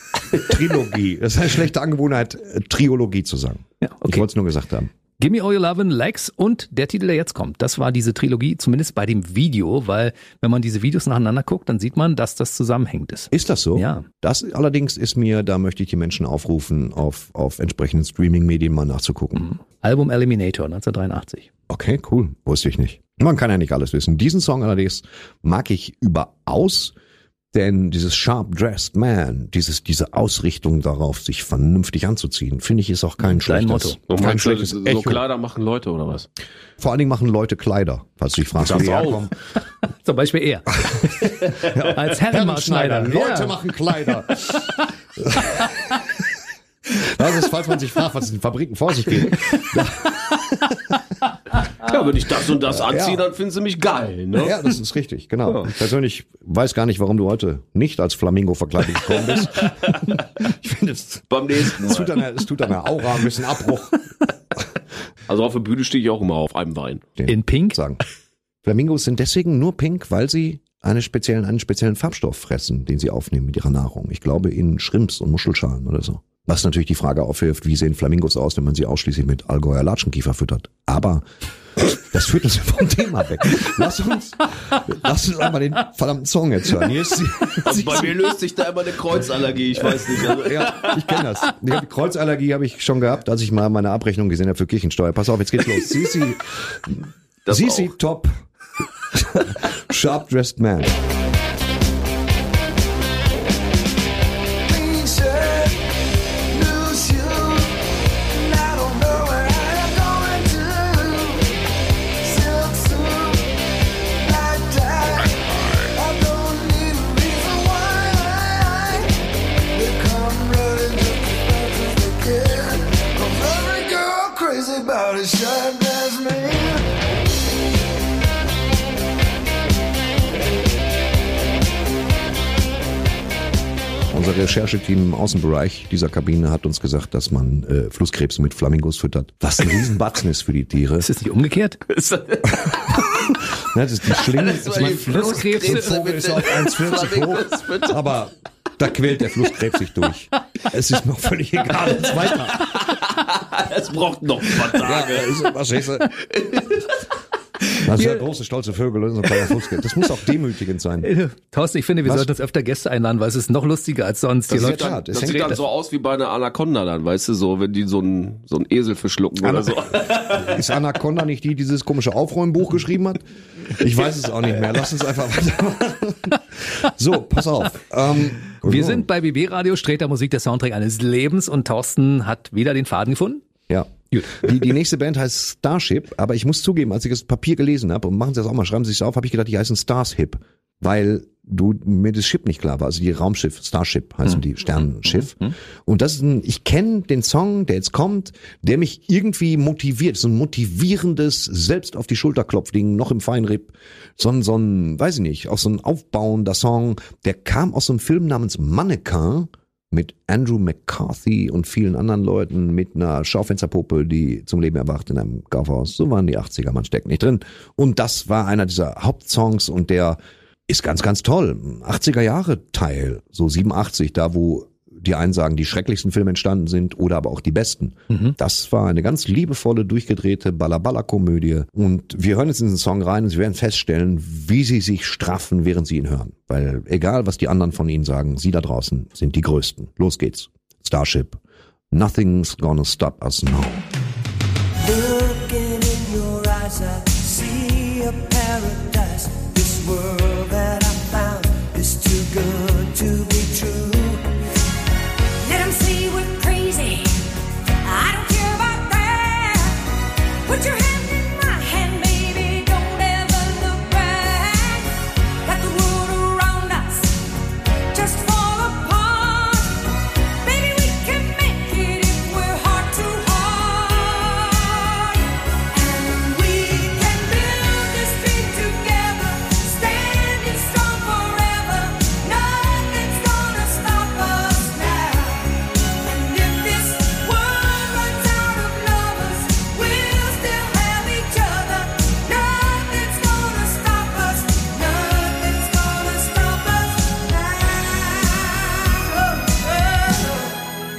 Trilogie. Das ist eine schlechte Angewohnheit, äh, Triologie zu sagen. Ja, Ich wollte es nur gesagt haben. Give Me All Your Lovin' Legs und der Titel, der jetzt kommt. Das war diese Trilogie, zumindest bei dem Video, weil wenn man diese Videos nacheinander guckt, dann sieht man, dass das zusammenhängend ist. Ist das so? Ja. Das allerdings ist mir, da möchte ich die Menschen aufrufen, auf, auf entsprechenden Streaming-Medien mal nachzugucken. Album Eliminator 1983. Okay, cool. Wusste ich nicht. Man kann ja nicht alles wissen. Diesen Song allerdings mag ich überaus, denn dieses Sharp Dressed Man, dieses, diese Ausrichtung darauf, sich vernünftig anzuziehen, finde ich, ist auch kein Dein schlechtes, Motto. Und kein meinst du, schlechtes so Echo. Kleider machen Leute oder was? Vor allen Dingen machen Leute Kleider, falls du dich fragst, wo die auch. herkommen. Zum Beispiel er. Als Herrenmaßschneider. Leute Ja. machen Kleider. Das ist, falls man sich fragt, was in den Fabriken vor sich geht. Ja, wenn ich das und das anziehe, Ja. dann finden sie mich geil, ne? Ja, das ist richtig, genau. Ich persönlich weiß gar nicht, warum du heute nicht als Flamingo verkleidet gekommen bist. Ich finde, es, Beim nächsten es, tut Mal. deiner, es tut deiner Aura ein bisschen Abbruch. Also auf der Bühne stehe ich auch immer auf einem Bein. In Pink? Sagen. Flamingos sind deswegen nur pink, weil sie eine speziellen, einen speziellen Farbstoff fressen, den sie aufnehmen mit ihrer Nahrung. Ich glaube in Shrimps und Muschelschalen oder so. Was natürlich die Frage aufwirft, wie sehen Flamingos aus, wenn man sie ausschließlich mit Allgäuer Latschenkiefer füttert. Aber das führt uns vom Thema weg. Lass uns, lass uns einmal den verdammten Song jetzt hören. Hier ist sie, Also bei mir löst sich da immer eine Kreuzallergie, ich weiß nicht. Also, ja, ich kenne das. Die Kreuzallergie habe ich schon gehabt, als ich mal meine Abrechnung gesehen habe für Kirchensteuer. Pass auf, jetzt geht's los. Sisi, Sisi. Top, Sharp Dressed Man. Rechercheteam im Außenbereich dieser Kabine hat uns gesagt, dass man äh, Flusskrebs mit Flamingos füttert. Was ein Riesenbatzen ist für die Tiere. Ist es nicht umgekehrt? Ne, das ist die Schlinge. Das die Flusskrebse der Vogel ist auf 1,40 hoch, aber da quält der Flusskrebs sich durch. Es ist mir auch völlig egal, jetzt weiter. Es braucht noch ein paar Ja, Tage. ist, verstehst du? Das ist ja große, stolze Vögel, das ist ein kleiner Flusskrebs. Das muss auch demütigend sein. Äh, Thorsten, ich finde, wir Was? sollten uns öfter Gäste einladen, weil es ist noch lustiger als sonst. Das klar. Es Das sieht dann so aus wie bei einer Anaconda dann, weißt du, so, wenn die so einen so einen Esel verschlucken oder so. Ist Anaconda nicht die, die dieses komische Aufräumbuch geschrieben hat? Ich weiß es auch nicht mehr. Lass uns einfach weitermachen. So, pass auf. Ähm, Wir sind bei BB Radio, Streter Musik, der Soundtrack eines Lebens und Thorsten hat wieder den Faden gefunden. Ja. Die, die nächste Band heißt Starship, aber ich muss zugeben, als ich das Papier gelesen habe, und machen Sie das auch mal, schreiben Sie es auf, habe ich gedacht, die heißen Starship, weil du mir das Schiff nicht klar war, also die Raumschiff, Starship heißen die Sternenschiff. Und das ist ein, ich kenne den Song, der jetzt kommt, der mich irgendwie motiviert, so ein motivierendes, selbst auf die Schulter klopfding, noch im Feinripp, so ein, so ein, weiß ich nicht, auch so ein aufbauender Song, der kam aus so einem Film namens Mannequin, mit Andrew McCarthy und vielen anderen Leuten mit einer Schaufensterpuppe, die zum Leben erwacht in einem Kaufhaus. So waren die 80er, man steckt nicht drin. Und das war einer dieser Hauptsongs und der ist ganz, ganz toll. 80er Jahre Teil, so 87, da wo die einen sagen, die schrecklichsten Filme entstanden sind oder aber auch die besten. Das war eine ganz liebevolle, durchgedrehte Balla-Balla-Komödie. Und wir hören jetzt in diesen Song rein und Sie werden feststellen, wie Sie sich straffen, während Sie ihn hören. Weil egal, was die anderen von Ihnen sagen, Sie da draußen sind die Größten. Los geht's. Starship. Nothing's gonna stop us now. Looking in your eyes, I see a paradise. This world that I found is too good to be Put your hand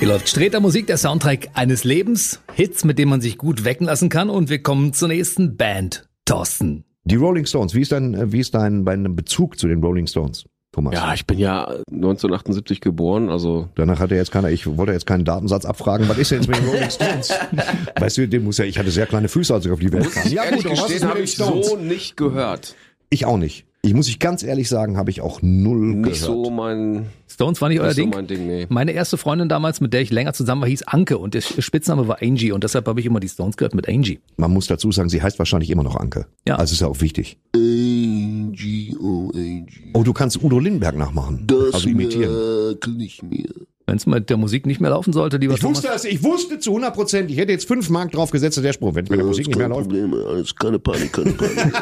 läuft Streter Musik, der Soundtrack eines Lebens. Hits, mit denen man sich gut wecken lassen kann. Und wir kommen zur nächsten Band. Thorsten. Die Rolling Stones, wie ist dein, äh, wie ist dein, dein Bezug zu den Rolling Stones, Thomas? Ja, ich bin ja 1978 geboren, also Danach hatte jetzt keiner, ich wollte jetzt keinen Datensatz abfragen, was ist denn jetzt mit den Rolling Stones? weißt du, den muss ja, ich hatte sehr kleine Füße, als ich auf die Welt kam. Ja gut, gestehen, habe den ich Stones? so nicht gehört. Ich auch nicht. Ich muss ich ganz ehrlich sagen, habe ich auch null Nicht gehört. so mein Stones war nicht euer nicht so Ding? mein Ding, nee. Meine erste Freundin damals, mit der ich länger zusammen war, hieß Anke und der Spitzname war Angie und deshalb habe ich immer die Stones gehört mit Angie. Man muss dazu sagen, sie heißt wahrscheinlich immer noch Anke. Ja. Also ist ja auch wichtig. A-G-O-A-G. Oh, du kannst Udo Lindenberg nachmachen. Das also imitieren. merke ich mir. Wenn es mit der Musik nicht mehr laufen sollte, lieber Ich wusste Thomas. es, ich wusste zu 100 Prozent, ich hätte jetzt 5 Mark drauf gesetzt, der Spruch, wenn mit der Musik nicht mehr läuft. Problem, alles keine Panik, keine Panik.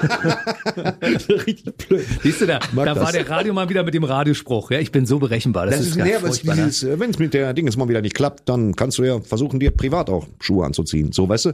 Richtig blöd. Siehst du da, Mag da das. war der Radio mal wieder mit dem Radiospruch. Ja, ich bin so berechenbar. Das, Das, ist ist, ganz näher, was furchtbar, ne? dieses, äh, wenn es mit der Dinges mal wieder nicht klappt, dann kannst du ja versuchen, dir privat auch Schuhe anzuziehen. So, weißt du?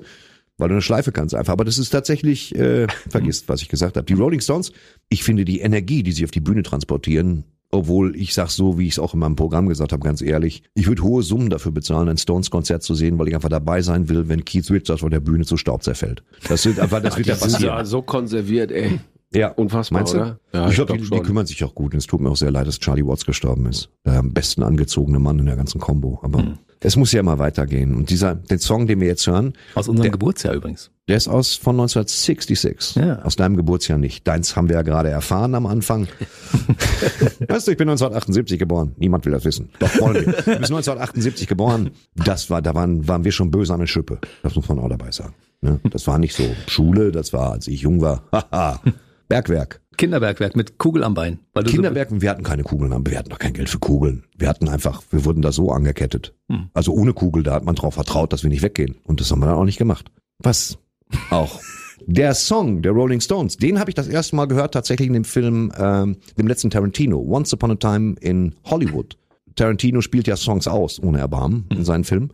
Weil du eine Schleife kannst einfach. Aber das ist tatsächlich, äh, vergisst, was ich gesagt habe. Die Rolling Stones, ich finde die Energie, die sie auf die Bühne transportieren, obwohl ich sag so, wie ich es auch in meinem Programm gesagt habe, ganz ehrlich, ich würde hohe Summen dafür bezahlen, ein Stones-Konzert zu sehen, weil ich einfach dabei sein will, wenn Keith Richards von der Bühne zu Staub zerfällt. Das wird einfach, das wird ja passieren. ja so konserviert, ey. Ja, Unfassbar, Meinst du? oder? Ja, ich glaube, glaub die, die kümmern sich auch gut. Und es tut mir auch sehr leid, dass Charlie Watts gestorben ist. Der am besten angezogene Mann in der ganzen Combo. Aber Hm. Es muss ja immer weitergehen. Und dieser, den Song, den wir jetzt hören, Aus unserem Der- Geburtsjahr übrigens. der ist aus von 1966. Ja. Aus deinem Geburtsjahr nicht. Deins haben wir ja gerade erfahren am Anfang. weißt du, ich bin 1978 geboren. Niemand will das wissen. Doch wollen wir. Du bist 1978 geboren. Das war, da waren, waren wir schon böse an der Schippe. Das muss man auch dabei sagen. Ne? Das war nicht so Schule, das war, als ich jung war. Haha. Bergwerk. Kinderbergwerk mit Kugel am Bein. Weil du so- Kinderwerken, wir hatten keine Kugeln, aber wir hatten doch kein Geld für Kugeln. Wir hatten einfach, wir wurden da so angekettet. Hm. Also ohne Kugel, da hat man drauf vertraut, dass wir nicht weggehen. Und das haben wir dann auch nicht gemacht. Was auch. Der Song der Rolling Stones, den habe ich das erste Mal gehört, tatsächlich in dem Film, ähm, dem letzten Tarantino, Once Upon a Time in Hollywood. Tarantino spielt ja Songs aus, ohne Erbarmen, in seinen Filmen.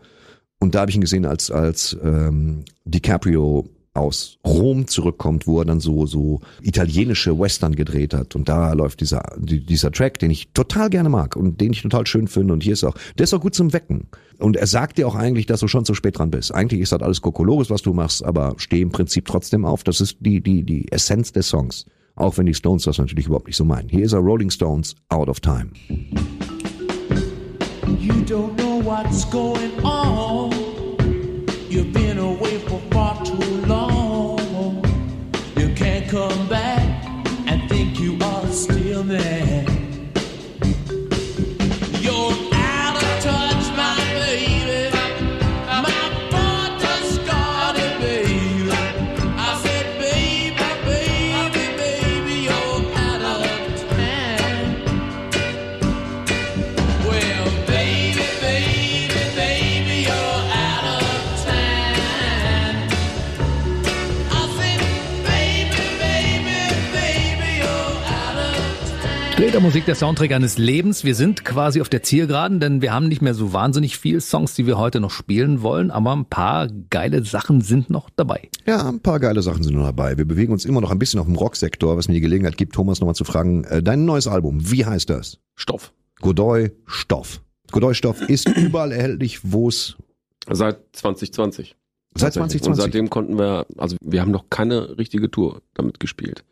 Und da habe ich ihn gesehen, als, als ähm, DiCaprio aus Rom zurückkommt, wo er dann so so italienische Western gedreht hat und da läuft dieser die- dieser Track, den ich total gerne mag und den ich total schön finde und hier ist auch der ist auch gut zum Wecken und er sagt dir auch eigentlich, dass du schon zu spät dran bist. Eigentlich ist das alles Kokolores, was du machst, aber steh im Prinzip trotzdem auf. Das ist die die die Essenz des Songs, auch wenn die Stones das natürlich überhaupt nicht so meinen. Hier ist er Rolling Stones Out of Time. You don't know what's going on. Come of time. Streter Musik, der Soundtrack eines Lebens. Wir sind quasi auf der Zielgeraden, denn wir haben nicht mehr so wahnsinnig viel Songs, die wir heute noch spielen wollen, aber ein paar geile Sachen sind noch dabei. Ja, ein paar geile Sachen sind noch dabei. Wir bewegen uns immer noch ein bisschen auf dem Rocksektor, was mir die Gelegenheit gibt, Thomas nochmal zu fragen, äh, dein neues Album, wie heißt das? Stoff. Godoy Stoff. Godoy Stoff ist überall erhältlich, wo es Seit 2020. Seit Tatsächlich. 2020. Und seitdem konnten wir, also wir haben noch keine richtige Tour damit gespielt.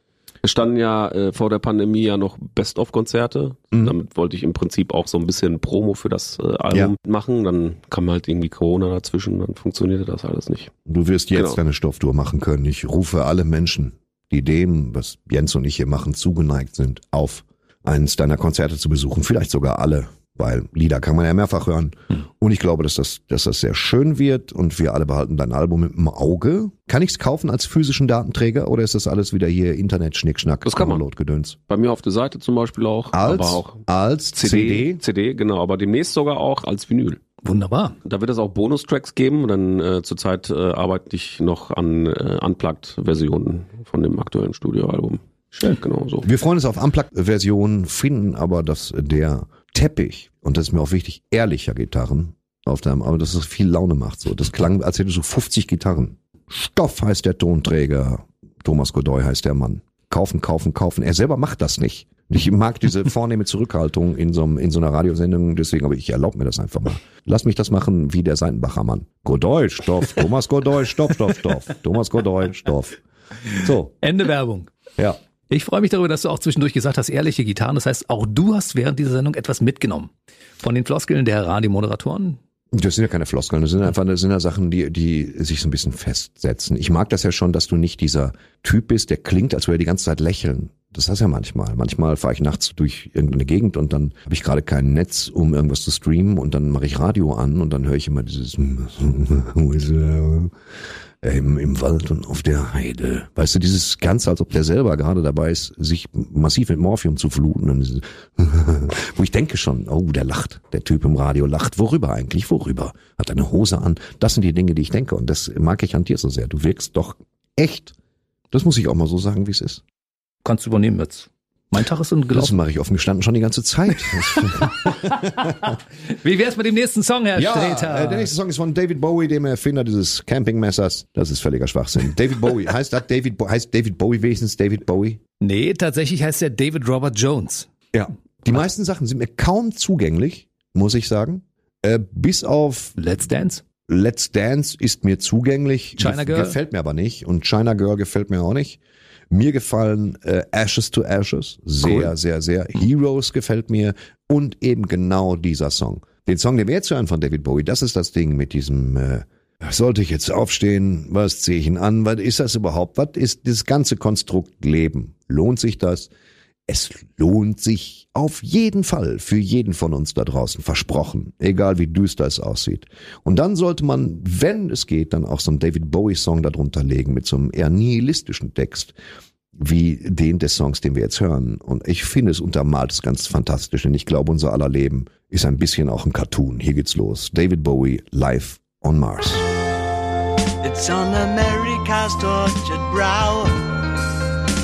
Es standen ja äh, vor der Pandemie ja noch Best-of-Konzerte. Mhm. Damit wollte ich im Prinzip auch so ein bisschen Promo für das äh, Album Ja. machen. Dann kam halt irgendwie Corona dazwischen, dann funktionierte das alles nicht. Du wirst jetzt Genau. deine Stofftour machen können. Ich rufe alle Menschen, die dem, was Jens und ich hier machen, zugeneigt sind, auf, eins deiner Konzerte zu besuchen. Vielleicht sogar alle, weil Lieder kann man ja mehrfach hören. Hm. Und ich glaube, dass das, dass das sehr schön wird und wir alle behalten dein Album im Auge. Kann ich es kaufen als physischen Datenträger oder ist das alles wieder hier Internet-Schnickschnack, Das kann man. Download-Gedöns? Bei mir auf der Seite zum Beispiel auch. Als, aber auch als CD, CD? CD, genau, aber demnächst sogar auch als Vinyl. Wunderbar. Da wird es auch Bonustracks geben. Dann äh, zurzeit äh, arbeite ich noch an äh, Unplugged-Versionen von dem aktuellen Studioalbum. Schön. Genau so. Wir freuen uns auf Unplugged-Versionen, finden aber, dass der Teppich, und das ist mir auch wichtig, ehrlicher Gitarren auf deinem, aber dass es viel Laune macht. So, das klang, als hättest du 50 Gitarren. Stoff heißt der Tonträger, Thomas Godoy heißt der Mann. Kaufen, kaufen, kaufen. Er selber macht das nicht. Ich mag diese vornehme Zurückhaltung in so, einem, in so einer Radiosendung, deswegen, aber ich erlaube mir das einfach mal. Lass mich das machen wie der Seitenbacher Mann. Godoy, Stoff, Thomas Godoy, Stoff, Stoff, Stoff. Thomas Godoy, Stoff. So. Ende Werbung. Ja. Ich freue mich darüber, dass du auch zwischendurch gesagt hast, ehrliche Gitarren. Das heißt, auch du hast während dieser Sendung etwas mitgenommen. Von den Floskeln der Radiomoderatoren. Das sind ja keine Floskeln, das sind einfach das sind ja Sachen, die, die sich so ein bisschen festsetzen. Ich mag das ja schon, dass du nicht dieser Typ bist, der klingt, als würde er die ganze Zeit lächeln. Das hast ja manchmal. Manchmal fahre ich nachts durch irgendeine Gegend und dann habe ich gerade kein Netz, um irgendwas zu streamen und dann mache ich Radio an und dann höre ich immer dieses im, im Wald und auf der Heide. Weißt du, dieses Ganze, als ob der selber gerade dabei ist, sich massiv mit Morphium zu fluten. Und wo ich denke schon, oh, der lacht, der Typ im Radio lacht. Worüber eigentlich? Worüber? Hat eine Hose an. Das sind die Dinge, die ich denke. Und das mag ich an dir so sehr. Du wirkst doch echt. Das muss ich auch mal so sagen, wie es ist. Kannst du übernehmen jetzt. Mein Tag ist Das gelaufen. mache ich offen gestanden schon die ganze Zeit. Wie wär's mit dem nächsten Song, Herr Ja, Streter? äh, der nächste Song ist von David Bowie, dem Erfinder dieses Campingmessers. Das ist völliger Schwachsinn. David Bowie, heißt das David, Bo heißt David Bowie wenigstens David Bowie? Nee, tatsächlich heißt der David Robert Jones. Ja. Die meisten Sachen sind mir kaum zugänglich, muss ich sagen. Äh, bis auf Let's Dance. Let's Dance ist mir zugänglich. China Girl? Gefällt mir aber nicht. Und China Girl gefällt mir auch nicht. Mir gefallen äh, Ashes to Ashes sehr, sehr, sehr. Heroes gefällt mir. Und eben genau dieser Song. Den Song, den wir jetzt hören von David Bowie, das ist das Ding mit diesem, äh, sollte ich jetzt aufstehen? Was ziehe ich ihn an? Was ist das überhaupt? Was ist das ganze Konstrukt Leben? Lohnt sich das? Es lohnt sich auf jeden Fall für jeden von uns da draußen, versprochen, egal wie düster es aussieht. Und dann sollte man, wenn es geht, dann auch so einen David Bowie-Song darunter legen mit so einem eher nihilistischen Text, wie den des Songs, den wir jetzt hören. Und ich finde, es untermalt es ganz fantastisch, denn ich glaube, unser aller Leben ist ein bisschen auch ein Cartoon. Hier geht's los. David Bowie, live on Mars. It's on America's tortured brow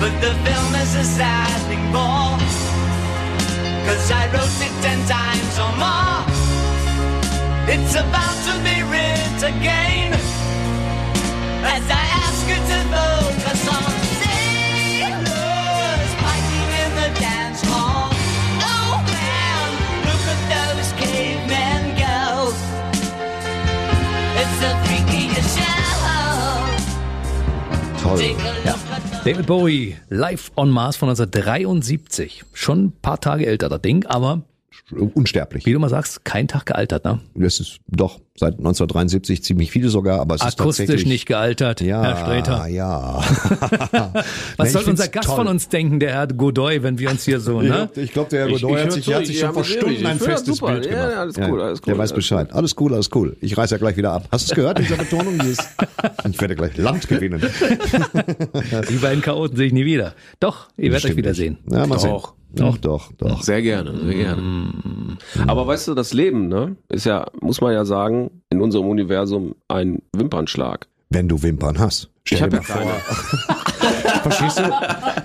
But the film is a sad thing more. Cause I wrote it ten times or more. It's about to be writ again. As I ask you to focus on sailors fighting in the dance hall. Oh man, look at those cavemen go. It's the freakiest show. Toll. Take a Ja. look David Bowie, live on Mars von 1973. Schon ein paar Tage älter, das Ding, aber Unsterblich. wie du mal sagst, kein Tag gealtert, ne? Das ist doch seit 1973 ziemlich viele sogar, aber es ist Akustisch tatsächlich nicht gealtert, Ja, Herr Streter. ja. Was Nee, soll ich unser Gast toll. von uns denken, der Herr Godoy, wenn wir uns hier so, ne? Ich glaube, der Herr Ich- Godoy ich hat hör sich, zu, hat sich ich- schon ja, vor. Stunden Ich ein festes super. Bild Ja, gemacht. ja, alles cool, alles cool, Der weiß Bescheid. Alles cool, alles cool. Ich reiß ja gleich wieder ab. Hast du es gehört, dieser Betonung? Dieses, ich werde gleich Land gewinnen. Die beiden Chaoten sehe ich nie wieder. Doch, ihr werdet euch wiedersehen. Ja, mal sehen. Doch. Doch, doch, doch. Sehr gerne, sehr gerne. Aber weißt du, das Leben, ne, ist ja, muss man ja sagen, in unserem Universum ein Wimpernschlag. Wenn du Wimpern hast. Stell Ich dir hab mal ja vor. Verstehst du?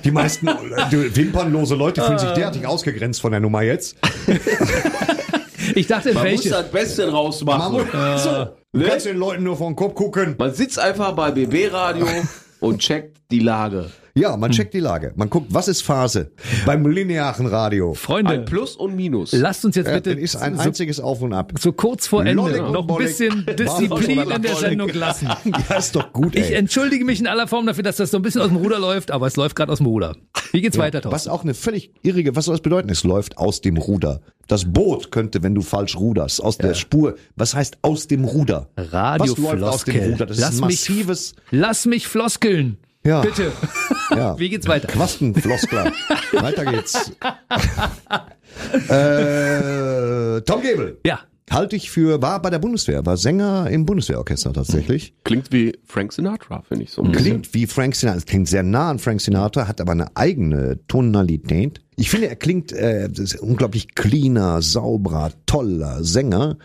Die meisten die wimpernlose Leute fühlen sich derartig ausgegrenzt von der Nummer jetzt. Ich dachte, Man welche? muss das Beste draus machen. so, du Ne? kannst den Leuten nur vor den Kopf gucken. Man sitzt einfach bei BB Radio und checkt die Lage. Ja, man checkt die Lage. Man guckt, was ist Phase beim linearen Radio. Freunde, Ein Plus und Minus. lasst uns jetzt Ja, bitte das ist ein so, einziges Auf und Ab. so kurz vor Ende Lollig noch ein bisschen Disziplin in der Sendung lassen. Ja, ist doch gut, Ich ey. entschuldige mich in aller Form dafür, dass das so ein bisschen aus dem Ruder läuft, aber es läuft gerade aus dem Ruder. Wie geht's weiter, Was Thorsten? auch eine völlig irrige, was soll das bedeuten? Es läuft aus dem Ruder. Das Boot könnte, wenn du falsch ruderst, aus der Spur. Was heißt aus dem Ruder? Was läuft aus dem Radiofloskel. Ruder? Das Lass ist ein mich- massives, Lass mich floskeln. Ja, Bitte. ja. Wie geht's weiter? Quastenfloskler. weiter geht's. äh, Tom Gebel. Ja, Halte ich für, war bei der Bundeswehr, war Sänger im Bundeswehrorchester tatsächlich. Klingt wie Frank Sinatra, finde ich so. ein bisschen. Klingt wie Frank Sinatra, es klingt sehr nah an Frank Sinatra, hat aber eine eigene Tonalität. Ich finde, er klingt äh, unglaublich cleaner, sauberer, toller Sänger,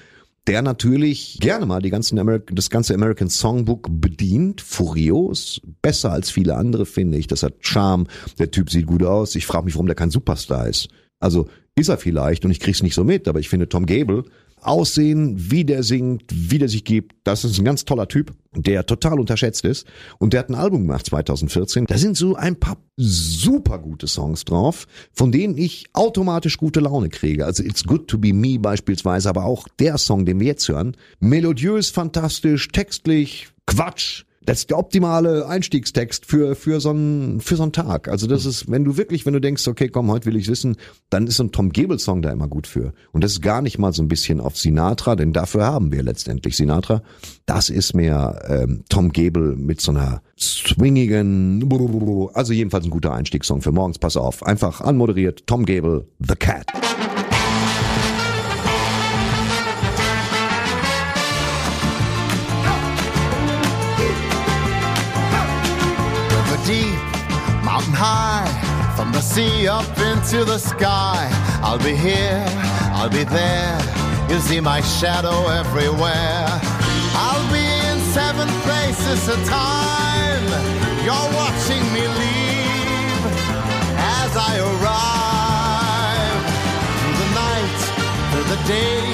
der natürlich gerne mal die ganzen Ameri das ganze American Songbook bedient, furios, besser als viele andere, finde ich. Das hat Charme, der Typ sieht gut aus. Ich frage mich, warum der kein Superstar ist. Also ist er vielleicht und ich krieg's nicht so mit, aber ich finde Tom Gable Aussehen, wie der singt, wie der sich gibt, das ist ein ganz toller Typ, der total unterschätzt ist. Und der hat ein Album gemacht 2014. Da sind so ein paar super gute Songs drauf, von denen ich automatisch gute Laune kriege. Also It's Good to Be Me beispielsweise, aber auch der Song, den wir jetzt hören. Melodiös, fantastisch, textlich, Quatsch. Das ist der optimale Einstiegstext für, für so einen, für so einen Tag. Also das ist, wenn du wirklich, wenn du denkst, okay, komm, heute will ich wissen, dann ist so ein Tom Gable Song da immer gut für. Und das ist gar nicht mal so ein bisschen auf Sinatra, denn dafür haben wir letztendlich Sinatra. Das ist mehr ähm, Tom Gable mit so einer swingigen, also jedenfalls ein guter Einstiegssong für morgens. Pass auf, einfach anmoderiert. Tom Gable, The Cat. The sea up into the sky. I'll be here, I'll be there. You'll see my shadow everywhere. I'll be in seven places a time. You're watching me leave as I arrive. Through the night, through the day,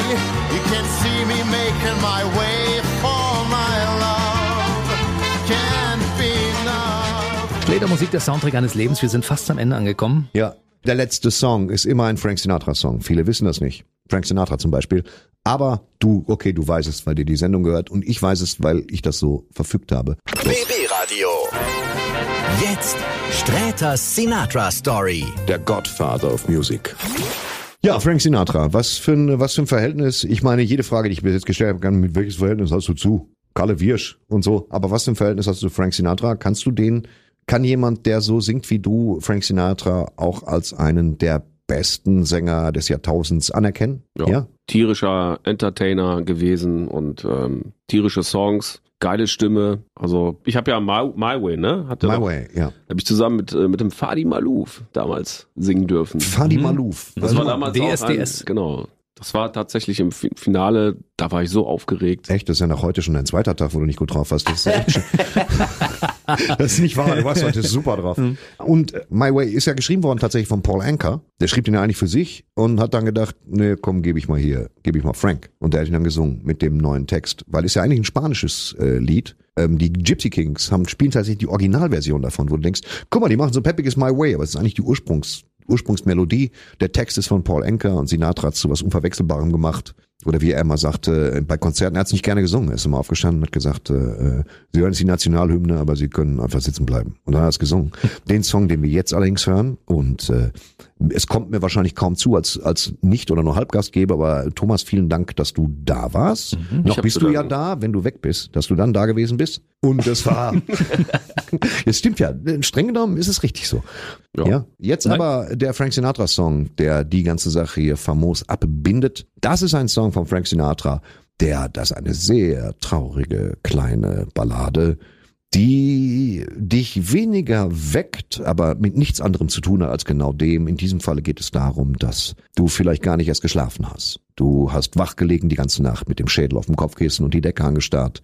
you can see me making my way enough. Fledermusik, der Soundtrack eines Lebens. Wir sind fast am Ende angekommen. Ja, der letzte Song ist immer ein Frank Sinatra Song. Viele wissen das nicht. Frank Sinatra zum Beispiel. Aber du, okay, du weißt es, weil dir die Sendung gehört und ich weiß es, weil ich das so verfügt habe. BB Radio. Jetzt Sträters Sinatra Story. Der Godfather of Music. Ja, Frank Sinatra, was für ein, was für ein Verhältnis. Ich meine, jede Frage, die ich bis jetzt gestellt habe, kann, mit welches Verhältnis hast du zu Kalle Wirsch und so. Aber was für ein Verhältnis hast du zu Frank Sinatra? Kannst du den, kann jemand, der so singt wie du, Frank Sinatra auch als einen der besten Sänger des Jahrtausends anerkennen? Ja. Tierischer Entertainer gewesen und ähm, tierische Songs, geile Stimme. Also ich habe ja My, My Way, ne? Hatte My doch- Way, ja. Habe ich zusammen mit, äh, mit dem Fadi Malouf damals singen dürfen. Fadi Malouf. Das war Also damals DSDS. Auch ein, genau. Das war tatsächlich im Fi- Finale, da war ich so aufgeregt. Echt, das ist ja nach heute schon dein zweiter Tag, wo du nicht gut drauf warst. Das ist, echt schon- das ist nicht wahr, du warst heute super drauf. Und äh, My Way ist ja geschrieben worden tatsächlich von Paul Anker. Der schrieb den ja eigentlich für sich und hat dann gedacht, nee, komm, gebe ich mal hier, gebe ich mal Frank. Und der hat ihn dann gesungen mit dem neuen Text, weil es ja eigentlich ein spanisches äh, Lied. Ähm, die Gypsy Kings haben spielen tatsächlich die Originalversion davon, wo du denkst, guck mal, die machen so peppiges My Way, aber es ist eigentlich die Ursprungs Ursprungsmelodie. Der Text ist von Paul Anker und Sinatra hat zu was Unverwechselbarem gemacht. Oder wie er immer sagte, bei Konzerten, er hat es nicht gerne gesungen, er ist immer aufgestanden und hat gesagt, äh, sie hören jetzt die Nationalhymne, aber sie können einfach sitzen bleiben. Und dann hat er es gesungen. Den Song, den wir jetzt allerdings hören, und äh, es kommt mir wahrscheinlich kaum zu als, als Nicht- oder nur Halbgastgeber, aber Thomas, vielen Dank, dass du da warst. Ich Noch bist du ja da, wenn du weg bist, dass du dann da gewesen bist. Und das war, es stimmt ja, streng genommen ist es richtig so. Ja. Jetzt Nein. aber der Frank Sinatra Song, der die ganze Sache hier famos abbindet. Das ist ein Song von Frank Sinatra, der, das ist eine sehr traurige kleine Ballade, die dich weniger weckt, aber mit nichts anderem zu tun hat als genau dem. In diesem Falle geht es darum, dass du vielleicht gar nicht erst geschlafen hast. Du hast wachgelegen die ganze Nacht mit dem Schädel auf dem Kopfkissen und die Decke angestarrt.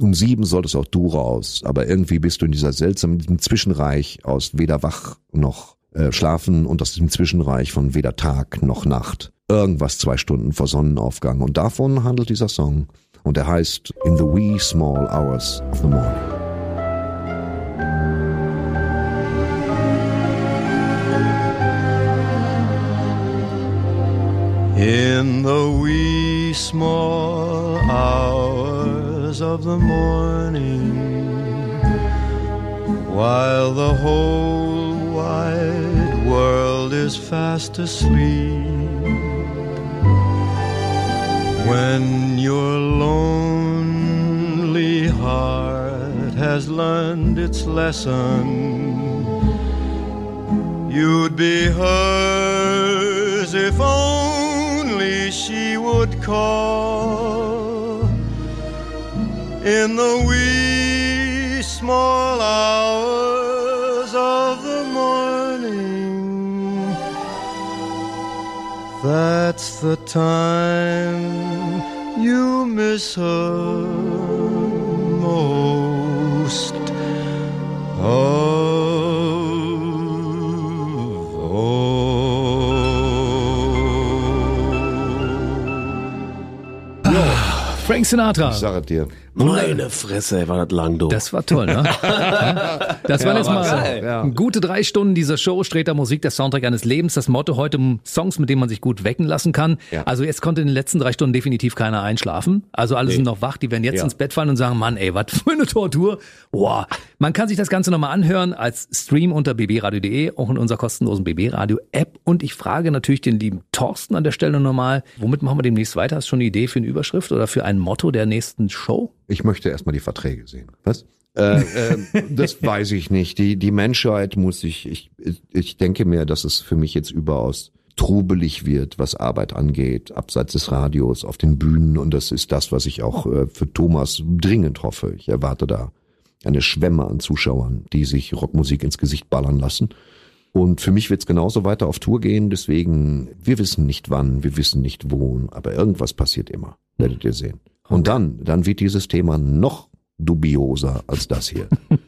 Um sieben solltest auch du raus, aber irgendwie bist du in dieser seltsamen Zwischenreich aus weder wach noch äh, schlafen und aus diesem Zwischenreich von weder Tag noch Nacht. Irgendwas zwei Stunden vor Sonnenaufgang und davon handelt dieser Song und er heißt In the Wee Small Hours of the Morning. In the wee small hours of the morning, while the whole wide world is fast asleep, when your lonely heart has learned its lesson, you'd be hers if only she would call in the wee small hours of the morning. That's the time you miss her most of Frank Sinatra. Ich sage dir. Meine Fresse, war das lang, du. Das war toll, ne? Ja. Das waren Ja, jetzt war mal. Ja. gute drei Stunden dieser Show, Streter Musik, der Soundtrack eines Lebens. Das Motto heute, Songs, mit denen man sich gut wecken lassen kann. Also jetzt konnte in den letzten drei Stunden definitiv keiner einschlafen. Also alle Nee. sind noch wach, die werden jetzt Ja. ins Bett fallen und sagen, Mann, ey, was für eine Tortur. Boah. Man kann sich das Ganze nochmal anhören als Stream unter bbradio.de, auch in unserer kostenlosen BB Radio App. Und ich frage natürlich den lieben Thorsten an der Stelle nochmal, womit machen wir demnächst weiter? Hast du schon eine Idee für eine Überschrift oder für ein Motto der nächsten Show? Ich möchte erstmal die Verträge sehen. Was? Äh, äh, das weiß ich nicht. Die, die Menschheit muss sich, ich, ich denke mir, dass es für mich jetzt überaus trubelig wird, was Arbeit angeht, abseits des Radios, auf den Bühnen. Und das ist das, was ich auch äh, für Thomas dringend hoffe. Ich erwarte da eine Schwemme an Zuschauern, die sich Rockmusik ins Gesicht ballern lassen. Und für mich wird es genauso weiter auf Tour gehen. Deswegen, wir wissen nicht wann, wir wissen nicht wo, aber irgendwas passiert immer. Werdet ihr sehen. Und dann, dann wird dieses Thema noch dubioser als das hier.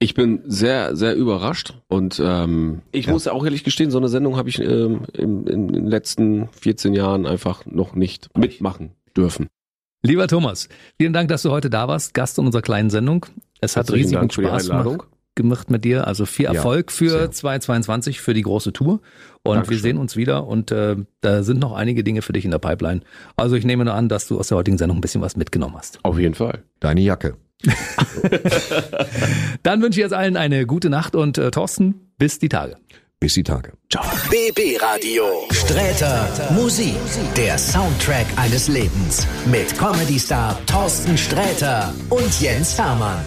Ich bin sehr, sehr überrascht und ähm, ich muss auch ehrlich gestehen, so eine Sendung habe ich ähm, in, in den letzten 14 Jahren einfach noch nicht mitmachen dürfen. Lieber Thomas, vielen Dank, dass du heute da warst, Gast in unserer kleinen Sendung. Es hat riesigen Dank Spaß gemacht, gemacht mit dir. Also viel Ja, Erfolg für sehr. 2022, für die große Tour. Und wir Dankeschön. sehen uns wieder und äh, da sind noch einige Dinge für dich in der Pipeline. Also ich nehme nur an, dass du aus der heutigen Sendung ein bisschen was mitgenommen hast. Auf jeden Fall. Deine Jacke. Dann wünsche ich jetzt allen eine gute Nacht und äh, Thorsten, bis die Tage. Bis die Tage. Ciao. BB Radio. Sträter Musik. Der Soundtrack eines Lebens. Mit Comedy-Star Thorsten Sträter und Jens Hermann.